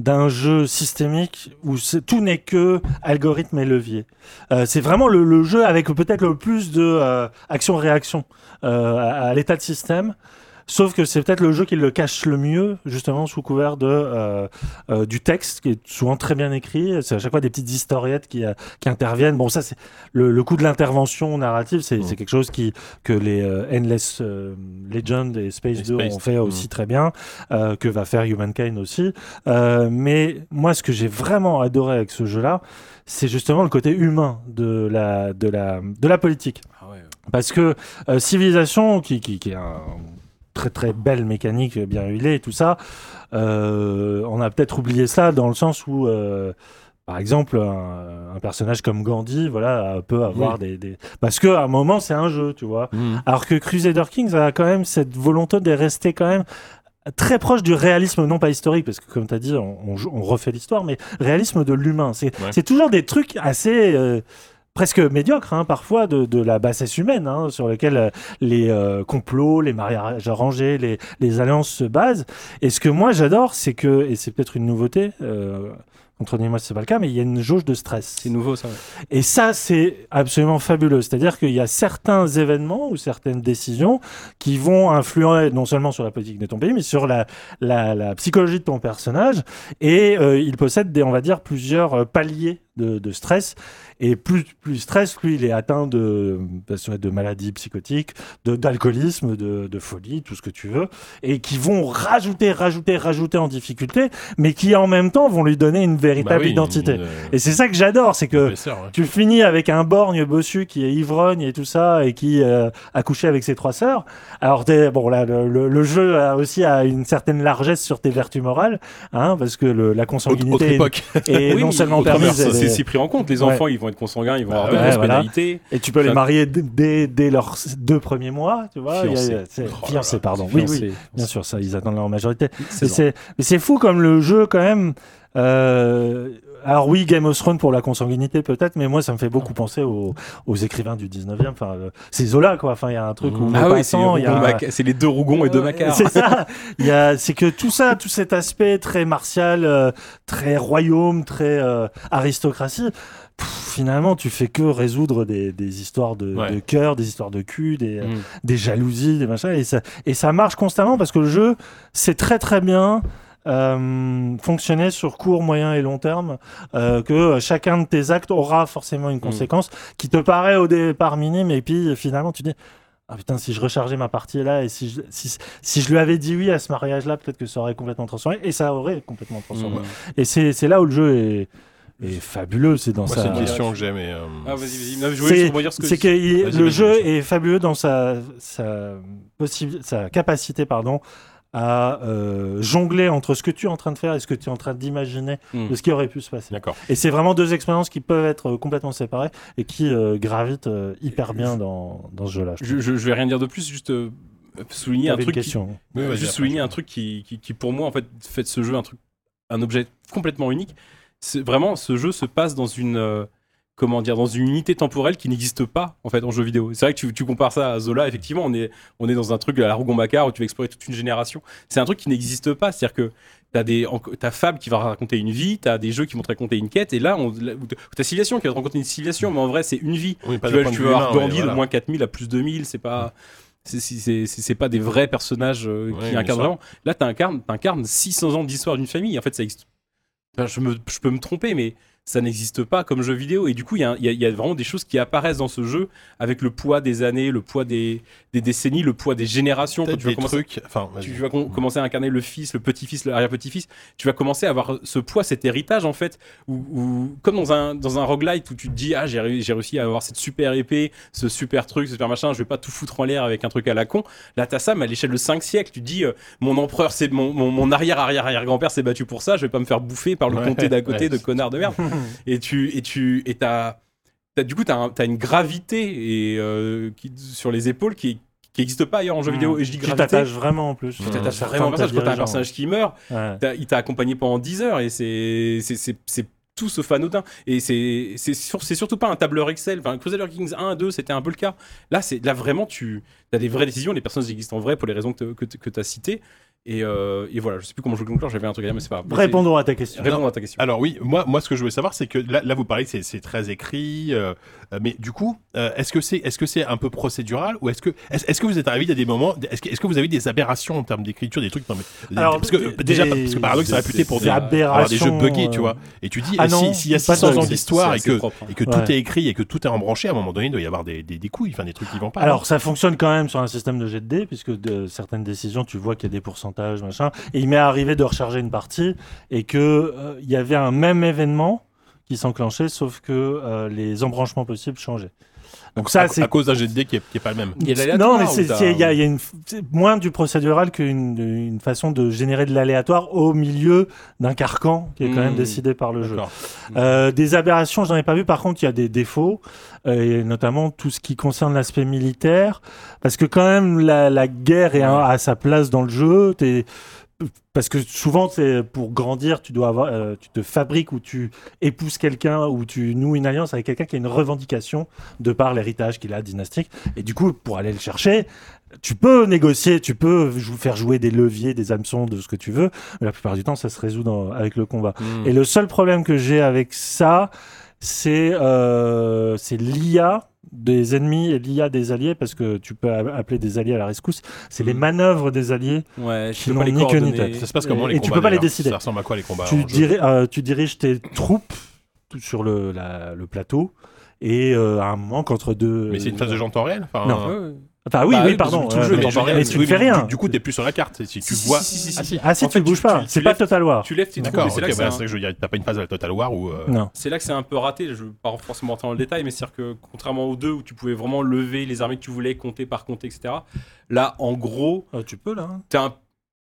d'un jeu systémique où tout n'est que algorithme et levier. Euh, c'est vraiment le, jeu avec peut-être le plus de euh, action-réaction euh, à l'état de système. Sauf que c'est peut-être le jeu qui le cache le mieux, justement, sous couvert de, euh, euh, du texte, qui est souvent très bien écrit. C'est à chaque fois des petites historiettes qui, euh, qui interviennent. Bon, ça, c'est le, le coup de l'intervention narrative, c'est Mm. c'est quelque chose qui, que les Endless Legend et Space Et 2 Space, ont fait aussi mm. très bien, que va faire Humankind aussi. Mais moi, ce que j'ai vraiment adoré avec ce jeu-là, c'est justement le côté humain de la, de la, de la politique. Ah ouais. Parce que Civilisation, qui, qui, qui est un très très belle mécanique, bien huilée et tout ça, euh, on a peut-être oublié ça dans le sens où, euh, par exemple, un, un personnage comme Gandhi, voilà, peut avoir des, des... Parce que à un moment, c'est un jeu, tu vois. Mhm. Alors que Crusader Kings a quand même cette volonté de rester quand même très proche du réalisme, non pas historique, parce que comme tu as dit, on, on joue- on refait l'histoire, mais réalisme de l'humain. C'est Ouais. toujours des trucs assez... euh, presque médiocres hein, parfois de, de la bassesse humaine hein, sur lesquels euh, les euh, complots, les mariages arrangés, les, les alliances se basent. Et ce que moi j'adore, c'est que, et c'est peut-être une nouveauté, euh, contredis-moi si c'est pas le cas, mais il y a une jauge de stress. C'est nouveau ça. ouais. Et ça, c'est absolument fabuleux. C'est-à-dire qu'il y a certains événements ou certaines décisions qui vont influer non seulement sur la politique de ton pays, mais sur la, la, la psychologie de ton personnage. Et euh, il possède, des, on va dire, plusieurs paliers de, de stress. Et plus, plus stress, plus il est atteint de, de maladies psychotiques, d'alcoolisme, de, de folie, tout ce que tu veux, et qui vont rajouter, rajouter, rajouter en difficulté, mais qui en même temps vont lui donner une Bah véritable oui, identité. une, euh, Et c'est ça que j'adore, c'est que ouais. tu finis avec un borgne bossu qui est ivrogne et tout ça et qui euh, a couché avec ses trois sœurs. Alors bon là le, le- le jeu a aussi a une certaine largesse sur tes vertus morales, hein, parce que le- la Autre, autre consanguinité époque. est Oui, non seulement permise, elle c'est pris en compte. Les enfants, ils vont être consanguins, ils vont avoir Bah de ouais, grosses pénalités. et tu peux les marier dès, dès leurs deux premiers mois, tu vois. Fiancés. Oh pardon. Oui, bien sûr, ça, ils attendent leur majorité. C'est Mais c'est mais c'est fou comme le jeu quand même. euh, alors oui, Game of Thrones pour la consanguinité peut-être, mais moi ça me fait beaucoup penser aux, aux écrivains du 19e. Enfin, euh, c'est Zola quoi. Enfin, il y a un truc où Ah oui, c'est les deux Rougons et deux Macars. C'est ça. Il y a, c'est que tout ça, tout cet aspect très martial, euh, très royaume, très euh, aristocratie. pff, Finalement, tu fais que résoudre des, des histoires de, Ouais. de cœur, des histoires de cul, des, Mm. des jalousies, des machins, et ça, et ça marche constamment parce que le jeu, c'est très très bien euh, fonctionner sur court, moyen et long terme, euh, que chacun de tes actes aura forcément une conséquence qui te paraît au départ minime, et puis finalement tu dis ah putain si je rechargeais ma partie là et si je, si, si je lui avais dit oui à ce mariage là, peut-être que ça aurait complètement transformé, et ça aurait complètement transformé. Mm. Et c'est c'est là où le jeu est, est fabuleux, c'est dans Moi, sa... c'est une question que j'aime. et, euh, Ah, vas-y, vas-y. Non, Je voulais rebondir ce que C'est que il- Vas-y, le vas-y, jeu vas-y. est fabuleux dans sa, sa, possibi- sa capacité pardon, à euh, jongler entre ce que tu es en train de faire et ce que tu es en train d'imaginer Mm. de ce qui aurait pu se passer. D'accord. Et c'est vraiment deux expériences qui peuvent être euh, complètement séparées et qui euh, gravitent euh, hyper bien dans, dans ce jeu-là. Je, je, je vais rien dire de plus, juste souligner un truc. qui- question. Oui, vas-y, juste après, souligner je- un truc qui, qui, qui, pour moi en fait fait de ce jeu un truc un objet complètement unique c'est vraiment ce jeu se passe dans une euh, comment dire dans une unité temporelle qui n'existe pas en fait en jeu vidéo c'est vrai que tu, tu compares ça à Zola effectivement on est on est dans un truc à la Rougon Macquart où tu vas explorer toute une génération c'est un truc qui n'existe pas c'est à dire que T'as des, t'as Fab qui va raconter une vie, t'as des jeux qui vont te raconter une quête, et là, on, t'as- Civilization qui va te raconter une civilisation, mais en vrai, c'est une vie Oui, tu de tu vas avoir Gandhi voilà. de moins 4000 à plus 2000, c'est pas. C'est c'est- pas des vrais personnages euh, Ouais, qui incarnent vraiment. Là, tu incarnes, incarnes 600 ans d'histoire d'une famille. En fait, ça existe. Enfin, je, me, je peux me tromper, mais ça n'existe pas comme jeu vidéo. Et du coup, il y, a y y vraiment des choses qui apparaissent dans ce jeu avec le poids des années, le poids des, des décennies, le poids des générations. Quand tu vas des commencer- trucs. Enfin, vas-y. tu vas com- commencer à incarner le fils, le petit-fils, l'arrière-petit-fils, tu vas commencer à avoir ce poids, cet héritage en fait, où, où- comme dans un, dans un roguelite où tu te dis, ah j'ai ré- j'ai réussi à avoir cette super épée, ce super truc, ce super machin, je vais pas tout foutre en l'air avec un truc à la con. Là t'as ça, mais à l'échelle de 5 siècles, tu te dis, euh, mon empereur, c'est mon, mon, mon arrière-arrière-arrière-grand-père s'est battu pour ça, je vais pas me faire bouffer par le Ouais, comté d'à côté ouais. de connard de merde. et tu, et tu, et t'as, t'as- du coup t'as, un- t'as une gravité et, euh, qui, sur les épaules qui qui n'existe pas ailleurs en jeu Mm. vidéo. Et je dis Tu gravité. t'attaches vraiment en plus. Tu t'attaches Certains vraiment un personnage. Quand t'as un personnage qui meurt, Ouais. il t'a accompagné pendant 10 heures et c'est c'est- c'est c'est tout sauf anodin et c'est c'est sur- surtout pas un tableur Excel enfin Crusader Kings 1 2 c'était un peu le cas là c'est là vraiment tu as des vraies décisions les personnages existent en vrai pour les raisons que, que, que tu as citées et, euh, et voilà je sais plus comment je conclure j'avais un truc à dire mais c'est pas grave. Répondons à ta question. Répondons à ta question Alors oui, moi, moi, ce que je voulais savoir, c'est que là, là, vous parlez que c'est- c'est très écrit, euh, mais du coup, euh, est-ce que c'est, est-ce que c'est un peu procédural ou est-ce que, est-ce, est-ce que vous êtes arrivé à des moments, est-ce que, est-ce que vous avez des aberrations en termes d'écriture, des trucs, non mais, Alors, parce que des- déjà, parce que Paradox est réputé pour des avoir des jeux aberrations, buggés, tu vois, et tu dis, Ah eh, si- s'il y a pas 600 de ans d'histoire et que, propre, hein. et que Ouais. tout est écrit et que tout est embranché, à un moment donné, il doit y avoir des, des, des couilles, enfin des trucs qui vont pas. Alors, ça fonctionne quand même sur un système de jet de dés, puisque de certaines décisions, tu vois qu'il y a des pourcentages, Et il m'est arrivé de recharger une partie et que euh, y avait un même événement qui s'enclenchait, sauf que euh, les embranchements possibles changeaient. Donc ça, à, c'est à cause d'un GD qui est, qui est pas le même. Il y a de l'aléatoire non, mais c'est- il y a, il y a une, c'est moins du procédural qu'une une façon de générer de l'aléatoire au milieu d'un carcan qui est quand même Mmh. décidé par le jeu. Euh, des aberrations, j'en ai pas vu. Par contre, il y a des défauts, euh, et notamment tout ce qui concerne l'aspect militaire, parce que quand même la, la guerre est un- à sa place dans le jeu. T'es parce que souvent, c'est pour grandir, tu dois avoir, euh, tu te fabriques ou tu épouses quelqu'un ou tu noues une alliance avec quelqu'un qui a une revendication de par l'héritage qu'il a dynastique. Et du coup, pour aller le chercher, tu peux négocier, tu peux jou- faire jouer des leviers, des hameçons, de ce que tu veux. Mais la plupart du temps, ça se résout dans- avec le combat. Hmm. Et le seul problème que j'ai avec ça, c'est euh, c'est l'IA des ennemis et l'IA des alliés, parce que tu peux appeler des alliés à la rescousse. C'est les Mm. manœuvres des alliés. Ouais, qui n'ont les ni queue ni tête. Ça se passe comment Et les tu combats peux pas les décider. Ça ressemble à quoi les combats tu, diri- euh, tu diriges tes troupes tout sur le, la- le plateau. Et euh, à un moment, qu'entre deux. Mais c'est une phase de jeu en temps réel enfin, Non. Ouais. Enfin, oui, Bah oui, oui, pardon. tout le jeu mais, tu Oui, ne fais rien. Du, du coup, t'es plus sur la carte. Si tu Si, vois. si, si, si, Ah, si. Ah si, En tu fait, bouges pas. C'est pas Total War. Tu lèves tes D'accord, et c'est là ok, que bah, un- vrai que je veux dire, t'as pas une phase à la Total War où. euh, Non. c'est là que c'est un peu raté. Je veux pas forcément rentrer dans le détail, mais c'est-à-dire que contrairement aux deux où tu pouvais vraiment lever les armées que tu voulais, compter par compter, etc. Là, en gros, Euh, tu peux là. hein. un-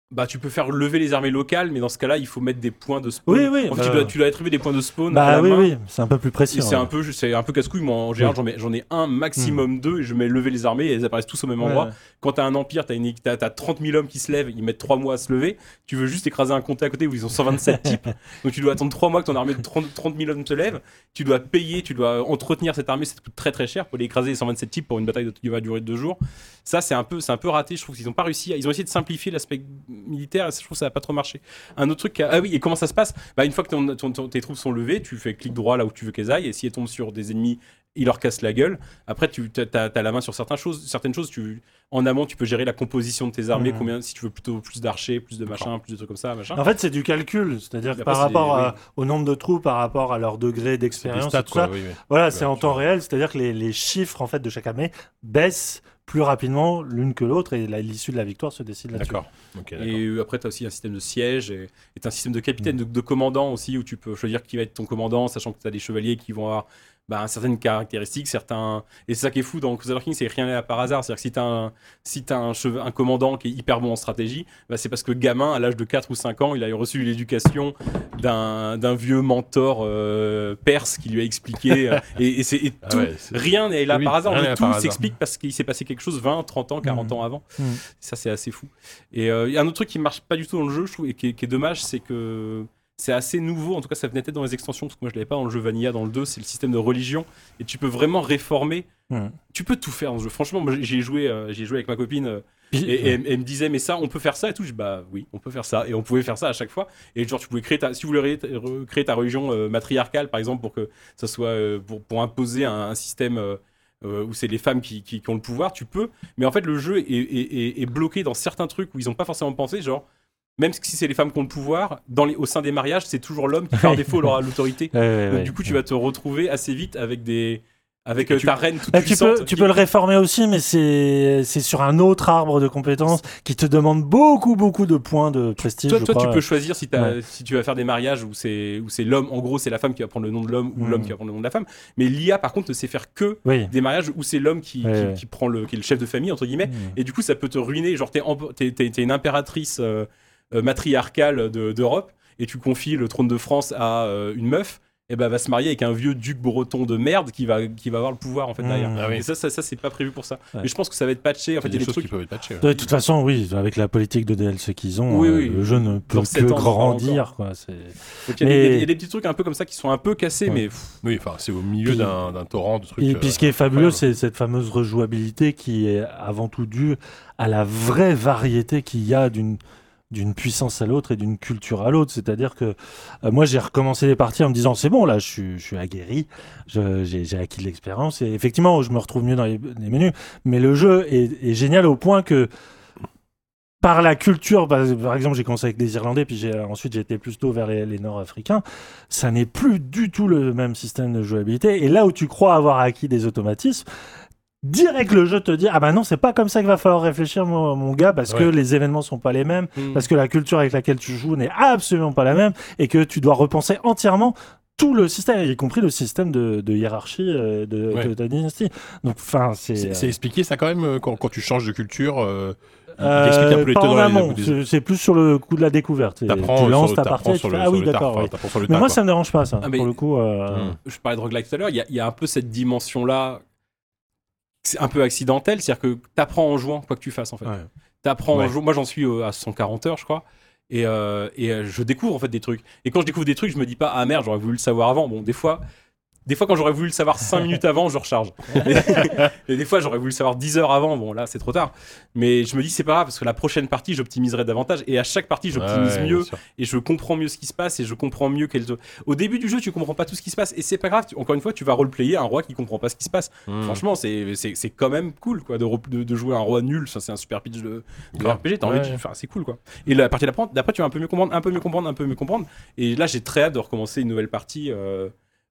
Bah, tu peux faire lever les armées locales, mais dans ce cas-là, il faut mettre des points de spawn. Oui, oui, En fait, bah- tu, dois, tu dois attribuer des points de spawn à Bah la oui, main. oui, c'est un peu plus précis. C'est ouais. un peu, c'est un peu casse-couille. Moi, en général, j'en ai un, maximum deux, et je mets lever les armées, et elles apparaissent tous au même endroit. Ouais. Quand t'as un empire, t'as, une, t'as, t'as 30 000 hommes qui se lèvent, ils mettent 3 mois à se lever. Tu veux juste écraser un comté à côté où ils ont 127 types. Donc tu dois attendre 3 mois que ton armée de 30, 30 000 hommes se lève. Tu dois payer, tu dois entretenir cette armée, ça te coûte très très cher pour aller écraser les 127 types pour une bataille qui va durer 2 jours. Ça, c'est un peu, c'est un peu raté. Je trouve qu'ils ont pas réussi. à- Ils ont essayé de simplifier l'aspect militaire je trouve que ça a pas trop marché. Un autre truc, a- ah oui, et comment ça se passe? Bah, Une fois que ton- ton- ton- tes troupes sont levées, tu fais clic droit là où tu veux qu'elles aillent et si elles tombent sur des ennemis, ils leur cassent la gueule. Après, tu as, la main sur certaines choses. Certaines choses tu, en amont, tu peux gérer la composition de tes armées, Mhm. combien, si tu veux plutôt plus d'archers, plus de machin, plus de trucs comme ça, machin. En fait, c'est du calcul, c'est-à-dire Après, par rapport à- oui. au nombre de troupes, par rapport à leur degré d'expérience, oui, oui. voilà, c'est en temps réel, c'est-à-dire que les, les chiffres en fait de chaque armée baissent plus rapidement l'une que l'autre et l'issue de la victoire se décide là-dessus. D'accord. Et euh, après, tu as aussi un système de siège et et un système de capitaine, de, de commandant aussi, où tu peux choisir qui va être ton commandant, sachant que tu as des chevaliers qui vont avoir bah, certaines caractéristiques, certains. Et c'est ça qui est fou dans Crusader King, c'est que rien n'est là par hasard. C'est-à-dire que si tu as, un, si t'as un, cheva- un commandant qui est hyper bon en stratégie, bah, c'est parce que le gamin, à l'âge de 4 ou 5 ans, il a reçu l'éducation d'un d'un vieux mentor euh, perse qui lui a expliqué. euh, et et, c'est, et Ah tout, ouais, rien n'est là Oui, par hasard. mais tout s'explique parce qu'il s'est passé quelque chose 20, 30 ans, 40 Mhm. ans avant. Mhm. Ça, c'est assez fou. Et euh, il y a un autre truc qui marche pas du tout dans le jeu, je trouve, et qui est, qui est dommage, c'est que c'est assez nouveau. En tout cas, ça venait peut-être dans les extensions, parce que moi, je l'avais pas dans le jeu Vanilla, dans le 2, c'est le système de religion. Et tu peux vraiment réformer. Mhm. Tu peux tout faire dans ce jeu. Franchement, j'ai joué, euh, j'ai joué avec ma copine. euh, et, et elle, me disait, mais ça, on peut faire ça et tout. Je dis, bah oui, on peut faire ça. Et on pouvait faire ça à chaque fois. Et genre, tu pouvais créer ta, si ré- re- créer ta religion euh, matriarcale, par exemple, pour que ça soit, euh, pour, pour imposer un, un système euh, où c'est les femmes qui, qui- qui ont le pouvoir, tu peux. Mais en fait, le jeu est, est- est- est bloqué dans certains trucs où ils n'ont pas forcément pensé, genre. Même si c'est les femmes qui ont le pouvoir, dans les, au sein des mariages, c'est toujours l'homme qui, par défaut, aura l'autorité. Ouais, ouais, Donc, ouais. du coup, tu vas te retrouver assez vite avec des, avec euh, tu- ta reine toute Bah, tu, peux, tu qui- peux le réformer aussi, mais c'est c'est sur un autre arbre de compétences qui te demande beaucoup, beaucoup de points de prestige. Toi, je toi tu peux choisir si, t'as- Ouais. si tu vas faire des mariages où c'est où c'est l'homme, en gros, c'est la femme qui va prendre le nom de l'homme ou Mm. l'homme qui va prendre le nom de la femme. Mais l'IA, par contre, ne sait faire que Oui. des mariages où c'est l'homme qui, Ouais, qui, ouais. qui prend le, qui est le chef de famille entre guillemets. Mm. Et du coup, ça peut te ruiner. Genre, t'es, t'es- t'es une impératrice euh, euh, matriarcale de- d'Europe et tu confies le trône de France à euh, une meuf. Et ben, elle va se marier avec un vieux duc breton de merde qui va, qui va avoir le pouvoir en fait Mm. derrière. Ah oui. Et ça, ça, ça, c'est pas prévu pour ça. Ouais. Mais je pense que ça va être patché. En fait, il y a des des choses trucs. qui peuvent être patchées. ouais. De toute façon, oui, avec la politique de DLC qu'ils ont, Oui, euh, oui. le jeu ne peut que grandir. Quoi. c'est- Donc, il y, a des- il y a des- Mais- il y a des petits trucs un peu comme ça qui sont un peu cassés, Ouais. mais Oui, enfin, c'est au milieu Puis- d'un d'un torrent de trucs. Et puis ce qui est fabuleux, c'est cette fameuse rejouabilité qui est avant tout due à la vraie variété qu'il y a d'une d'une puissance à l'autre et d'une culture à l'autre. C'est-à-dire que euh, moi, j'ai recommencé les parties en me disant c'est bon, là, je suis, je suis aguerri, j'ai acquis de l'expérience et effectivement, je me retrouve mieux dans les, menus. Mais le jeu est, génial au point que par la culture, par, par exemple, j'ai commencé avec des Irlandais, puis ensuite j'ai été plutôt vers les Nord-Africains. Ça n'est plus du tout le même système de jouabilité. Et là où tu crois avoir acquis des automatismes, direct le jeu te dit ah bah non c'est pas comme ça qu'il va falloir réfléchir mon, mon gars parce que les événements sont pas les mêmes hmm. parce que la culture avec laquelle tu joues n'est absolument pas la même et que tu dois repenser entièrement tout le système, y compris le système de, de hiérarchie euh, de, Ouais. de ta dynastie. Donc, enfin, c'est. C'est c'est expliqué ça quand même euh, quand, quand tu changes de culture. euh, euh, pas en amont, c'est plus sur le coup de la découverte. T'apprends Tu lances sur- ta t'apprends partie tu sur fais, le- ah oui, d'accord. oui. Mais moi, quoi. ça me dérange pas, ça. Ah, Pour le coup. euh, je parlais de roguelike tout à l'heure, il y, a- il y a un peu cette dimension-là, c'est un peu accidentel, c'est-à-dire que t'apprends en jouant quoi que tu fasses en fait. Ouais. T'apprends en jouant, moi j'en suis euh, à 140 heures je crois, Et, euh, et euh, je découvre en fait des trucs. Et quand je découvre des trucs, je me dis pas ah merde, j'aurais voulu le savoir avant. Bon, des fois, des fois quand j'aurais voulu le savoir 5 minutes avant, je recharge. Et, des fois, j'aurais voulu le savoir 10 heures avant. Bon, là, c'est trop tard. Mais je me dis c'est pas grave parce que la prochaine partie, j'optimiserai davantage. Et à chaque partie, j'optimise Ouais, mieux et je comprends mieux ce qui se passe et je comprends mieux quel. Au début du jeu, tu comprends pas tout ce qui se passe et c'est pas grave. Tu- Encore une fois, tu vas roleplayer un roi qui comprend pas ce qui se passe. Hmm. Franchement, c'est quand même cool quoi de, de, de jouer un roi nul. Ça, c'est un super pitch de. RPG. T'as envie de, enfin, c'est cool quoi. Et la partie d'après, tu vas un peu mieux comprendre, un peu mieux comprendre, un peu mieux comprendre. Et là, j'ai très hâte de recommencer une nouvelle partie. euh,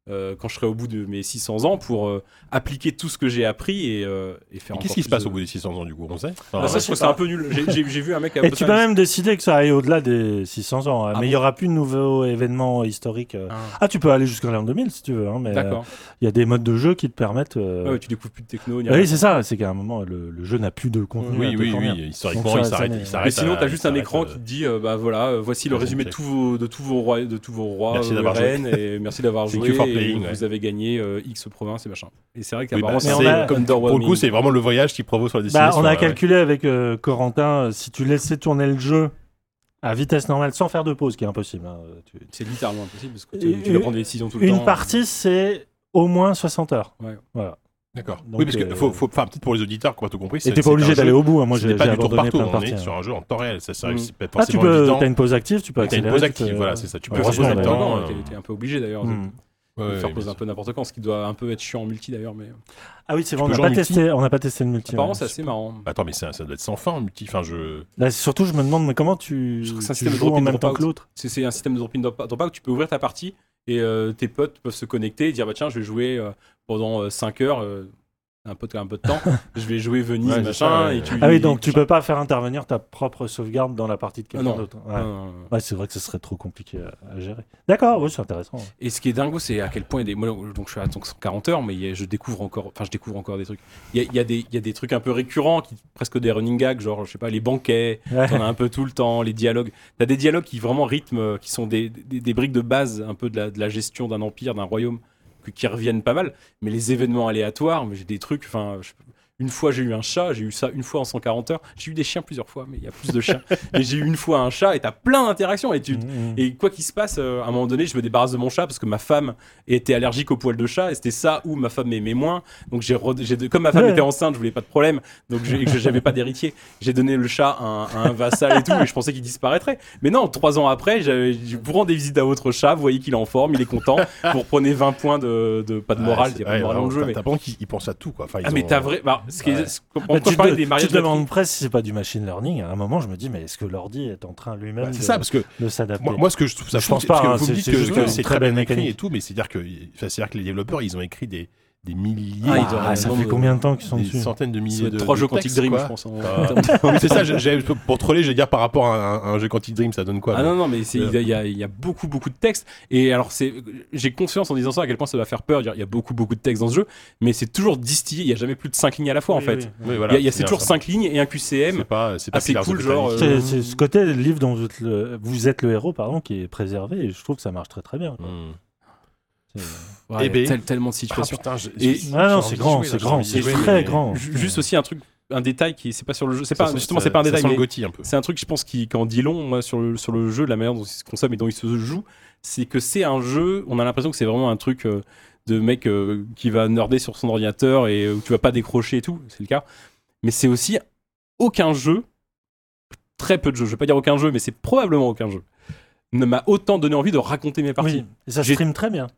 euh, quand je serai au bout de mes 600 ans pour euh, appliquer tout ce que j'ai appris et, euh, et faire Et Qu'est-ce qui se passe de- au bout des 600 ans du coup? On sait? Ah, ça, je trouve c'est un peu nul. J'ai- J'ai j'ai vu un mec à Et tu peux même décider que ça aille au-delà des 600 ans. hein. Ah mais il bon y aura plus de nouveaux événements historiques. euh. Ah, tu peux aller jusqu'à l'an 2000 si tu veux. hein, mais euh, il y a des modes de jeu qui te permettent. euh, Ah ouais, tu découvres plus de techno. Oui, c'est ça. C'est qu'à un moment, le, le jeu n'a plus de contenu. Oui, oui, oui. Historiquement, il ça s'arrête. Mais sinon, à- t'as juste un écran qui te dit bah voilà, voici le résumé de tous vos, rois, de tous vos rois, Merci d'avoir reines, et merci d'avoir joué. Playing, vous ouais. avez gagné euh, X provinces et machin. Et c'est vrai Oui, qu'apparemment, bah, c'est comme Pour le coup, c'est vraiment le voyage qui provoque sur la Bah, destination. on a ouais, ouais. calculé avec euh, Corentin, euh, si tu laissais tourner le jeu à vitesse normale sans faire de pause, ce qui est impossible. hein, tu- C'est littéralement impossible parce que tu, tu dois prendre des décisions tout le Une temps. partie, c'est au moins 60 heures. Ouais. Voilà. D'accord. Donc, Oui, parce que euh, faut, faut, enfin, peut-être pour les auditeurs qui ont pas tout compris. Et t'es pas obligé d'aller jeu- au bout. hein. Moi, j'ai pas du tour abandonné par tour, plein de on est sur hein. un jeu en temps réel. Ça, ça, Mm. c'est pas Ah, tu peux. T'as une pause active, tu peux T'as une accélérer. pause tu active, peux- voilà, c'est ça. Tu peux. Non, euh, t'es- t'es un peu obligé d'ailleurs. Ouais, faire poser un peu n'importe quand, ce qui doit un peu être chiant en multi d'ailleurs. Mais Ah oui, c'est vrai, on n'a pas, testé, on n'a pas testé le multi. apparemment, c'est assez marrant. Attends, mais ça, ça doit être sans fin en multi. Enfin, je. Là, surtout, je me demande mais comment tu, Je trouve que c'est un tu système de joues en même temps drop-out. que l'autre. C'est un système de drop-in drop drop out. Tu peux ouvrir ta partie et euh, tes potes peuvent se connecter et dire bah tiens, je vais jouer euh, pendant 5 heures. euh, un peu de un peu de temps. je vais jouer Venise Ouais, machin ça, ouais. et tu. Ah oui, donc tu peux pas faire intervenir ta propre sauvegarde dans la partie de Ah quelqu'un non. d'autre. Ouais. Non, non, non. Ouais, c'est vrai que ce serait trop compliqué à, à gérer. D'accord, oui, c'est intéressant. ouais. Et ce qui est dingo, c'est à quel point il y a des. Moi, donc je suis à donc 140 heures, mais a- je découvre encore. Enfin, je découvre encore des trucs. Il y a, il y a des, il y a des trucs un peu récurrents, qui, presque des running gags, genre, je sais pas, les banquets. Ouais. T'en as un peu tout le temps, les dialogues. T'as des dialogues qui vraiment rythment, euh, qui sont des, des, des briques de base un peu de la, de la gestion d'un empire, d'un royaume, qui reviennent pas mal. Mais les événements aléatoires, j'ai des trucs. Enfin, une fois j'ai eu un chat, j'ai eu ça une fois en 140 heures. J'ai eu des chiens plusieurs fois, mais il y a plus de chiens. mais j'ai eu une fois un chat et t'as plein d'interactions et tu. Mhm. Et quoi qu'il se passe, euh, à un moment donné, je me débarrasse de mon chat parce que ma femme était allergique aux poils de chat et c'était ça où ma femme m'aimait moins. Donc j'ai, re- comme ma femme Ouais. était enceinte, je voulais pas de problème, donc et que j'avais pas d'héritier. J'ai donné le chat à un, à un vassal et tout, et je pensais qu'il disparaîtrait. Mais non, trois ans après, je- vous rendez visite à votre chat, vous voyez qu'il est en forme, il est content. Vous reprenez 20 points de, de- pas de morale, il y a pas de morale dans le jeu, mais T'as pas qu'ils pensent à tout, quoi. Enfin, ils ah mais ont- t'as vrai, bah, ce qui Ouais. ce- tu je parlais te, des tu mariages te de demandes presque si c'est pas du machine learning. À un moment, je me dis, mais est-ce que l'ordi est en train lui-même Bah, de, ça, parce que de s'adapter moi, moi, ce que je trouve ça Je pense c'est pas, que hein, vous me dites que, c'est très bien écrit mécanique. et tout, mais c'est-à-dire que, c'est-à-dire que les développeurs, ils ont écrit des, des milliers, Ah, de- Ah, ça fait de- combien de temps qu'ils sont des dessus centaines de Ça milliers de trois de jeux Quantic Dream, quoi. je pense. Ah. c'est ça, j'ai- j'ai- pour troller, je vais dire par rapport à un, un jeu Quantic Dream, ça donne quoi Ah mais- non, non, mais c'est- il y, a- il y a- il y a beaucoup, beaucoup de textes. Et alors, c'est, j'ai conscience en disant ça à quel point ça va faire peur. Il y a beaucoup, beaucoup de textes dans ce jeu, mais c'est toujours distillé. Il n'y a jamais plus de 5 lignes à la fois, en fait. oui. Oui, Il voilà, y a, il y a- c'est toujours ça. 5 lignes et un QCM. C'est pas, c'est pas assez cool, the genre, euh, C'est ce côté le livre dont vous êtes le, vous êtes le héros, pardon, qui est préservé. Et je trouve que ça marche très très bien. quoi. Ouais, Eh ben. tel- tellement de Ah situations. putain, Et- Ah non, c'est grand, c'est grand, c'est très grand. Ju- Juste aussi un truc, un détail qui c'est pas sur le jeu. C'est pas sent- justement, c'est pas un détail. C'est un truc, je pense, qui, qui en dit long, moi, sur le, sur le jeu, de la manière dont il se consomme et dont il se joue. C'est que c'est un jeu, on a l'impression que c'est vraiment un truc euh, de mec euh, qui va nerder sur son ordinateur et euh, où tu vas pas décrocher et tout, c'est le cas. Mais c'est aussi aucun jeu, très peu de jeux, je vais pas dire aucun jeu, mais c'est probablement aucun jeu, ne m'a autant donné envie de raconter mes parties. Oui, et ça stream très bien.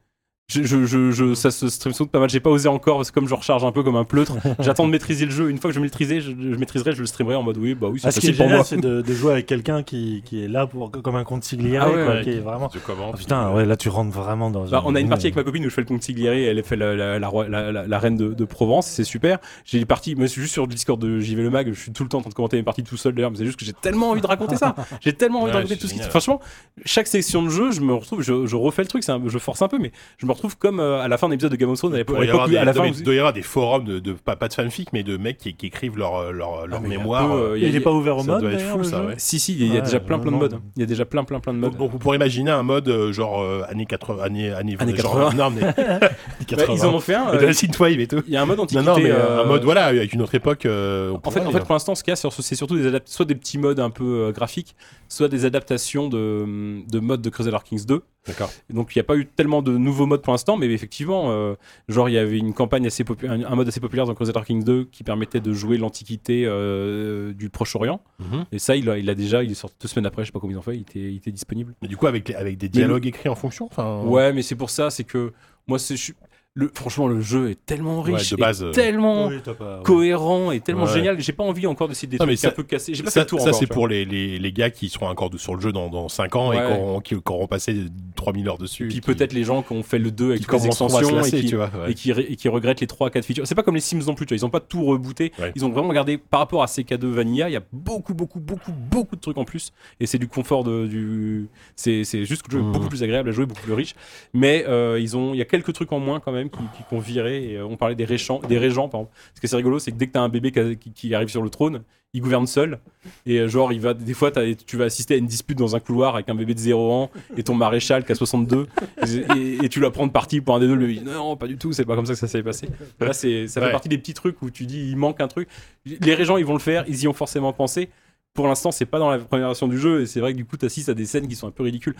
Je, je, je, ça se stream sans doute pas mal. J'ai pas osé encore parce que comme je recharge un peu comme un pleutre, j'attends de maîtriser le jeu. Une fois que je maîtriserai, je, je maîtriserai, je le streamerai en mode oui, bah oui, c'est Ah, ce qui est facile pour moi. c'est de, de jouer avec quelqu'un qui, qui est là pour, comme un consigliere, Ah ouais, quoi, ouais, qui est vraiment. Je commente, Ah, putain, ouais, là tu rentres vraiment dans. Bah, on a une Ouais. partie avec ma copine où je fais le consigliere elle fait la, la, la, la- la- la reine de, de Provence, c'est super. J'ai des parties, moi je suis juste sur le Discord de JV Le Mag, je suis tout le temps en train de commenter mes parties tout seul d'ailleurs, mais c'est juste que j'ai tellement envie de raconter ça. J'ai tellement envie de Ouais, raconter c'est tout ce qui. Franchement, chaque section de jeu, je me retrouve, je, je refais le truc, c'est un- je force un peu, mais je me retrouve comme euh, à la fin d'un épisode de Game of Thrones à Il y avoir des- à la non, fin, mais vous- il doit y avoir des forums de, de- pas, pas de fanfic, mais de mecs qui, qui écrivent leur, leur, leur Ah, mémoire. peu, euh, il y a- Il est pas ouvert au ça mode doit être d'ailleurs, fou, le ça, jeu ouais. Si, si, il y a Ouais, déjà plein plein de modes. Il y a déjà plein plein plein de modes. Donc, on pourrait imaginer un mode euh, genre euh, années 80, années, années, Années genre, 80. Non, mais Bah, ils en ont fait un. De la synthwave et tout. Il y a un mode antiquité. non, mais euh, un mode voilà avec une autre époque. En fait, en fait, pour l'instant, ce qu'il y a, c'est surtout des soit des petits modes un peu graphiques, soit des adaptations de, de modes de Crusader Kings 2. D'accord. Donc, il n'y a pas eu tellement de nouveaux modes pour l'instant, mais effectivement, euh, genre, il y avait une campagne assez populaire, un, mode assez populaire dans Crusader Kings 2 qui permettait de jouer l'Antiquité euh, du Proche-Orient. Mhm. Et ça, il a, il a déjà, il est sorti deux semaines après, je sais pas comment ils ont fait, il était, il était disponible. Mais du coup, avec, les- avec des dialogues écrits en fonction. Enfin. Ouais, mais c'est pour ça, c'est que moi, c'est, je suis- le, franchement, le jeu est tellement Ouais, riche, de base, euh, tellement Oui, t'as pas- ouais. cohérent et tellement Ouais. génial. J'ai pas envie encore d'essayer des Non, mais trucs ça- un peu cassés. J'ai pas Ça, fait le tour ça, encore, c'est pour les, les, les gars qui seront encore sur le jeu dans, dans 5 ans et qui auront, qui, qui auront passé 3000 heures dessus. Et puis qui- peut-être les gens qui ont fait le 2 avec qui toutes les extensions et qui, tu vois. ouais. et et qui regrettent les 3 4 features. C'est pas comme les Sims non plus, tu vois, ils ont pas tout rebooté. Ouais. Ils ont vraiment gardé par rapport à CK2 Vanilla, il y a beaucoup beaucoup beaucoup beaucoup de trucs en plus et c'est du confort de du c'est c'est juste que le jeu est Mhm. beaucoup plus agréable à jouer, beaucoup plus riche. Mais euh, ils ont il y a quelques trucs en moins quand même qui qui qu'on viré et euh, on parlait des régents des régents par exemple. Ce que c'est rigolo, c'est que dès que t'as un bébé qui, qui- qui arrive sur le trône, il gouverne seul. Et euh, genre il va des fois tu vas assister à une dispute dans un couloir avec un bébé de 0 ans et ton maréchal qui a 62 et, et- et tu vas prendre parti pour un des deux. Le bébé dit, non pas du tout c'est pas comme ça que ça s'est passé. Là c'est ça fait Ouais. partie des petits trucs où tu dis il manque un truc. Les régents ils vont le faire ils y ont forcément pensé. Pour l'instant c'est pas dans la première version du jeu et c'est vrai que du coup t'assistes à des scènes qui sont un peu ridicules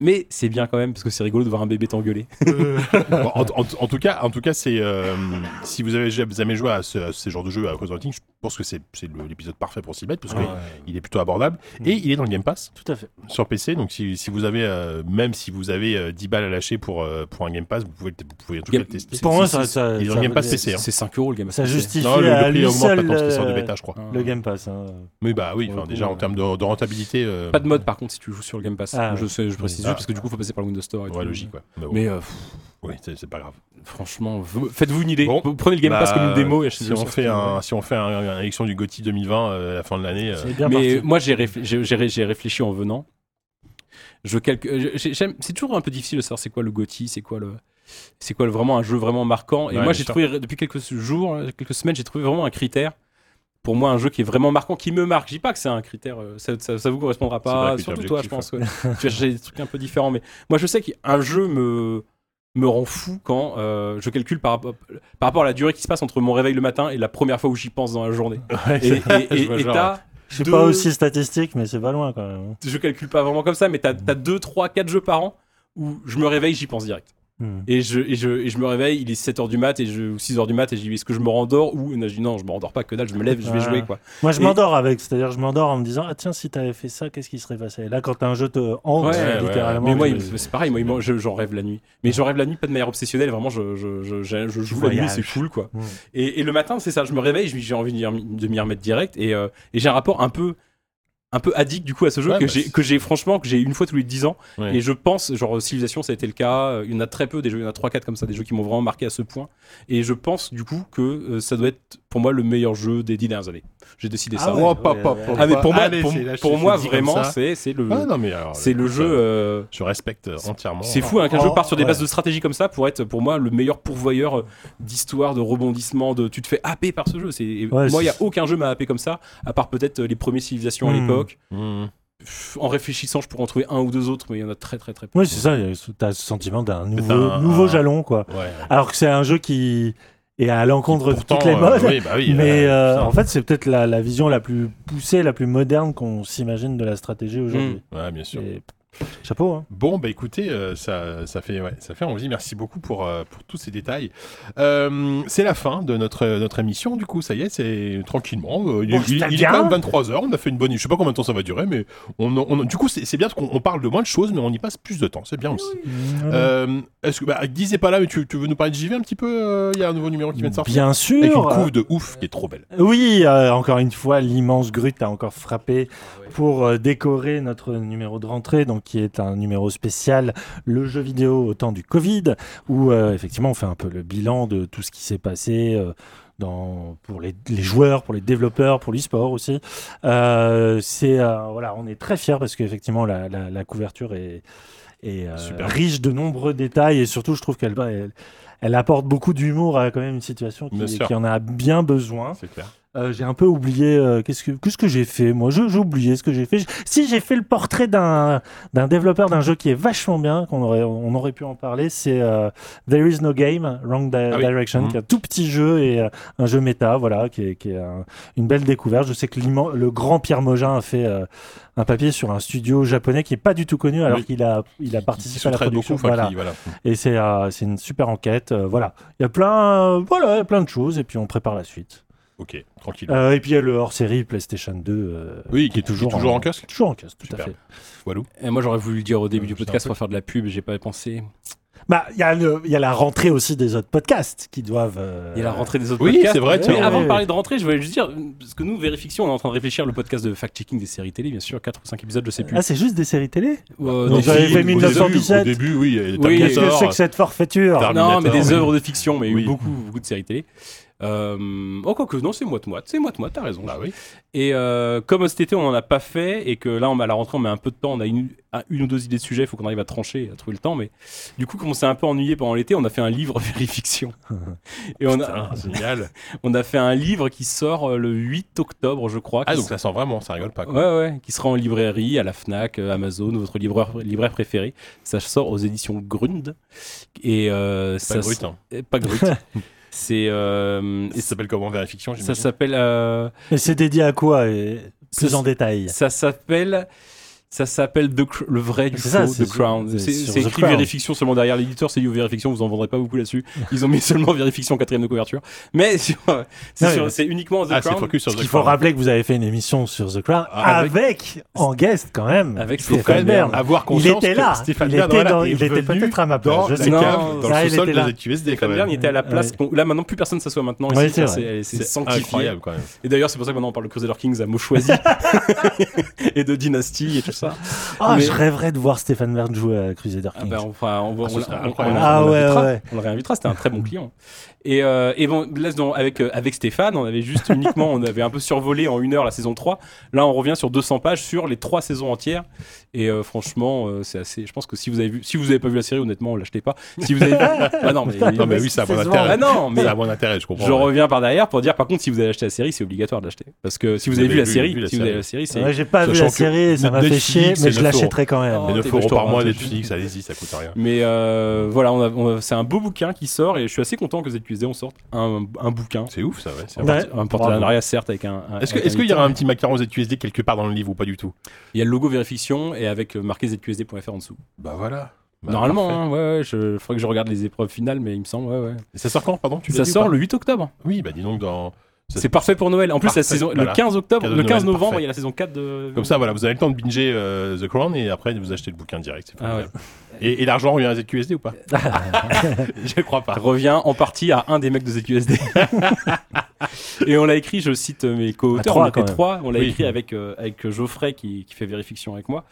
mais c'est bien quand même parce que c'est rigolo de voir un bébé t'engueuler Bon, en, en- en tout cas, en tout cas, c'est euh, si vous avez jamais joué à ce, à ce genre de jeu à Kings, je pense que c'est l'épisode parfait pour s'y mettre parce Ouais. qu'il est plutôt abordable et il est dans le Game Pass Tout à fait. sur PC. Donc si, si vous avez euh, même si vous avez euh, 10 balles à lâcher pour euh, pour un Game Pass, vous pouvez le- vous pouvez en tout cas le tester. Pour moi, c'est- ça, ça, il est dans ça le Game Pass PC. hein. c'est 5 euros le game Ça justifie Non, le, à le prix lui augmente seul parce sort de euh, bêta, je crois. le Game Pass. hein. Mais bah oui, déjà en termes de, rentabilité. euh, pas de mode par contre si tu joues sur le Game Pass Ah, je, sais, je précise Ah. juste parce que du coup faut passer par le Windows Store et Ouais, tout. logique, quoi. Mais, bon, mais euh, oui, c'est c'est pas grave. franchement vous- faites-vous une idée Bon. Prenez le Game Pass Bah, comme une démo et si on fait un, si on fait un, une élection du GOTY 2020 euh, à la fin de l'année, euh, C'est bien Mais parti. moi, j'ai réfl- j'ai- j'ai- j'ai réfléchi en venant. Je calcule- j'ai- j'aime- C'est toujours un peu difficile de savoir c'est quoi le GOTY, c'est quoi le. C'est quoi le- vraiment un jeu vraiment marquant. Et Ouais, moi, j'ai sûr. trouvé, depuis quelques jours, euh, quelques semaines, j'ai trouvé vraiment un critère. Pour moi, un jeu qui est vraiment marquant, qui me marque. Je dis pas que c'est un critère, euh, ça, ça, ça vous correspondra pas, surtout toi, je pense. ouais. tu des trucs un peu différents, mais moi, je sais qu'un jeu me me rend fou quand euh, je calcule par, rapport- par rapport à la durée qui se passe entre mon réveil le matin et la première fois où j'y pense dans la journée. ouais, Et, et, je et- Je suis deux- pas aussi statistique, mais c'est pas loin quand même. je calcule pas vraiment comme ça, mais t'as as 2, 3, 4 jeux par an où je me réveille, j'y pense direct. Hmm. Et je, et, je, et je me réveille, il est 7h du mat et je, ou 6h du mat et je dis est-ce que je me rendors ou? Non, je dis non, je me rendors pas, que dalle, je me lève, je vais jouer quoi. Moi, je Et- m'endors avec, c'est-à-dire je m'endors en me disant ah tiens si t'avais fait ça, qu'est-ce qui serait passé? Là, quand un jeu te hante Ouais, ouais, littéralement, Mais moi, c'est pareil, moi, je- j'en rêve la nuit. Mais j'en rêve la nuit pas de manière obsessionnelle, vraiment, je, je, je, je, je joue la nuit, c'est cool quoi. Hmm. Et, et le matin, c'est ça, je me réveille, j'ai envie de m'y rem- de m'y remettre direct et, euh, et j'ai un rapport un peu un peu addict du coup à ce jeu Ouais, que bah, j'ai que j'ai franchement que j'ai une fois tous les 10 ans. Ouais. et je pense genre Civilization ça a été le cas. Il y en a très peu des jeux il y en a 3 4 comme ça des jeux qui m'ont vraiment marqué à ce point. Et je pense du coup que euh, ça doit être pour moi le meilleur jeu des 10 dernières années j'ai décidé Ah ça. Ah, mais pour moi Allez, pour, moi vraiment c'est c'est le Ah non, mais alors, c'est le jeu euh, euh, Je respecte entièrement. c'est fou hein, qu'un jeu Oh, parte sur des ouais. bases de stratégie comme ça pour être pour moi le meilleur pourvoyeur euh, d'histoire, de rebondissement, de tu te fais happer par ce jeu. C'est Ouais, moi il y a aucun jeu m'a happé comme ça à part peut-être euh, les premiers civilisations à Hmm. l'époque. Mmh. Pff, En réfléchissant, je pourrais en trouver un ou deux autres, mais il y en a très très très peu. Oui, c'est ça, il y a- t'as ce sentiment d'un nouveau, un- nouveau un- jalon, quoi. Ouais. Alors que c'est un jeu qui est à l'encontre de toutes les euh, modes. oui, bah oui, mais euh, euh, en fait, c'est peut-être la, la vision la plus poussée, la plus moderne qu'on s'imagine de la stratégie aujourd'hui. Ouais, bien sûr. Et- Chapeau, hein. Bon, bah écoutez, euh, ça, ça, fait, ouais, ça fait envie. Merci beaucoup pour, euh, pour tous ces détails. Euh, c'est la fin de notre, notre émission, du coup, ça y est, c'est tranquillement. euh, il, Bon, il- c'était il est quand même 23h, on a fait une bonne. Je sais pas combien de temps ça va durer, mais on, on- du coup, c'est c'est bien parce qu'on on parle de moins de choses, mais on y passe plus de temps. C'est bien aussi. Euh, Est-ce que, bah, Guy n'est pas là, mais tu, tu veux nous parler de JV un petit peu Il y a un nouveau numéro qui vient de sortir? Bien sûr. Avec une couve de ouf qui est trop belle. Oui, euh, encore une fois, l'immense Grut a encore frappé pour euh, décorer notre numéro de rentrée, donc qui est un numéro spécial, le jeu vidéo au temps du Covid, où euh, effectivement on fait un peu le bilan de tout ce qui s'est passé. euh, dans, pour les, les joueurs, pour les développeurs, pour l'e-sport aussi. Euh, c'est voilà, on est très fiers parce qu'effectivement la, la, la couverture est, Super. riche de nombreux détails. Et surtout, je trouve qu'elle elle, elle apporte beaucoup d'humour à quand même une situation qui, qui en a bien besoin. C'est clair. Euh, j'ai un peu oublié euh, qu'est-ce que qu'est-ce que j'ai fait moi? J'ai oublié ce que j'ai fait si j'ai fait le portrait d'un d'un développeur d'un jeu qui est vachement bien qu'on aurait on aurait pu en parler c'est euh, There is no game Wrong Di- Ah oui. Direction Mhm. qui est un tout petit jeu et euh, un jeu méta voilà qui est, qui est un- une belle découverte je sais que le grand Pierre Mogin a fait euh, un papier sur un studio japonais qui est pas du tout connu alors Oui. qu'il a il a Qui- qui participé à la production beaucoup, voilà qui- voilà. et c'est euh, c'est une super enquête voilà il y a plein voilà il y a plein de choses et puis on prépare la suite Ok, tranquille. euh, et puis il y a le hors-série PlayStation 2. euh, oui, qui est toujours, toujours en casque. Toujours en casque, tout Super. à fait. Walou. Et moi, j'aurais voulu le dire au début Euh, du podcast peu- pour faire de la pub, j'ai pas pensé. Bah, il y, a y la rentrée aussi des autres podcasts qui doivent. euh, Il y a la rentrée des autres Oui, podcasts. c'est vrai, Mais avant de parler de rentrée, je voulais juste dire, parce que nous, Vérifiction, on est en train de réfléchir le podcast de fact-checking des séries télé, bien sûr, 4 ou 5 épisodes, je sais plus. Ah, c'est juste des séries télé Euh, Donc j'avais fait Au début- 1917. Au début, oui. Oui, Qu'est-ce que c'est que cette forfaiture. Non, mais des oui. œuvres de fiction, mais il y a Oui. eu beaucoup, beaucoup de séries télé. Euh, oh, quoi que non, c'est moite-moite, c'est moite-moite, t'as raison. Bah oui. Et euh, comme cet été, on en a pas fait, et que là, on, à la rentrée, on met un peu de temps, on a une, un- une ou deux idées de sujets, il faut qu'on arrive à trancher, à trouver le temps, mais du coup, comme on s'est un peu ennuyé pendant l'été, on a fait un livre Vérifiction. et on a, Putain, génial. on a fait un livre qui sort euh, le 8 octobre, je crois. Ah, donc ça sent vraiment, ça rigole pas. Quoi. Ouais, ouais, qui sera en librairie, à la Fnac, euh, Amazon, votre libraire, libraire préféré. Ça sort aux éditions Grund. Et euh, pas ça. Hein. Pas Grut. C'est. euh, Et ça s'appelle comment Vérification ça s'appelle. euh, Et c'est dédié à quoi et Plus en détail. ça s'appelle. Ça s'appelle The Cr- le vrai du faux, ça, The Crown. c'est écrit Crown. vérification seulement derrière l'éditeur, c'est du vérification, vous en vendrez pas beaucoup là-dessus. Ils ont mis seulement vérification quatrième de couverture. Mais c'est uniquement The Ah, Crown. focus sur Parce The qu'il faut Crown. rappeler que vous avez fait une émission sur The Crown Ah, avec, avec- en guest quand même. Avec Il Stéphane même Bern. avoir Il conscience était que là. Stéphane il Bern, était, voilà, dans- il était peut-être à ma dans place. la je sais pas. dans Ça, le il sous-sol était de quand Stéphane Bern, il même. était à la place. Là maintenant, plus personne ne s'assoit maintenant c'est sanctifié. incroyable quand même. Et d'ailleurs, c'est pour ça que maintenant on parle de Crusader Kings à mots choisis et de Dynasty et tout ça. Ah, Mais- je rêverais de voir Stéphane Bern jouer à Crusader Ah Kings. bah, enfin, on, va- Ah, on, on- on- incroyable. on- Ah on ouais, l'invitera. ouais. On le réinvitera, c'était un très bon client. Et, euh, et bon, là, dans- avec, euh, avec Stéphane, on avait juste uniquement, on avait un peu survolé en une heure la saison 3. Là, on revient sur 200 pages sur les trois saisons entières. Et euh, franchement, euh, c'est assez. Je pense que si vous avez vu, si vous avez pas vu la série, honnêtement, l'achetez pas. Si vous avez vu, ah non, mais, Non, mais oui, ça a bon c'est intérêt. ah non, mais Ça a bon intérêt, je comprends. je ouais. reviens par derrière pour dire, par contre, si vous avez acheté la série, c'est obligatoire de l'acheter. Parce que si vous, Vous avez avez vu la série, vu la si vous avez la série, c'est. Ouais, j'ai pas vu la série, ça m'a fait chier, mais je 9 l'achèterai quand même. Mais 9 t'es euros par mois truc. Netflix, allez-y, ça coûte rien. Mais euh, voilà, on c'est un beau bouquin qui sort et je suis assez content que ZQSD on sorte un, bouquin. C'est ouf ça, ouais. c'est Un, Ouais. parti- un partenariat certes avec un. Est-ce qu'il y aura un petit macaron ZQSD quelque part dans le livre ou pas du tout? Il y a le logo vérification et avec euh, marqué ZQSD.fr en dessous. Bah voilà. Bah, Normalement, hein, ouais, ouais, je faudrait que je regarde les épreuves finales, mais il me semble, ouais, ouais. Et ça sort quand, pardon? Tu Ça sort le 8 octobre. Oui, bah dis donc dans. C'est parfait pour Noël. En plus, la saison, voilà. le 15 octobre, le de 15 Noël, novembre, parfait. il y a la saison 4 de. Comme ça, voilà, vous avez le temps de binger euh, The Crown et après vous achetez le bouquin direct. Ah ouais. Et, et l'argent revient à ZQSD ou pas Je crois pas. revient en partie à un des mecs de ZQSD. et on l'a écrit, je cite mes co-auteurs, on était trois, on l'a Oui. écrit avec, euh, avec Geoffrey qui, qui fait vérification avec moi.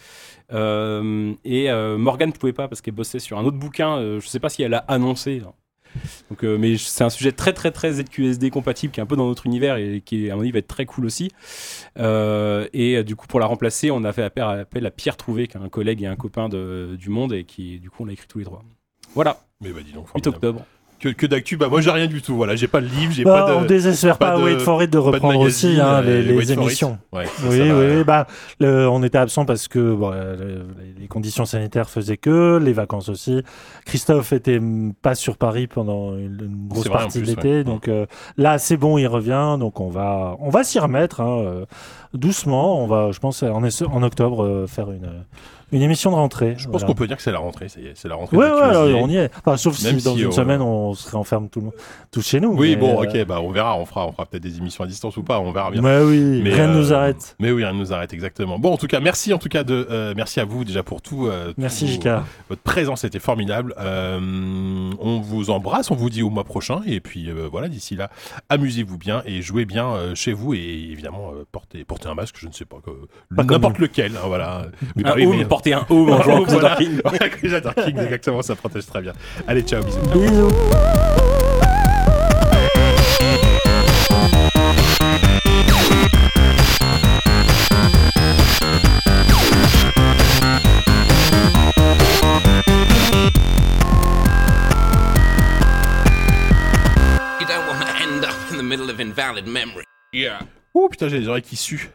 Euh, et euh, Morgane ne pouvait pas parce qu'elle bossait sur un autre bouquin, euh, je sais pas si elle a annoncé. Donc, euh, mais c'est un sujet très très très ZQSD compatible qui est un peu dans notre univers et qui à mon avis va être très cool aussi. Euh, et euh, du coup pour la remplacer, on a fait appel à, Pierre Trouvé qui est un collègue et un copain de, du monde et qui du coup on l'a écrit tous les trois. Voilà, Mais bah dis donc, 8 formidable. octobre. Que, que d'actu Bah moi j'ai rien du tout, voilà, j'ai pas de livre, j'ai Bah, pas on de. désespère pas pas, de- Wait for It de reprendre magazine, aussi hein, euh, les, émissions. Ouais, ça, Oui, ça oui, bah, le- on était absent parce que bon, euh, le- les conditions sanitaires faisaient que, les vacances aussi. Christophe était pas sur Paris pendant une, une grosse partie de l'été, ouais. donc euh, là c'est bon, il revient, donc on va, on va s'y remettre hein, euh, doucement. On va, je pense, en, en octobre euh, faire une, une émission de rentrée. Je pense Voilà. qu'on peut dire que c'est la rentrée, ça y est, c'est la rentrée. Ouais, alors, on y est. Enfin, sauf Même si dans si, une euh, semaine on se réenferme tout le monde, tous chez nous. Oui, bon, euh, ok, bah on verra, on fera, on fera peut-être des émissions à distance ou pas, on verra bien. Mais oui, Mais, rien ne euh, nous arrête. Mais oui, rien ne nous arrête exactement. Bon, en tout cas, merci en tout cas de, euh, merci à vous déjà pour tout. euh, Merci tout- Jika. Votre présence était formidable. Euh, on vous embrasse, on vous dit au mois prochain et puis euh, voilà, d'ici là, amusez-vous bien et jouez bien euh, chez vous et évidemment euh, portez, portez un masque, je ne sais pas, n'importe lequel, hein, voilà. Bah Un oui, mais- porter un home en jouant voilà. King. Exactement, ça protège très bien. Allez, ciao, bisous. Oh putain, j'ai les oreilles qui suent.